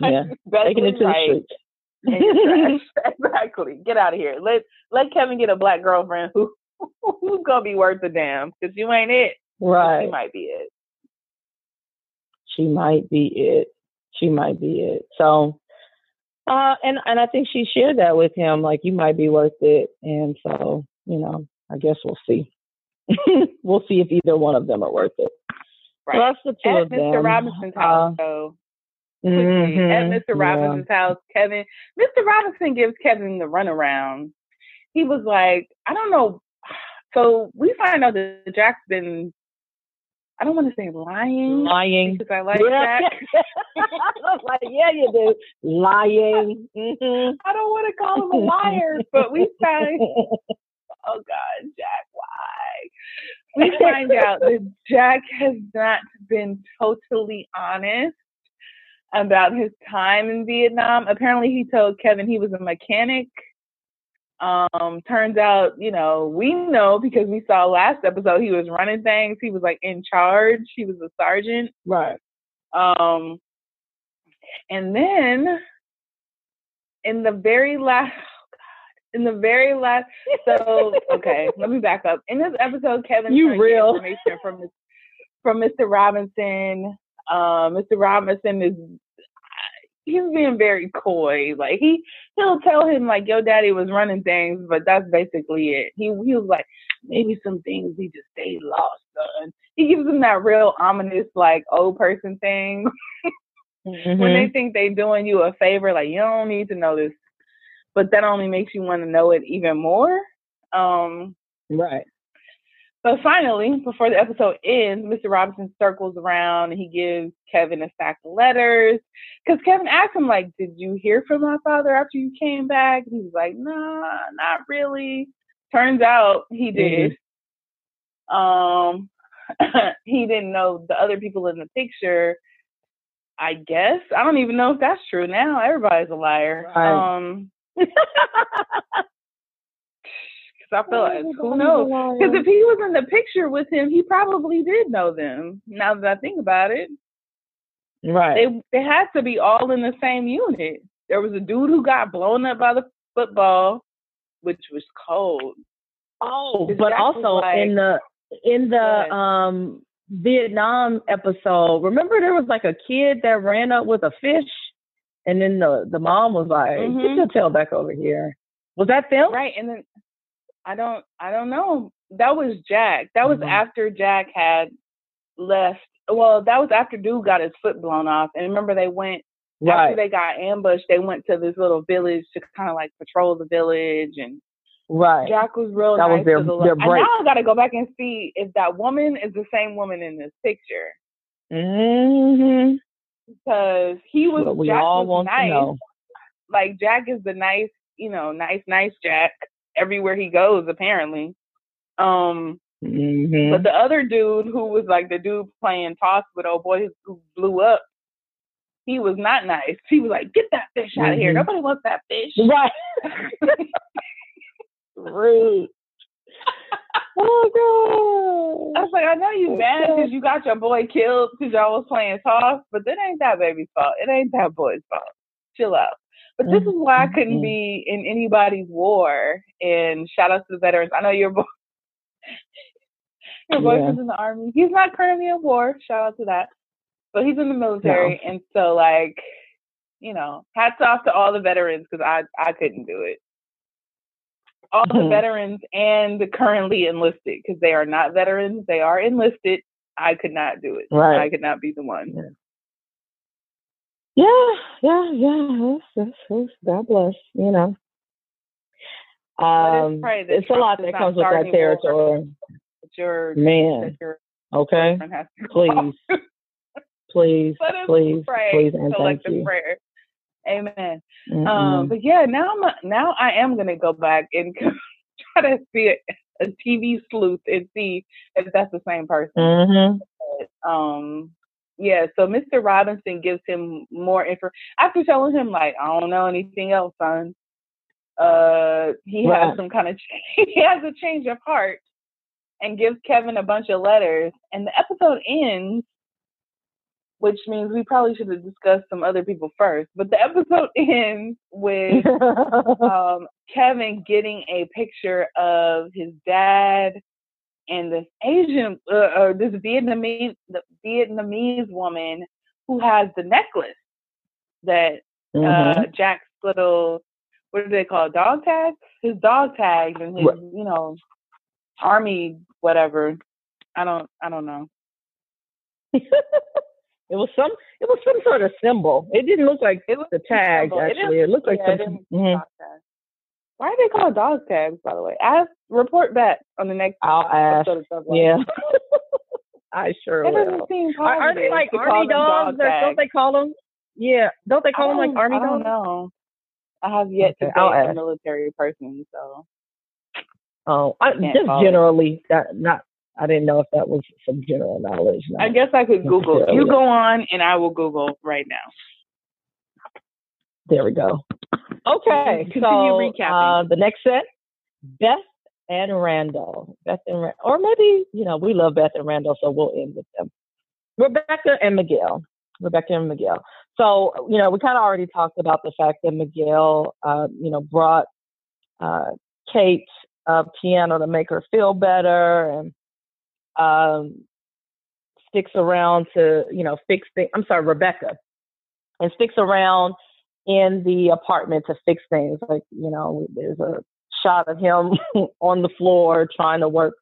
yeah. Beth Taking it to right. the street. [LAUGHS] exactly. Get out of here. Let let Kevin get a black girlfriend who [LAUGHS] who's gonna be worth a damn? Because you ain't it. Right. She might be it. She might be it. She might be it. So, uh, and and I think she shared that with him. Like you might be worth it. And so, you know, I guess we'll see. [LAUGHS] we'll see if either one of them are worth it. Right. So that's the two At of Mr. them. Robinson's house, uh, though. Mm-hmm, At Mr. Robinson's yeah. house, Kevin. Mr. Robinson gives Kevin the runaround. He was like, I don't know so we find out that Jack's been I don't want to say lying. Lying. Because I like yeah. Jack. [LAUGHS] I was like, yeah, you do. Lying. Mm-hmm. I don't want to call him a [LAUGHS] liar, but we find oh God, Jack, why? We find out [LAUGHS] that Jack has not been totally honest about his time in Vietnam. Apparently he told Kevin he was a mechanic um, turns out, you know, we know because we saw last episode he was running things. He was like in charge. He was a sergeant. Right. Um, and then in the very last, oh God, in the very last, so [LAUGHS] okay, let me back up. In this episode, Kevin, you real information from from Mr. Robinson. Uh, Mr. Robinson is he's being very coy. Like he he'll tell him like your daddy was running things, but that's basically it. He he was like maybe some things he just stayed lost, son. He gives him that real ominous like old person thing. mm-hmm. [LAUGHS] When they think they're doing you a favor, like you don't need to know this, but that only makes you want to know it even more. Um, right. But finally, before the episode ends, Mr. Robinson circles around and he gives Kevin a stack of letters. Because Kevin asked him, like, did you hear from my father after you came back? he was like, nah, not really. Turns out he did. Mm-hmm. Um, [CLEARS THROAT] he didn't know the other people in the picture. I guess. I don't even know if that's true now. Everybody's a liar. Right. Um [LAUGHS] I feel like who knows? Because if he was in the picture with him, he probably did know them. Now that I think about it, right? They they had to be all in the same unit. There was a dude who got blown up by the football, which was cold. Oh, but also like, in the in the um Vietnam episode, remember there was like a kid that ran up with a fish, and then the the mom was like, mm-hmm. "Get your tail back over here." Was that film? Right, and then I don't I don't know. That was Jack. That was mm-hmm. after Jack had left. Well, that was after dude got his foot blown off. And remember they went right. after they got ambushed, they went to this little village to kind of like patrol the village and Right. Jack was real that nice was their, the their break. And now I gotta go back and see if that woman is the same woman in this picture. Mm-hmm. Because he was well, we Jack all was want nice. To know. Like Jack is the nice, you know, nice, nice Jack everywhere he goes, apparently. Um, mm-hmm. but the other dude who was like the dude playing toss with old boy who blew up, he was not nice. He was like, "Get that fish out of mm-hmm. here! Nobody wants that fish." Right. [LAUGHS] Rude. Oh god! I was like, I know you mad because you got your boy killed because y'all was playing toss, but that ain't that baby's fault. It ain't that boy's fault. Chill out. But this is why I couldn't Mm-hmm. be in anybody's war. And shout out to the veterans. I know your boy, [LAUGHS] your boyfriend's in the army. He's not currently in war. Shout out to that. But he's in the military, and so like, you know, hats off to all the veterans because I I couldn't do it. All the Mhm. veterans and the currently enlisted because they are not veterans. They are enlisted. I could not do it. Right. I could not be the one. Yeah, yeah, yeah. That's, that's, that's, God bless. You know. Um, it's a lot that comes with that territory. Your Man, your okay. boyfriend has to Please, please, please, pray. please, and thank you. prayer. Amen. Mm-mm. Um, but yeah, now I'm now I am gonna go back and [LAUGHS] try to see a, a TV sleuth and see if that's the same person. Mhm. Um, yeah. So Mr. Robinson gives him more info after telling him like I don't know anything else, son. Uh, he Right. has some kind of [LAUGHS] he has a change of heart and gives Kevin a bunch of letters, and the episode ends. Which means we probably should have discussed some other people first. But the episode [LAUGHS] ends with [LAUGHS] um, Kevin getting a picture of his dad and this Asian uh, or this Vietnamese the Vietnamese woman who has the necklace that Mhm. uh, Jack's little what do they call it, dog tags? His dog tags and his you know army whatever. I don't I don't know. [LAUGHS] it was some. It was some sort of symbol. It didn't look like It was the tag. symbol. It Actually, it, looked like Yeah, some. mhm. tags. Why do they call it dog tags? By the way, ask report back on the next. I'll ask. of Thug Life. Yeah, [LAUGHS] I sure That will. doesn't seem Are, are they like army them dog dogs? Or don't they call them? Yeah, don't they call I them like don't- army I don't dogs? know. I have yet Okay, to date a military person, so Oh, I, Can't just generally that not. I didn't know if that was some general knowledge. No. I guess I could Google. You go on, and I will Google right now. There we go. Okay, [LAUGHS] Continue so uh, the next set, Beth and Randall. Beth and Ra- or maybe you know we love Beth and Randall, so we'll end with them. Rebecca and Miguel. Rebecca and Miguel. So you know we kind of already talked about the fact that Miguel, uh, you know, brought uh, Kate a piano to make her feel better, and um, sticks around to you know fix things. I'm sorry, Rebecca, and sticks around in the apartment to fix things. Like, you know, there's a shot of him [LAUGHS] on the floor trying to work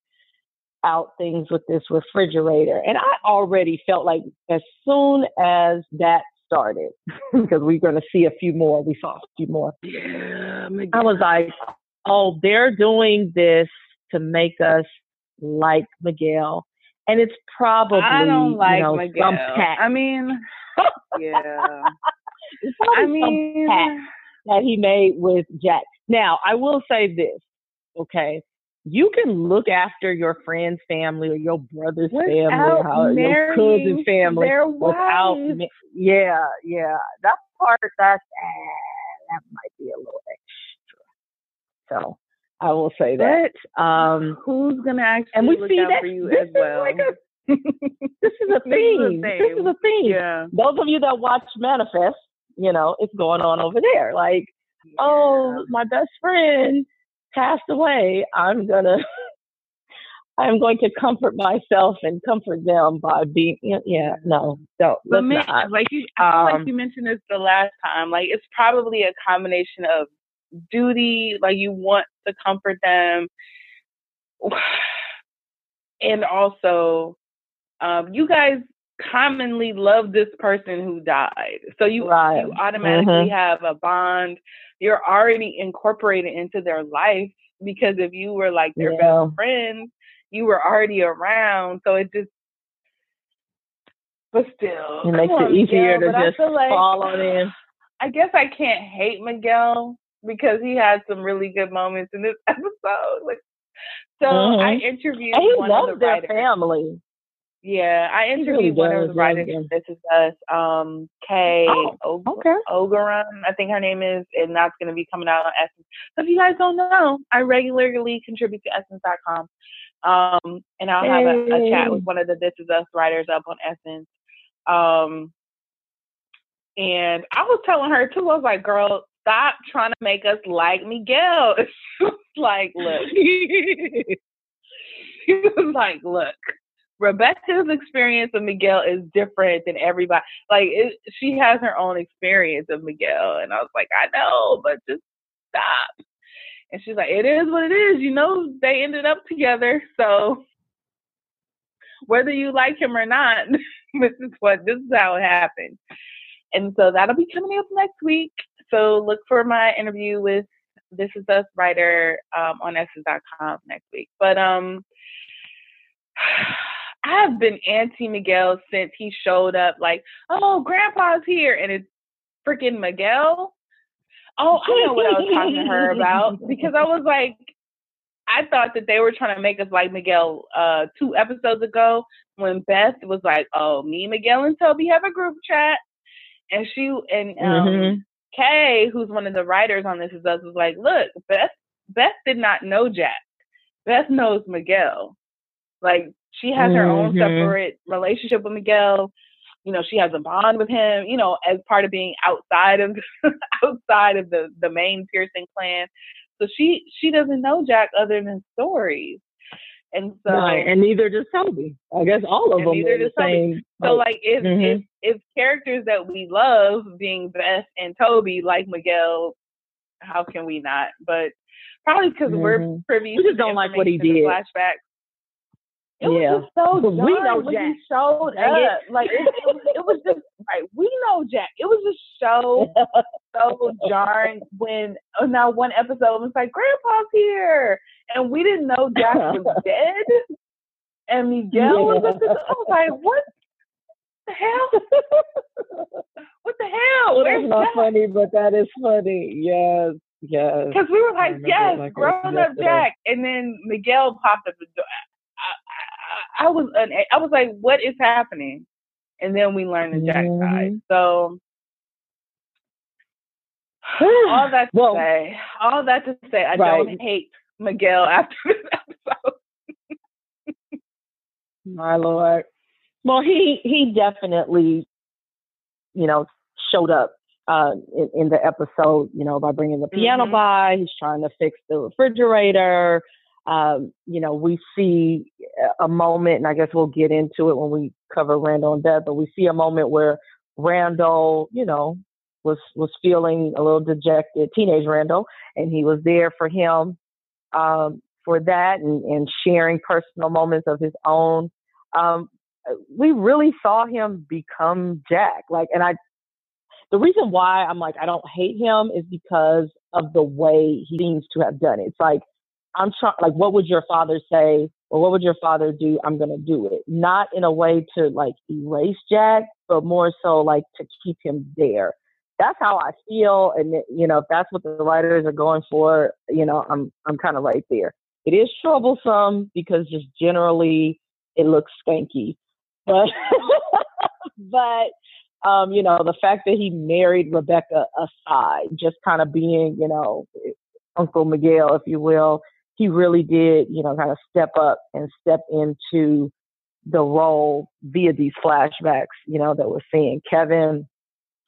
out things with this refrigerator. And I already felt like as soon as that started, [LAUGHS] because we're going to see a few more, we saw a few more. Yeah, I was like, oh, they're doing this to make us like Miguel. And it's probably I don't like you know, Miguel. I mean, [LAUGHS] yeah. It's probably I mean, that he made with Jack. Now, I will say this, okay? You can look after your friend's family or your brother's family or how, your cousin's family their without, ma- yeah, yeah. That part, that's, eh, that might be a little extra. So I will say that. Um, Who's gonna actually and we look see out that for you this as is well? like a, [LAUGHS] this is a This is a theme. This is a theme. yeah. Those of you that watch Manifest, you know, it's going on over there. Like, oh, my best friend passed away. I'm gonna, [LAUGHS] I'm going to comfort myself and comfort them by being, yeah, yeah no, don't, But man, not. like you, I feel Um, like you mentioned this the last time. Like it's probably a combination of duty, like you want to comfort them, [SIGHS] and also, um, you guys commonly love this person who died, so you Right. you automatically Mhm. have a bond. You're already incorporated into their life because if you were like their Yeah. best friend, you were already around. So it just, but still, It makes come it easier Miguel, to I just like- fall on in. I guess I can't hate Miguel because he had some really good moments in this [LAUGHS] episode. Like, so I Mhm. interviewed And he one of loves the their writers. family. Yeah, I interviewed really one of the writers. Yeah. This is us, um, Kay oh, okay. Oyegun, I think her name is, and that's going to be coming out on Essence. So if you guys don't know, I regularly contribute to Essence.com, um, and I'll have a, a, chat with one of the This Is Us writers up on Essence. Um, and I was telling her too. I was like, "Girl, stop trying to make us like Miguel." She like, "Look." she was like, "Look." [LAUGHS] Rebecca's experience of Miguel is different than everybody. Like it, she has her own experience of Miguel, and I was like, I know, but just stop. And she's like, it is what it is. You know, they ended up together, so whether you like him or not, [LAUGHS] this is what this is how it happened. And so that'll be coming up next week. So look for my interview with This Is Us writer um, on Essence.com next week. But um I have been anti Miguel since he showed up. Like, oh, Grandpa's here, and it's freaking Miguel. Oh, I know what I was talking to her about because I was like, I thought that they were trying to make us like Miguel uh, two episodes ago when Beth was like, "Oh, me, Miguel, and Toby have a group chat," and she and um, mm-hmm. Kay, who's one of the writers on this, is us was like, "Look, Beth, Beth did not know Jack. Beth knows Miguel. Like she has her mm-hmm. own separate relationship with Miguel. You know, she has a bond with him. You know, as part of being outside of [LAUGHS] outside of the the main Pearson clan. So she she doesn't know Jack other than stories. And so, right, and neither does Toby. I guess all of them are the same. So, like, if, mm-hmm. if if characters that we love, being Beth and Toby, like Miguel, how can we not? But probably because mm-hmm. we're privy. We just don't like what he did. Flashbacks. It yeah. was just so we know when Jack. he showed up. Like it, it, was, it was just right. We know Jack. It was just so [LAUGHS] so jarring when oh, now one episode was like Grandpa's here, and we didn't know Jack was [LAUGHS] dead, and Miguel yeah. was. Just, I was like, what the hell? [LAUGHS] what the hell? That's not Jack? funny, but that is funny. Yes. Yes. Because we were like, yes, like grown up Jack. And then Miguel popped up the door. I was I was like, what is happening? And then we learned the Jack mm-hmm. So all that to well, say, all that to say, I right. don't hate Miguel [LAUGHS] after this episode. My lord. Well, he he definitely, you know, showed up uh, in, in, the episode. You know, by bringing the piano mm-hmm. by, he's trying to fix the refrigerator um, you know, we see a moment, and I guess we'll get into it when we cover Randall and Beth, but we see a moment where Randall, you know, was was feeling a little dejected, teenage Randall, and he was there for him um, for that and, and sharing personal moments of his own. Um, we really saw him become Jack. Like, and I, the reason why I'm like I don't hate him is because of the way he seems to have done it. It's like I'm trying, like, what would your father say? Or what would your father do? I'm going to do it. Not in a way to like erase Jack, but more so like to keep him there. That's how I feel. And, you know, if that's what the writers are going for, you know, I'm, I'm kind of right there. It is troublesome because just generally it looks skanky. But, [LAUGHS] but, um, you know, the fact that he married Rebecca aside, just kind of being, you know, Uncle Miguel, if you will, he really did, you know, kind of step up and step into the role via these flashbacks, you know, that we're seeing. Kevin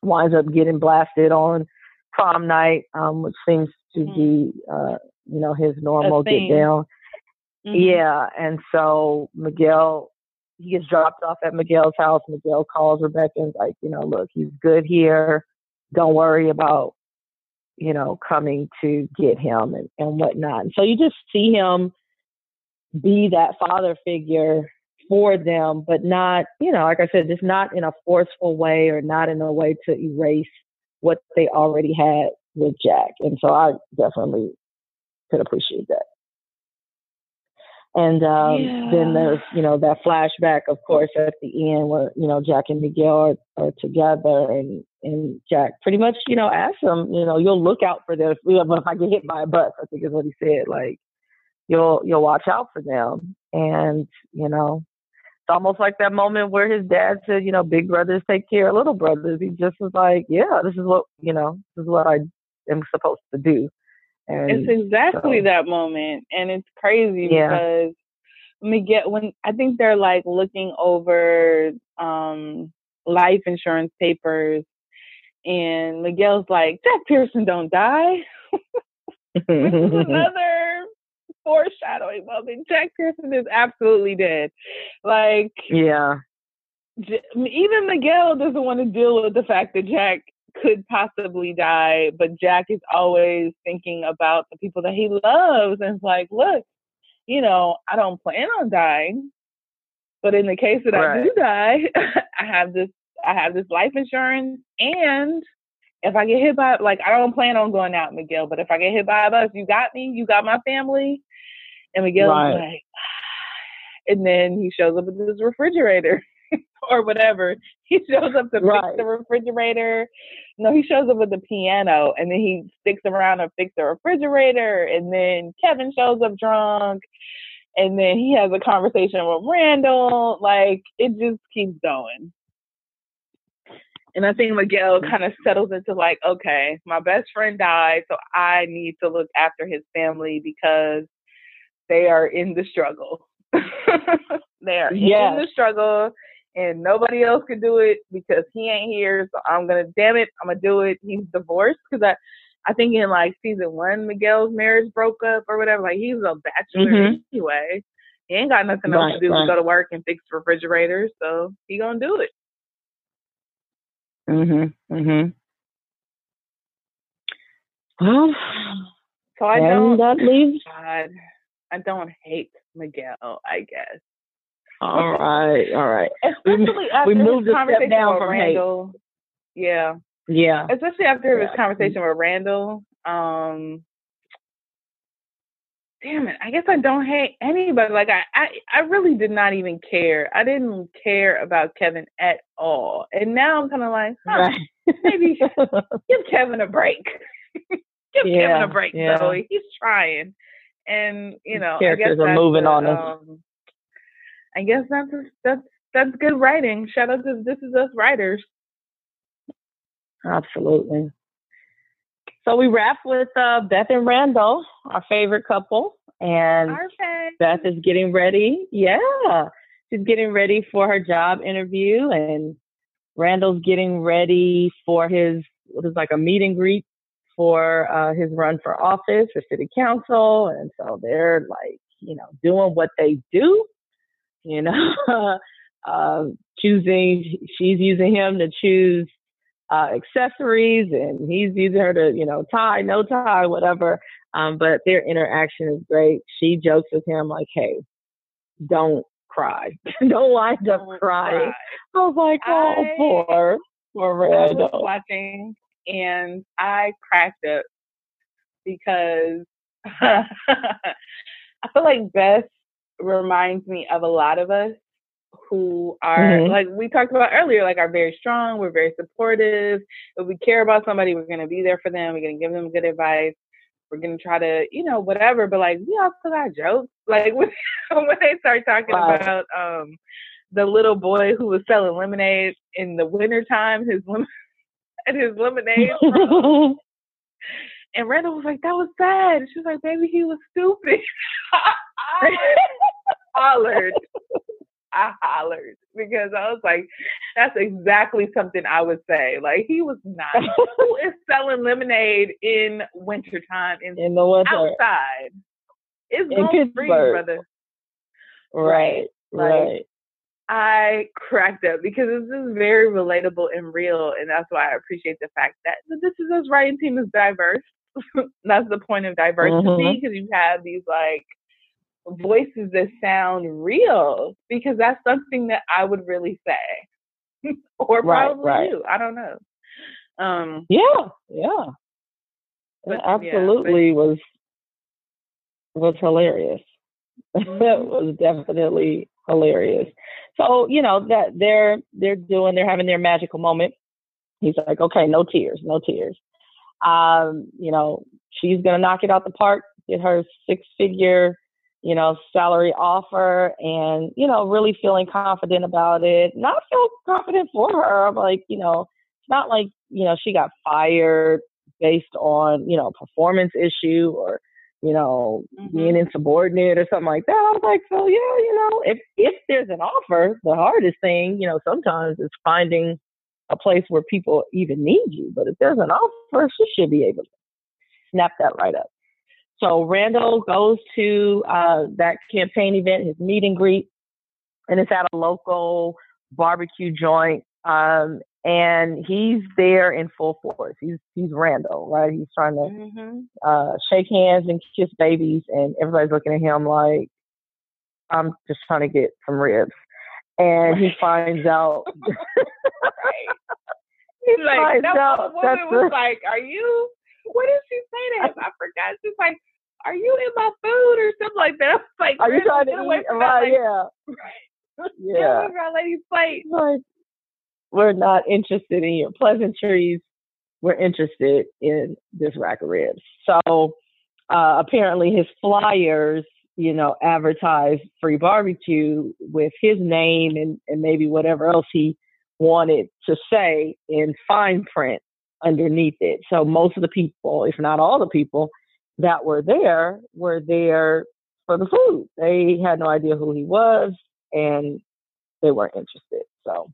winds up getting blasted on prom night, um, which seems to mm-hmm. be, uh, you know, his normal get down. Mm-hmm. Yeah, and so Miguel, he gets dropped off at Miguel's house. Miguel calls Rebecca and like, you know, look, he's good here. Don't worry about you know, coming to get him and, and whatnot. And so you just see him be that father figure for them, but not, you know, like I said, just not in a forceful way or not in a way to erase what they already had with Jack. And so I definitely could appreciate that. And um, yeah. then there's, you know, that flashback, of course, at the end where, you know, Jack and Miguel are, are together and, and Jack pretty much, you know, asks him, you know, you'll look out for them. But if I get hit by a bus, I think is what he said. Like, you'll, you'll watch out for them. And, you know, it's almost like that moment where his dad said, you know, big brothers take care of little brothers. He just was like, yeah, this is what you know, this is what I am supposed to do. And it's exactly so, that moment, and it's crazy yeah. because Miguel, when I think they're like looking over um, life insurance papers, and Miguel's like, Jack Pearson don't die. [LAUGHS] [LAUGHS] another foreshadowing moment. Jack Pearson is absolutely dead. Like, yeah. Even Miguel doesn't want to deal with the fact that Jack could possibly die, but Jack is always thinking about the people that he loves and it's like, look, you know, I don't plan on dying, but in the case that right. I do die, [LAUGHS] I have this I have this life insurance and if I get hit by like I don't plan on going out, Miguel, but if I get hit by a bus, you got me, you got my family. And Miguel's right. like [SIGHS] and then he shows up with his refrigerator [LAUGHS] or whatever. He shows up to right. fix the refrigerator. No, he shows up with the piano and then he sticks around and fix the refrigerator. And then Kevin shows up drunk. And then he has a conversation with Randall. Like it just keeps going. And I think Miguel mm. kind of settles into like, okay, my best friend died, so I need to look after his family because they are in the struggle. [LAUGHS] they are yes. in the struggle and nobody else can do it because he ain't here. So I'm gonna damn it, I'm gonna do it. He's divorced because I I think in like season one Miguel's marriage broke up or whatever. Like he's a bachelor mm-hmm. anyway. He ain't got nothing else to do right. but go to work and fix refrigerators, so he gonna do it. Mhm. Mhm. Well, so I don't. That leaves. God, I don't hate Miguel. I guess. All [LAUGHS] right, all right. Especially we, after we moved conversation down with Randall. Hate. Yeah. Yeah. Especially after yeah. his conversation with Randall. Um damn it. I guess I don't hate anybody. Like I, I I really did not even care. I didn't care about Kevin at all. And now I'm kinda like, huh, right. maybe [LAUGHS] give Kevin a break. [LAUGHS] give yeah, Kevin a break, yeah. Zoe. He's trying. And you know, characters are moving the, on. Um, I guess that's that's that's good writing. Shout out to This Is Us writers. Absolutely. So we wrap with uh, Beth and Randall, our favorite couple, and Perfect. Beth is getting ready. Yeah, she's getting ready for her job interview, and Randall's getting ready for his what is like a meet and greet for uh, his run for office for city council, and so they're like you know doing what they do you know, [LAUGHS] uh, choosing, she's using him to choose uh, accessories and he's using her to, you know, tie, no tie, whatever. Um, but their interaction is great. She jokes with him like, hey, don't cry. [LAUGHS] don't wind up don't crying. Cry. I was like, oh, I, poor, poor. I was watching and I cracked up because [LAUGHS] I feel like Beth reminds me of a lot of us who are mm-hmm. like we talked about earlier, like are very strong, we're very supportive. If we care about somebody, we're gonna be there for them, we're gonna give them good advice, we're gonna try to, you know, whatever. But like we also got jokes. [LAUGHS] Like when, when they start talking wow. about um the little boy who was selling lemonade in the wintertime, his lim- [LAUGHS] and his lemonade [LAUGHS] And Randall was like, that was sad. She was like, baby, he was stupid. [LAUGHS] I hollered. I hollered because I was like, that's exactly something I would say. Like he was not who [LAUGHS] is selling lemonade in wintertime in, in the winter outside. It's going free, brother. Right, right. Like, I cracked up because this is very relatable and real, and that's why I appreciate the fact that this is us writing team is diverse. [LAUGHS] that's the point of diversity because mm-hmm. you have these like voices that sound real because that's something that I would really say. [LAUGHS] or probably right, right. you. I don't know. Um Yeah, yeah. But, it absolutely yeah, but, was was hilarious. [LAUGHS] Mm-hmm. that was definitely hilarious. So, you know, that they're they're doing they're having their magical moment. He's like, okay, no tears, no tears. Um, you know, she's gonna knock it out the park, get her six figure you know, salary offer and, you know, really feeling confident about it. Not feel confident for her. I'm like, you know, it's not like, you know, she got fired based on, you know, performance issue or, you know, mm-hmm. being insubordinate or something like that. I was like, so yeah, you know, if if there's an offer, the hardest thing, you know, sometimes is finding a place where people even need you. But if there's an offer, she should be able to snap that right up. So Randall goes to uh, that campaign event, his meet and greet, and it's at a local barbecue joint. Um, and he's there in full force. He's he's Randall, right? He's trying to mm-hmm. uh, shake hands and kiss babies, and everybody's looking at him like, "I'm just trying to get some ribs." And he finds out. [LAUGHS] [LAUGHS] He's like, that woman was like, "Are you? What did she say that? [LAUGHS] I forgot. She's like, are you in my food or something like that? [LAUGHS] I was like, are you trying to eat? Right, like, yeah. yeah. Get lady's plate. Like, we're not interested in your pleasantries. We're interested in this rack of ribs. So uh, apparently his flyers, you know, advertise free barbecue with his name and, and maybe whatever else he wanted to say in fine print underneath it. So most of the people, if not all the people, that were there were there for the food. They had no idea who he was and they weren't interested. So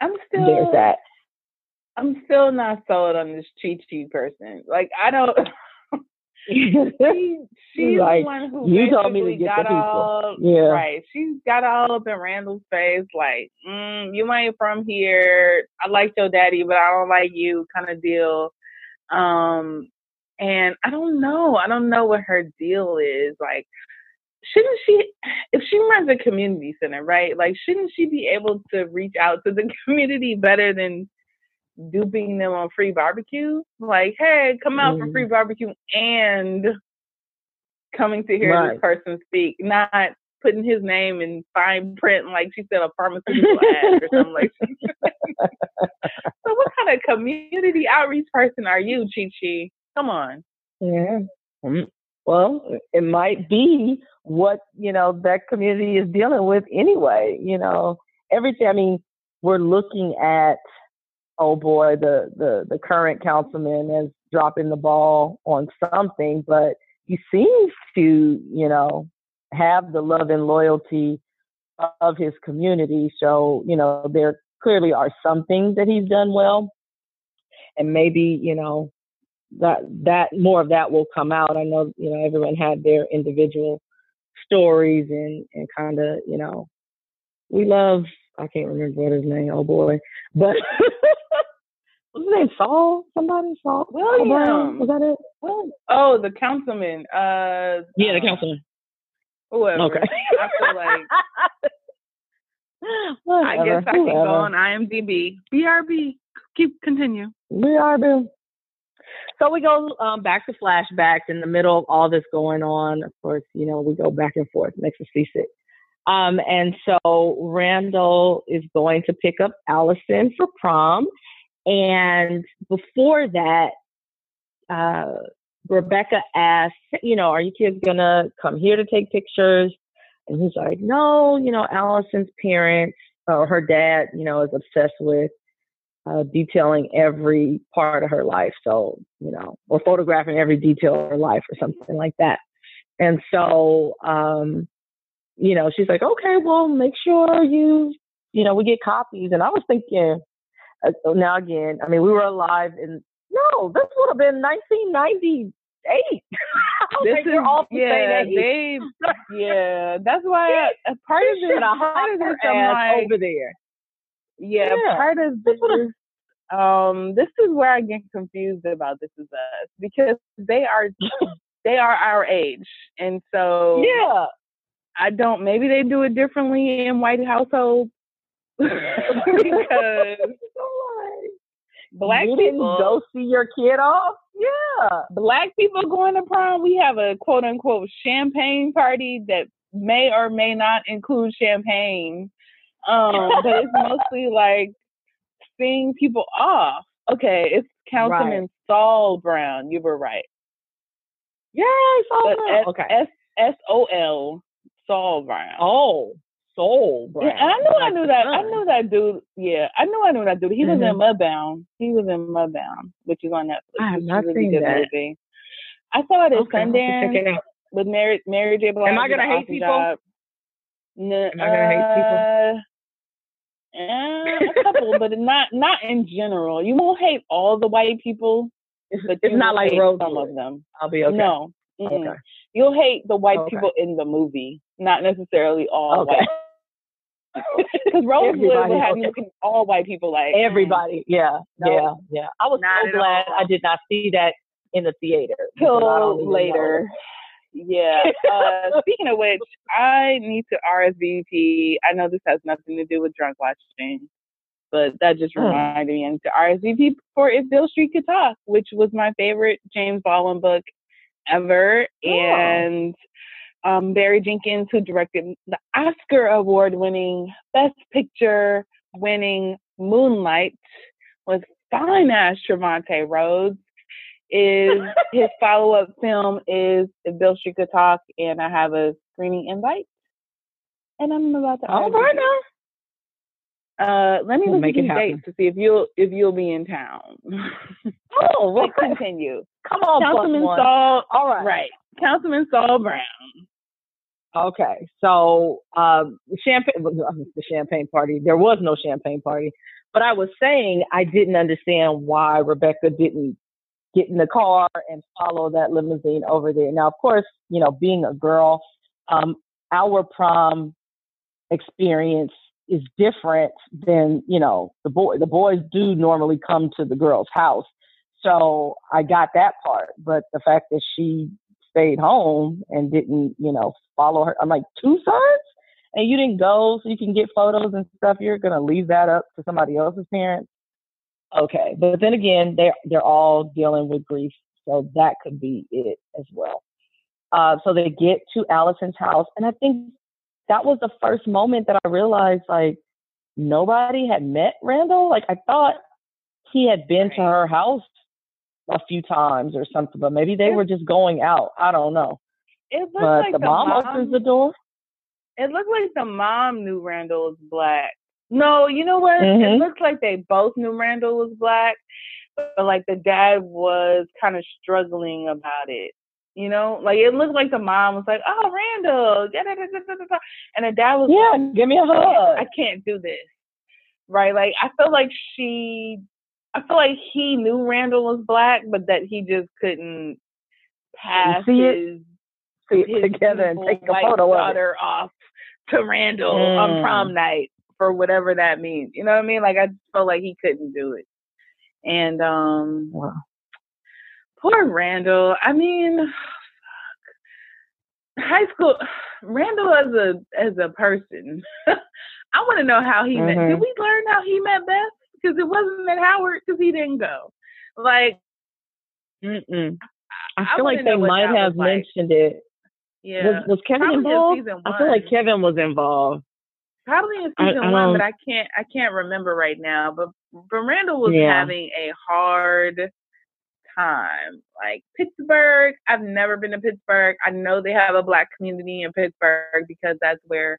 I'm still there's that. I'm still not sold on this Chi Chi person. Like I don't [LAUGHS] she, [LAUGHS] she's like, the one who you told me to get got the all yeah. right. She's got all up in Randall's face, like, mm, you ain't from here. I like your daddy, but I don't like you, kind of deal. Um, and I don't know. I don't know what her deal is. Like, shouldn't she, if she runs a community center, right? Like, shouldn't she be able to reach out to the [LAUGHS] community better than duping them on free barbecue? Like, hey, come out mm. for free mm-hmm. barbecue and coming to hear right. this person speak, not putting his name in fine print, like she said, a pharmaceutical ad or something like that. [LAUGHS] so, what kind of community outreach person are you, Chi Chi? Come on. Yeah. Mm, well, it might be what, you know, that community is dealing with anyway. You know, everything, I mean, we're looking at, oh boy, the, the, the current councilman is dropping the ball on something, but he seems to, you know, have the love and loyalty of his community. So, you know, there clearly are some things that he's done well. And maybe, you know, that that more of that will come out. I know you know everyone had their individual stories and and kind of you know we love I can't remember what his name. Oh boy, but [LAUGHS] what's his name? Saul? Somebody? Saul? William? Was that it? Oh, the councilman. Uh, yeah, the uh, councilman. Whoever. Okay. I feel like. [LAUGHS] I guess I can go on IMDb. BRB. Keep continue. BRB. So we go um, back to flashbacks in the middle of all this going on. Of course, you know, we go back and forth, makes us seasick. Um, and so Randall is going to pick up Allison for prom. And before that, uh, Rebecca asked, you know, are you kids gonna come here to take pictures? And he's like, no, you know, Allison's parents or her dad, you know, is obsessed with uh, detailing every part of her life. So, you know, or photographing every detail of her life or something like that. And so, um, you know, she's like, okay, well, make sure you, you know, we get copies. And I was thinking, uh, now again, I mean, we were alive in, no, this would have been 1998. [LAUGHS] this is all the yeah, they, yeah. That's why [LAUGHS] I, part of this, part of this, I'm like, over there. Yeah, yeah, part of this um this is where I get confused about this is us because they are [LAUGHS] they are our age. And so Yeah. I don't maybe they do it differently in white households because black you people go see your kid off. Yeah. Black people going to prom, we have a quote unquote champagne party that may or may not include champagne. Um, [LAUGHS] but it's mostly like seeing people off. Okay, it's Councilman right. Saul Brown. You were right. Yeah, Saul Brown. okay. S S O L Saul Brown. Oh, Soul. Yeah, I knew like I knew that. I knew that dude. Yeah, I knew I knew that dude. He mm-hmm. was in mm-hmm. Mudbound. He was in Mudbound, which is on Netflix. I have not really seen that. Movie. I saw it at okay, Sundance with Mary Mary J. Blige. Am I gonna hate people? Job. Am I gonna hate people? Uh, a couple, but not not in general. You won't hate all the white people, but it's not like Rosewood. some of them. I'll be okay. No, mm-mm. okay. You'll hate the white okay. people in the movie, not necessarily all okay. white. Because Rosewood will have you all white people like mm. everybody. Mm. Yeah, no, yeah, yeah. I was so glad all. I did not see that in the theater till later. Yeah. Uh, [LAUGHS] speaking of which, I need to RSVP. I know this has nothing to do with drunk watching, but that just reminded me. I need to RSVP for If Beale Street Could Talk, which was my favorite James Baldwin book ever. Oh. And um, Barry Jenkins, who directed the Oscar award winning Best Picture winning Moonlight with fine ass Trevante Rhodes is [LAUGHS] his follow up film is If Beale Street Could Talk, and I have a screening invite, and I'm about to. All right now. Uh, let me we'll look at the dates to see if you'll if you'll be in town. oh, [LAUGHS] we'll continue. Come on, Councilman Saul. All right, right. Councilman Saul Brown. Okay, so um, champagne, the champagne party. There was no champagne party, but I was saying I didn't understand why Rebecca didn't get in the car and follow that limousine over there. Now, of course, you know, being a girl, um, our prom experience is different than, you know, the boy. The boys do normally come to the girl's house. So I got that part. But the fact that she stayed home and didn't, you know, follow her, I'm like, two sons? And you didn't go so you can get photos and stuff. You're going to leave that up to somebody else's parents okay. But then again, they're they're all dealing with grief, so that could be it as well. Uh, so they get to Allison's house, and I think that was the first moment that I realized like nobody had met Randall. Like I thought he had been to her house a few times or something, but maybe they were just going out. I don't know. It but like the, the mom, mom opens the door. It looked like the mom knew Randall was black. No, you know what? Mm-hmm. It looks like they both knew Randall was black, but like the dad was kind of struggling about it. You know, like it looked like the mom was like, "Oh, Randall," and the dad was yeah, like, "Give me a hug." I can't do this, right? Like I feel like she, I feel like he knew Randall was black, but that he just couldn't pass see his, it, see it together and take a photo of it. off to Randall mm. on prom night for whatever that means. You know what I mean? Like I just felt like he couldn't do it. And um wow. poor Randall. I mean [SIGHS] high school [SIGHS] Randall as a as a person. [LAUGHS] I want to know how he mm-hmm. met. Did mm-hmm. we learn how he met Beth? Because it wasn't at Howard because he didn't go. Like, mm I feel like they might have mentioned like. it. Yeah. Was, was Kevin Probably involved? I feel like Kevin was involved. Probably in season I, I one, but I can't I can't remember right now. But Randall was yeah. having a hard time. Like Pittsburgh, I've never been to Pittsburgh. I know they have a black community in Pittsburgh because that's where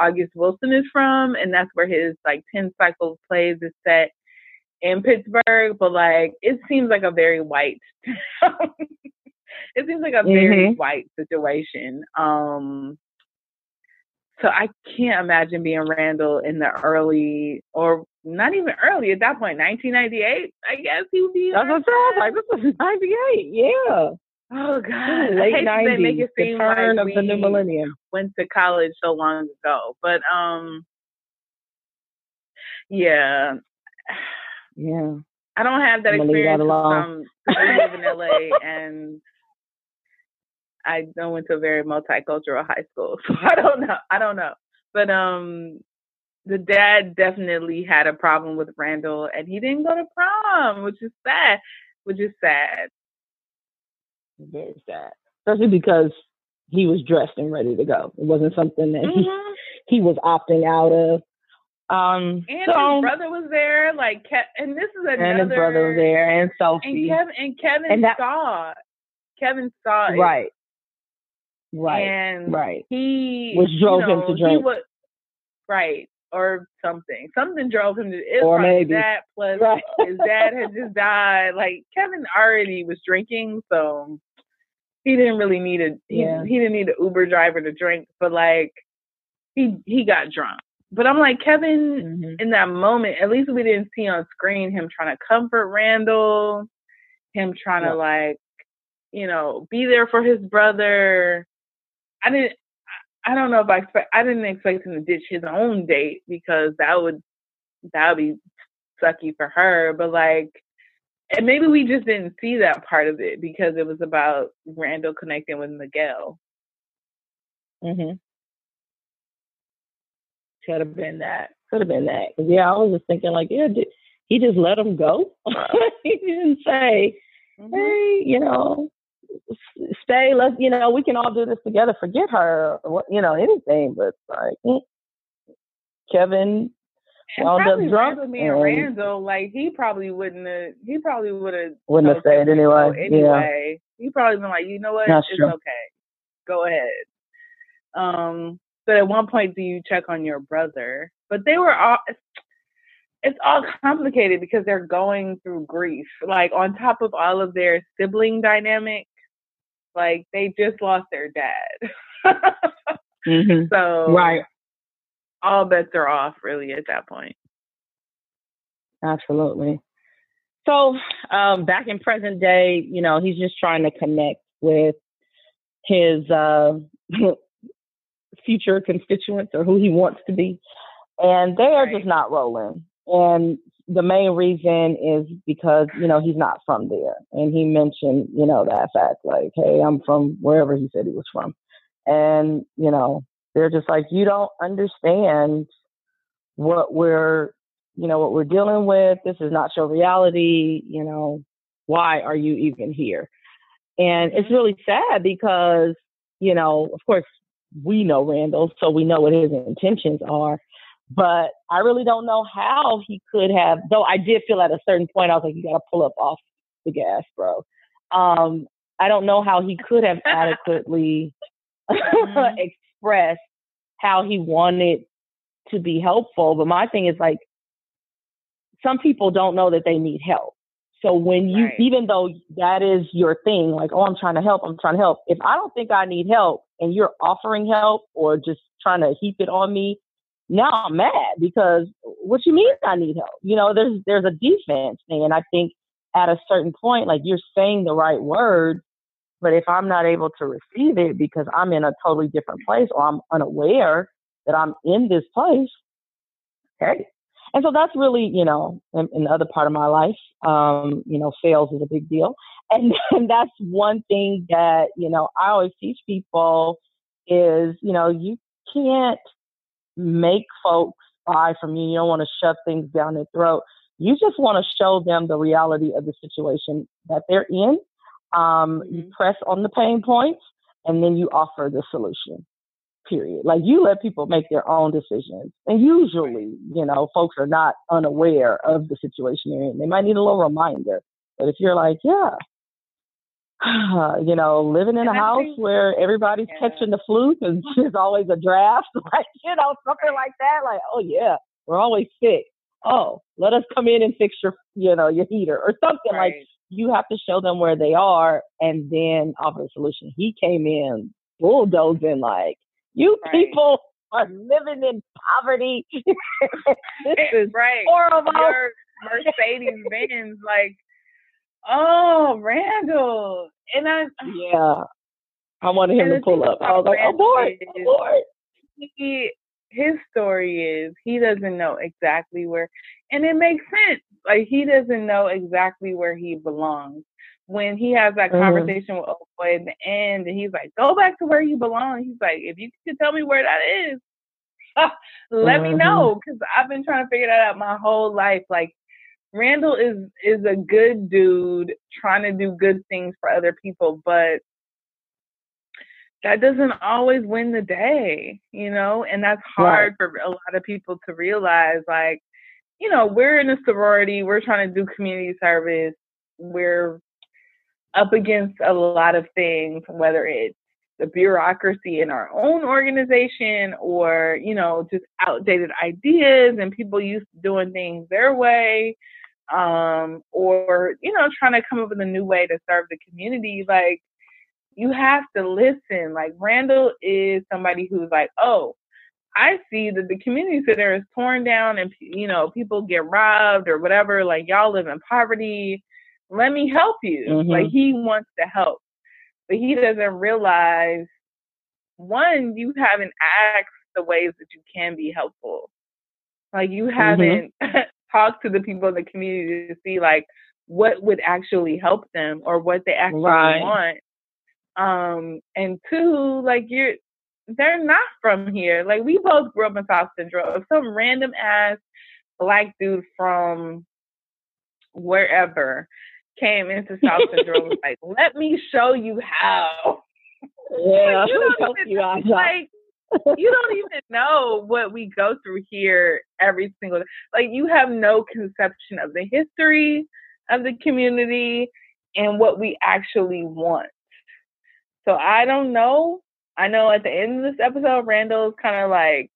August Wilson is from, and that's where his like Ten Cycles plays is set in Pittsburgh. But like, it seems like a very white. [LAUGHS] it seems like a very mm-hmm. white situation. Um, so I can't imagine being Randall in the early or not even early at that point, 1998. I guess he would be. That's what I was like. This was 98. Yeah. Oh God, late nineties, make it seem the turn like of the new millennium. Went to college so long ago, but um, yeah, yeah. I don't have that experience from I live in LA and I don't went to a very multicultural high school, [LAUGHS] so I don't know. I don't know, but um, the dad definitely had a problem with Randall, and he didn't go to prom, which is sad. Which is sad. Very sad, especially because he was dressed and ready to go. It wasn't something that mm-hmm. he he was opting out of. Um, and so, his brother was there, like, and this is another. And his brother was there, and Sophie, and Kevin, and Kevin and that, saw, Kevin saw it. right Right. And right. he which drove you know, him to drink. Was, right. Or something. Something drove him to it or maybe that plus right. his dad had just died. Like Kevin already was drinking, so he didn't really need a he, Yeah. he didn't need an Uber driver to drink, but like he he got drunk. But I'm like Kevin Mhm. in that moment, at least we didn't see on screen him trying to comfort Randall, him trying Yeah. to like, you know, be there for his brother. I didn't. I don't know if I expect. I didn't expect him to ditch his own date because that would that would be sucky for her. But like, and maybe we just didn't see that part of it because it was about Randall connecting with Miguel. Mhm. Could have been that. Could have been that. yeah, I was just thinking like, yeah, did, he just let him go. [LAUGHS] he didn't say, Mhm. hey, you know, stay. Let's, you know, we can all do this together. Forget her, or you know, anything. But like, mm, Kevin And wound up probably drunk being and Randall, like he probably wouldn't have. He probably would have. wouldn't have stayed anyway. Yeah, Anyway, he probably been like, you know what, That's it's true. okay, go ahead. Um, but at one point, do you check on your brother? But they were all. It's all complicated because they're going through grief. Like on top of all of their sibling dynamic, like they just lost their dad. [LAUGHS] hmm so right. All bets are off really at that point. Absolutely. So, um, back in present day, you know, he's just trying to connect with his uh, [LAUGHS] future constituents or who he wants to be. And they are Right. just not rolling. And the main reason is because, you know, he's not from there. And he mentioned, you know, that fact, like, hey, I'm from wherever he said he was from. And, you know, they're just like, you don't understand what we're you know what we're dealing with. This is not your reality. You know why are you even here? And it's really sad because you know of course we know randall so we know what his intentions are but i really don't know how he could have though i did feel at a certain point i was like you got to pull up off the gas bro. Um i don't know how he could have [LAUGHS] adequately [LAUGHS] Mhm. Expressed how he wanted to be helpful but my thing is like some people don't know that they need help. So when you, Right. even though that is your thing, like, oh, I'm trying to help, I'm trying to help. If I don't think I need help and you're offering help or just trying to heap it on me, now I'm mad because what you mean I need help? You know, there's there's a defense thing, and I think at a certain point, like you're saying the right words, but if I'm not able to receive it because I'm in a totally different place or I'm unaware that I'm in this place, hey, and so that's really, you know, in, in the other part of my life, um, you know, sales is a big deal. [LAUGHS] And, and that's one thing that, you know, I always teach people is, you know, you can't make folks buy from you. You don't want to shove things down their throat. You just want to show them the reality of the situation that they're in. Um, You Mhm. press on the pain points and then you offer the solution period. Like you let people make their own decisions. And usually, you know, folks are not unaware of the situation they're in. They might need a little reminder. But if you're like, yeah, [SIGHS] you know, living in And a I house think- where everybody's Yeah. catching the flu because [LAUGHS] there's always a draft, [LAUGHS] like, you know, something like that. Like, oh yeah, we're always sick. Oh, let us come in and fix your, you know, your heater or something like Right. You have to show them where they are and then offer a solution. He came in bulldozing like, you Right. people are living in poverty. [LAUGHS] this is right. horrible. Your Mercedes Benz, like, oh, Randall. And I, Yeah. I wanted him to pull up. I was like, abort, is- abort. he, his story is he doesn't know exactly where, and it makes sense. Like, he doesn't know exactly where he belongs. When he has that Mhm. conversation with old boy at the end, and he's like, "Go back to where you belong." He's like, "If you could tell me where that is, [LAUGHS] let me Mhm. know," because I've been trying to figure that out my whole life. Like, Randall is is a good dude trying to do good things for other people, but that doesn't always win the day, you know, and that's hard for a lot of people to realize. Like, you know, we're in a sorority, we're trying to do community service, we're up against a lot of things, whether it's the bureaucracy in our own organization or, you know, just outdated ideas and people used to doing things their way. Um, or, you know, trying to come up with a new way to serve the community. Like, you have to listen. Like, Randall is somebody who's like, oh, I see that the community center is torn down and, you know, people get robbed or whatever. Like, y'all live in poverty. Let me help you. Mm-hmm. Like, he wants to help but he doesn't realize one, you haven't asked the ways that you can be helpful. Like you mm-hmm. haven't mm-hmm. [LAUGHS] talked to the people in the community to see like what would actually help them or what they actually right. want. Um, and two, like you're they're not from here. Like we both grew up in South Central. If some random ass black dude from wherever came into South Central was [LAUGHS] like, let me show you how. [LAUGHS] Yeah, you don't [LAUGHS] even, you out, like you don't even know what we go through here every single day. Like you have no conception of the history of the community and what we actually want. So I don't know. I know at the end of this episode, Randall's kind of like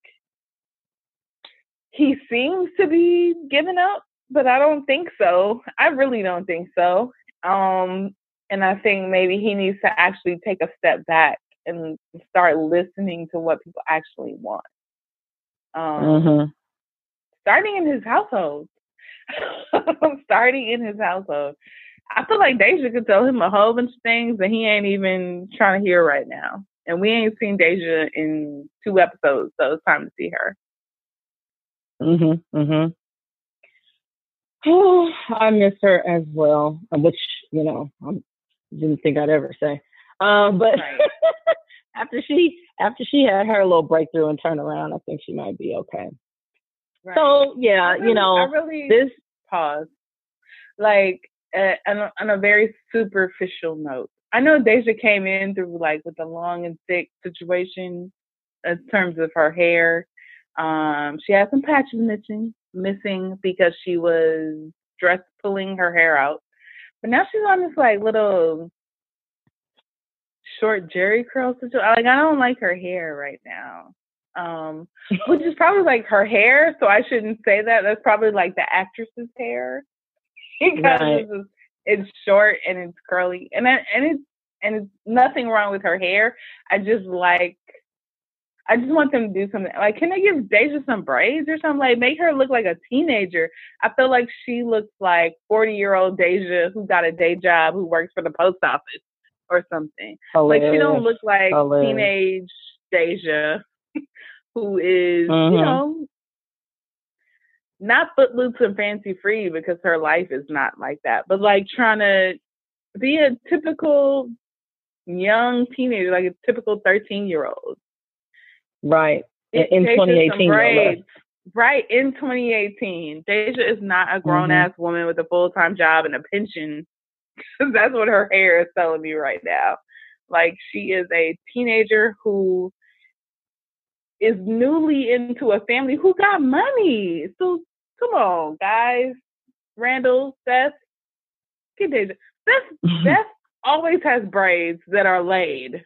he seems to be giving up but I don't think so. I really don't think so. Um, and I think maybe he needs to actually take a step back and start listening to what people actually want. Um, mm-hmm. Starting in his household. [LAUGHS] starting in his household. I feel like Deja could tell him a whole bunch of things that he ain't even trying to hear right now. And we ain't seen Deja in two episodes, so it's time to see her. Mhm. Mhm. Oh, [SIGHS] I miss her as well, uh, which you know I didn't think I'd ever say. Um, but right. [LAUGHS] after she after she had her little breakthrough and turnaround, I think she might be okay. Right. So yeah, really, you know, I really this pause, like uh, on, on a very superficial note. I know Deja came in through like with a long and thick situation in terms of her hair. Um, she had some patches missing, missing because she was dress pulling her hair out. But now she's on this like little short Jheri curl situation. Like I don't like her hair right now. Um, [LAUGHS] which is probably like her hair, so I shouldn't say that. That's probably like the actress's hair [LAUGHS] because right. it's, it's short and it's curly, and and it's and it's nothing wrong with her hair. I just like I just want them to do something. Like, can they give Deja some braids or something? Like, make her look like a teenager. I feel like she looks like 40 year old Deja who got a day job, who works for the post office or something. Hilarious. Like, she don't look like Hilarious. teenage Deja [LAUGHS] who is, mm-hmm. you know, not footloose and fancy free because her life is not like that, but like trying to be a typical young teenager, like a typical 13 year old. Right. In, in 2018. Right. In 2018. Deja is not a grown ass mm-hmm. woman with a full time job and a pension. [LAUGHS] That's what her hair is telling me right now. Like she is a teenager who is newly into a family who got money. So come on, guys. Randall, Beth, get Deja. Beth, [LAUGHS] Beth always has braids that are laid.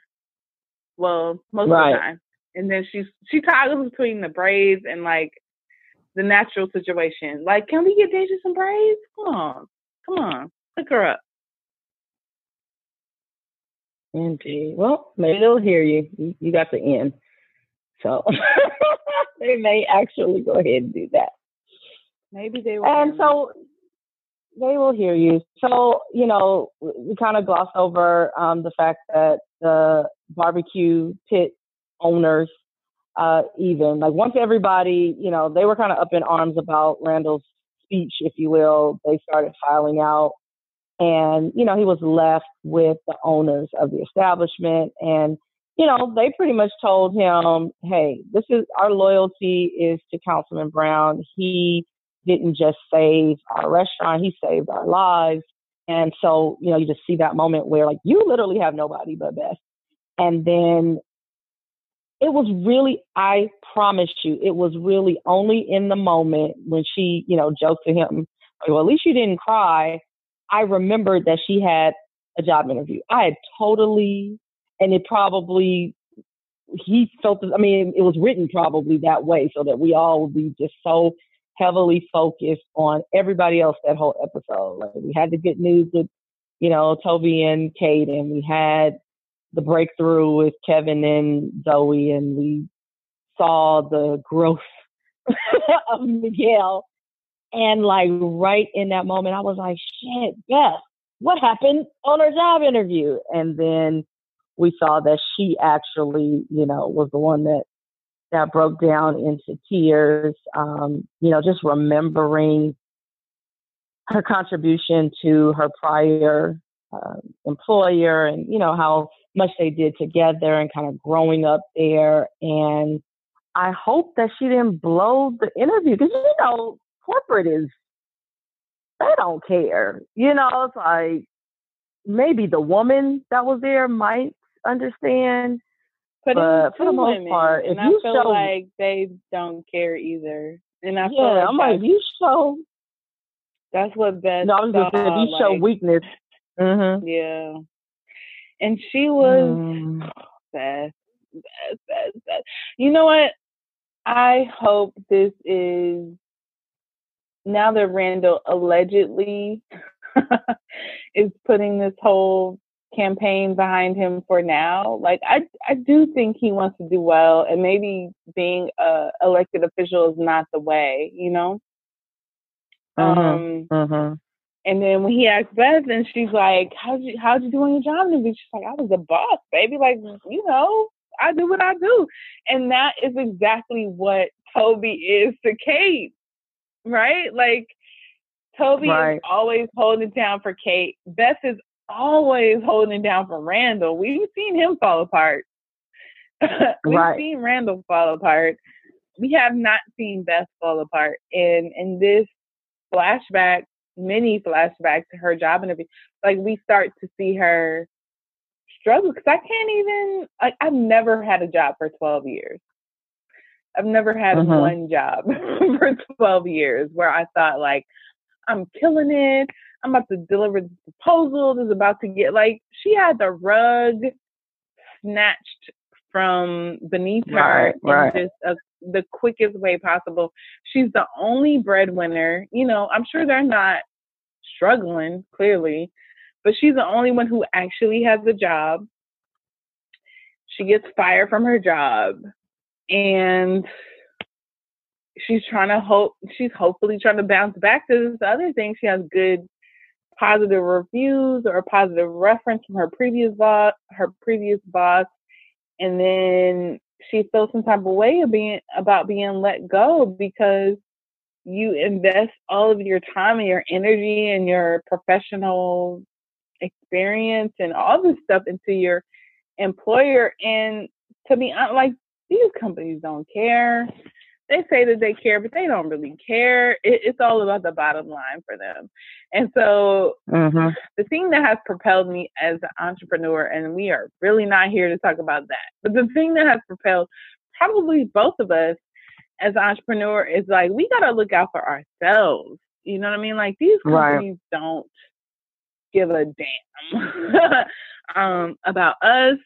Well, most right. of the time and then she she toggles between the braids and like the natural situation. Like, can we get Deja some braids? Come on, come on, hook her up. Indeed. Well, maybe they'll hear you. You, you got the end, so [LAUGHS] they may actually go ahead and do that. Maybe they will. And so they will hear you. So you know, we kind of gloss over um, the fact that the barbecue pit owners, uh, even like once everybody, you know, they were kind of up in arms about Randall's speech, if you will. They started filing out, and you know, he was left with the owners of the establishment, and you know, they pretty much told him, "Hey, this is our loyalty is to Councilman Brown. He didn't just save our restaurant; he saved our lives." And so, you know, you just see that moment where like you literally have nobody but Beth. And then it was really, I promise you, it was really only in the moment when she, you know, joked to him, well, at least you didn't cry. I remembered that she had a job interview. I had totally and it probably he felt. I mean, it was written probably that way so that we all would be just so heavily focused on everybody else that whole episode. Like we had the good news with, you know, Toby and Kate, and we had the breakthrough with Kevin and Zoe, and we saw the growth [LAUGHS] of Miguel. And like right in that moment, I was like, shit, Beth, what happened on her job interview? And then we saw that she actually, you know, was the one that that broke down into tears. Um, you know, just remembering her contribution to her prior uh, employer, and you know how much they did together, and kind of growing up there. And I hope that she didn't blow the interview because you know corporate is they don't care. You know, it's like maybe the woman that was there might understand. But, but for the most women, part, if you I feel show, like they don't care either. And I yeah, feel like I'm like, you show. that's what Beth No, I was gonna say, if you show weakness. Mm-hmm. Yeah. And she was Mm. Beth, Beth, Beth, Beth. You know what? I hope this is now that Randall allegedly [LAUGHS] is putting this whole campaign behind him for now. Like I I do think he wants to do well and maybe being a elected official is not the way, you know? Mhm. Um Mm-hmm. and then when he asked Beth and she's like, How'd you how'd you do on your job interview? She's like, I was a boss, baby. Like, you know, I do what I do. And that is exactly what Toby is to Kate. Right? Like Toby Right. is always holding it down for Kate. Beth is always holding down for Randall. We've seen him fall apart. [LAUGHS] We've Right. seen Randall fall apart. We have not seen Beth fall apart. And in this flashback, mini flashback to her job interview, like we start to see her struggle because I can't even like I've never had a job for 12 years. I've never had Mhm. one job [LAUGHS] for 12 years where I thought like I'm killing it. I'm about to deliver this proposal. This is about to get like she had the rug snatched from beneath her Right, right. in just a, the quickest way possible. She's the only breadwinner. You know, I'm sure they're not struggling clearly, but she's the only one who actually has a job. She gets fired from her job and she's trying to hope she's hopefully trying to bounce back to this other thing. She has good positive reviews or a positive reference from her previous boss her previous boss. And then she feels some type of way of being about being let go because you invest all of your time and your energy and your professional experience and all this stuff into your employer. And to be honest like these companies don't care they say that they care but they don't really care it, it's all about the bottom line for them and so Mm-hmm. the thing that has propelled me as an entrepreneur, and we are really not here to talk about that, but the thing that has propelled probably both of us as an entrepreneur is like we got to look out for ourselves. You know what I mean? Like these Right. companies don't give a damn [LAUGHS] um, about us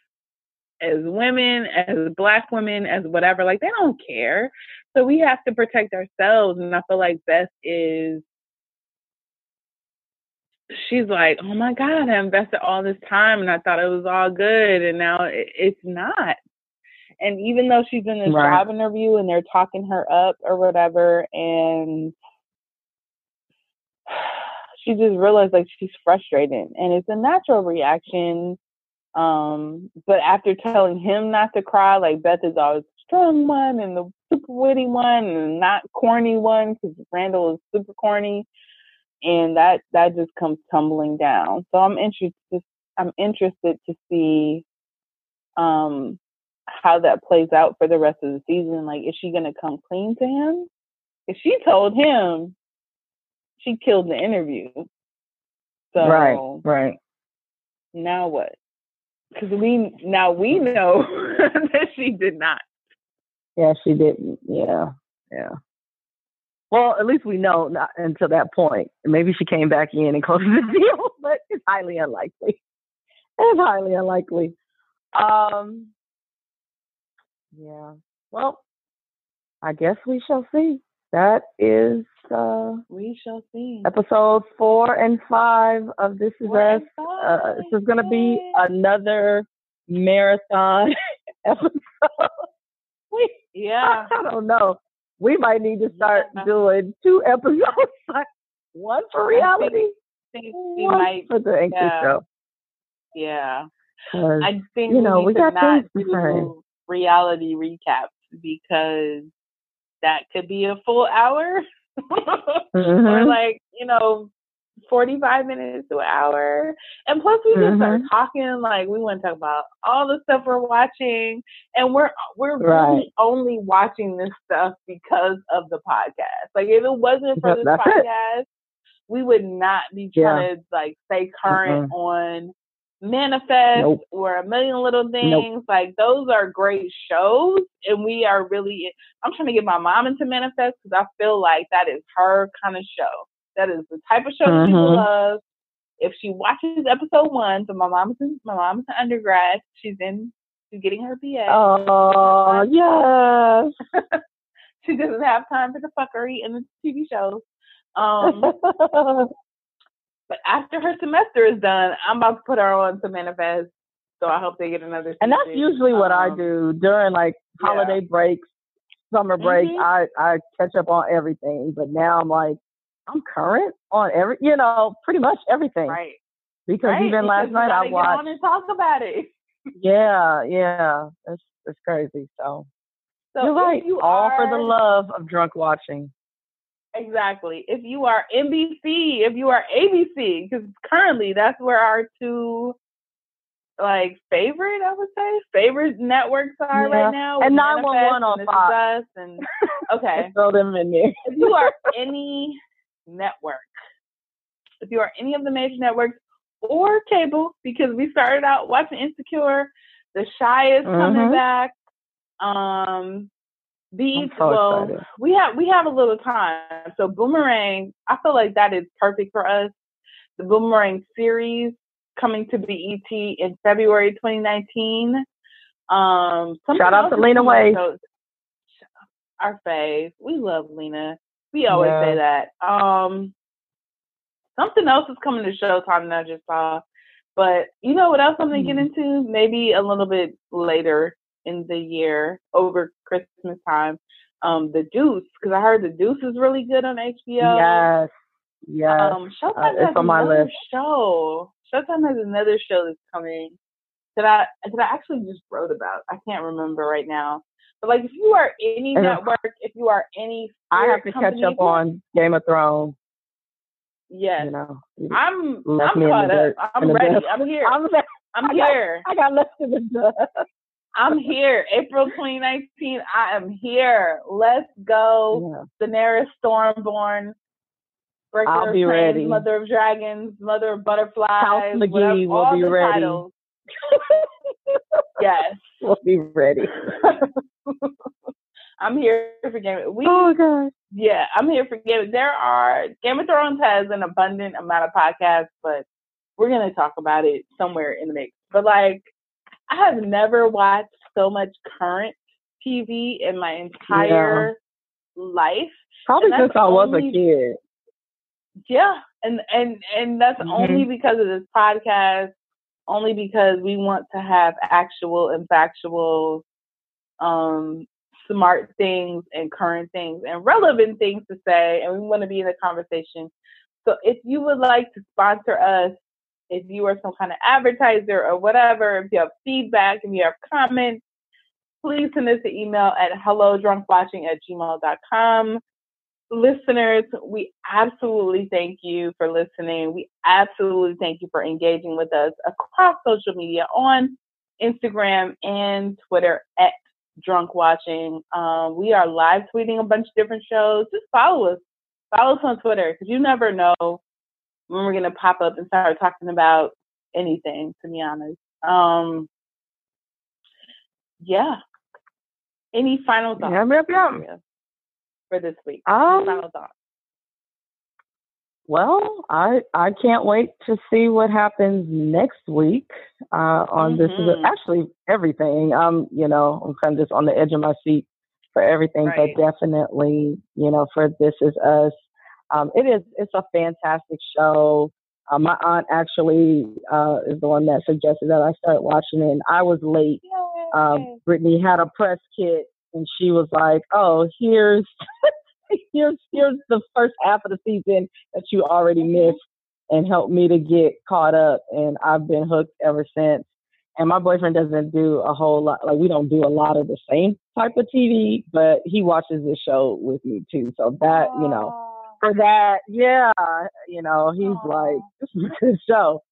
as women, as black women, as whatever. Like they don't care. So we have to protect ourselves. And I feel like Beth is she's like, oh my God, I invested all this time and I thought it was all good. And now it, it's not. And even though she's in this Right. job interview and they're talking her up or whatever, and [SIGHS] she just realized like she's frustrated and it's a natural reaction. Um, but after telling him not to cry, like Beth is always the strong one and the super witty one and not corny one because Randall is super corny and that that just comes tumbling down. So I'm interested. I'm interested to see um, how that plays out for the rest of the season. Like, is she gonna come clean to him? If she told him, she killed the interview. So Right. Right. now what? Because we now we know [LAUGHS] that she did not. Yeah, she didn't. Yeah. Yeah. Well, at least we know not until that point. Maybe she came back in and [LAUGHS] closed the deal, but it's highly unlikely. It's highly unlikely. Um. Yeah. Well, I guess we shall see. That is uh we shall see. Episodes four and five of This Is Four Us. Uh, this is gonna be another marathon [LAUGHS] episode. we [LAUGHS] yeah. I don't know. We might need to start Yeah. doing two episodes, [LAUGHS] like one for I think reality, think we one might. for the anchor yeah. show. Yeah. I think you know, we, we got not things do reality recaps because that could be a full hour [LAUGHS] or mhm. like you know 45 minutes to an hour and plus we just start Mhm. talking like we want to talk about all the stuff we're watching and we're we're Right. really only watching this stuff because of the podcast like if it wasn't for Yep, this that's it. podcast we would not be trying to like stay current on manifest Nope. or a million little things like those are great shows and we are really i'm trying to get my mom into manifest because i feel like that is her kind of show that is the type of show that people Mhm. love if she watches episode one so my mom's in, my mom's an undergrad she's in she's getting her ba Oh yes. [LAUGHS] she doesn't have time for the fuckery in the tv shows [LAUGHS] um But after her semester is done, I'm about to put her on to manifest. So I hope they get another. and that's season. usually what I Um, do during like yeah. holiday breaks, summer breaks. Mhm. I I catch up on everything, but now I'm like I'm current on every, you know, pretty much everything. Right. Because right. even last because we night I watched. on and talk about it. Yeah, yeah, it's it's crazy. So, So you're right. You All for the love of drunk watching. Exactly. If you are NBC, if you are ABC, because currently that's where our two like favorite, I would say, favorite networks are Yeah. right now. And 911 on and This Is Fox. Us and [LAUGHS] okay. Throw them in there. if you are any network, if you are any of the major networks or cable, because we started out watching Insecure, The Shy is coming Mhm. back. Um, be so well, excited. we have we have a little time. So Boomerang, I feel like that is perfect for us. The Boomerang series coming to BET in February 2019. Um, Shout out to Lena to- Our fave. We love Lena. We always Yeah. say that. Um, something else is coming to Showtime that I just saw. But you know what else I'm gonna get Hmm. into? Maybe a little bit later in the year, over Christmas time. Um, The Deuce, because I heard The Deuce is really good on HBO. Yes, yes. Um, Showtime Uh, it's has on my another list. show. Showtime has another show that's coming that I that I actually just wrote about. I can't remember right now. But like, if you are any And- network, if you are any, I have to catch up on Game of Thrones. Yes, You know, I'm. I'm caught up. dirt, I'm ready. I'm here. I'm, [LAUGHS] I'm I got- here. I got left in the dust. I'm here. April 2019. I am here. Let's go. Yeah. Daenerys Stormborn. Breaker I'll be Chains, ready. Mother of Dragons, Mother of Butterflies. House McGee whatever, will be ready. [LAUGHS] Yes. we'll be ready. [LAUGHS] I'm here for Game of we oh god. yeah, I'm here for Game there are Game of Thrones has an abundant amount of podcasts, but we're gonna talk about it somewhere in the mix. But like I have never watched so much current TV in my entire life. Probably since I was only- a kid. Yeah, and and and that's Mhm. only because of this podcast. Only because we want to have actual and factual, um, smart things and current things and relevant things to say, and we want to be in the conversation. So if you would like to sponsor us, if you are some kind of advertiser or whatever, if you have feedback, if you have comments, please send us an email at hellodrunkwatching at gmail.com listeners, we absolutely thank you for listening. We absolutely thank you for engaging with us across social media on Instagram and Twitter at Drunk Watching. Um, we are live tweeting a bunch of different shows. Just follow us. Follow us on Twitter because you never know when we're going to pop up and start talking about anything, to be honest. Um, yeah. Any final thoughts? Yum, yum, yum. For this week. Um, final thoughts? well, I I can't wait to see what happens next week uh, on mm-hmm. this. Actually, everything. Um, you know, I'm kind of just on the edge of my seat for everything, right. but definitely, you know, for This Is Us. Um, it is. It's a fantastic show. Uh, my aunt actually uh, is the one that suggested that I start watching it. And I was late. Um, Brittany had a press kit, and she was like, "Oh, here's [LAUGHS] here's here's the first half of the season that you already mm-hmm. missed," and helped me to get caught up. And I've been hooked ever since. And my boyfriend doesn't do a whole lot. Like we don't do a lot of the same type of TV, but he watches this show with me too. So that you know for that, yeah, you know, he's Aww. like, [LAUGHS] this is a good show.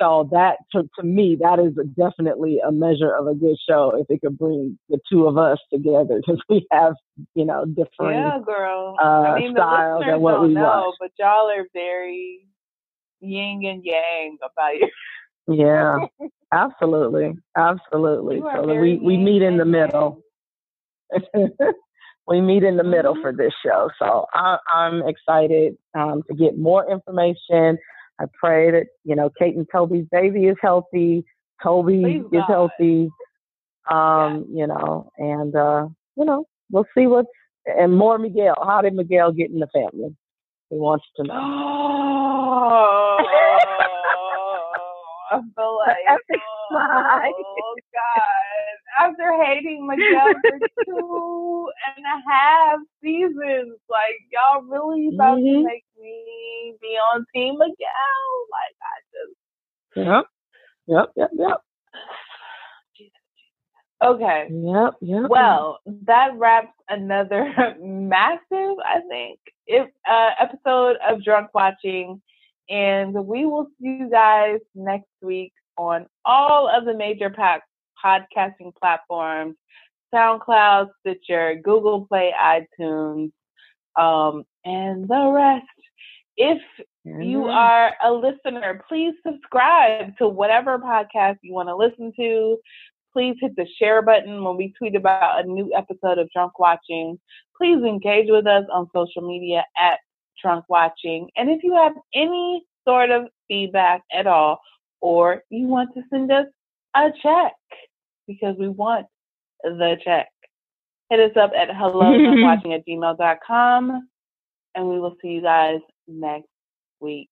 So that to, to me, that is a, definitely a measure of a good show if it could bring the two of us together because we have, you know, different yeah, girl. Uh, I mean, styles and what we know, watch. But y'all are very yin and yang about it. Yeah, [LAUGHS] absolutely, absolutely. So we we meet in the middle. [LAUGHS] we meet in the middle mm-hmm. for this show. So I, am excited um, to get more information. I pray that you know Kate and Toby's baby is healthy, Toby Please is God. healthy. Um, yeah. You know, and uh, you know we'll see what's and more Miguel. How did Miguel get in the family? He wants to know. Oh, [LAUGHS] I feel like oh, [LAUGHS] God after hating Miguel for two and a half seasons. Like y'all really about mm-hmm. to make me be on Team Miguel. Like I just Yep. Yep, yep, yep. Okay. Yep, yep. Well, that wraps another [LAUGHS] massive, I think, if, uh, episode of Drunk Watching. And we will see you guys next week on all of the major packs podcasting platforms SoundCloud, Stitcher, Google Play, iTunes, um, and the rest. If you are a listener, please subscribe to whatever podcast you want to listen to. Please hit the share button when we tweet about a new episode of Drunk Watching. Please engage with us on social media at Drunk Watching. And if you have any sort of feedback at all, or you want to send us a check, because we want the check. Hit us up at hello watching at [LAUGHS] gmail.com and we will see you guys next week.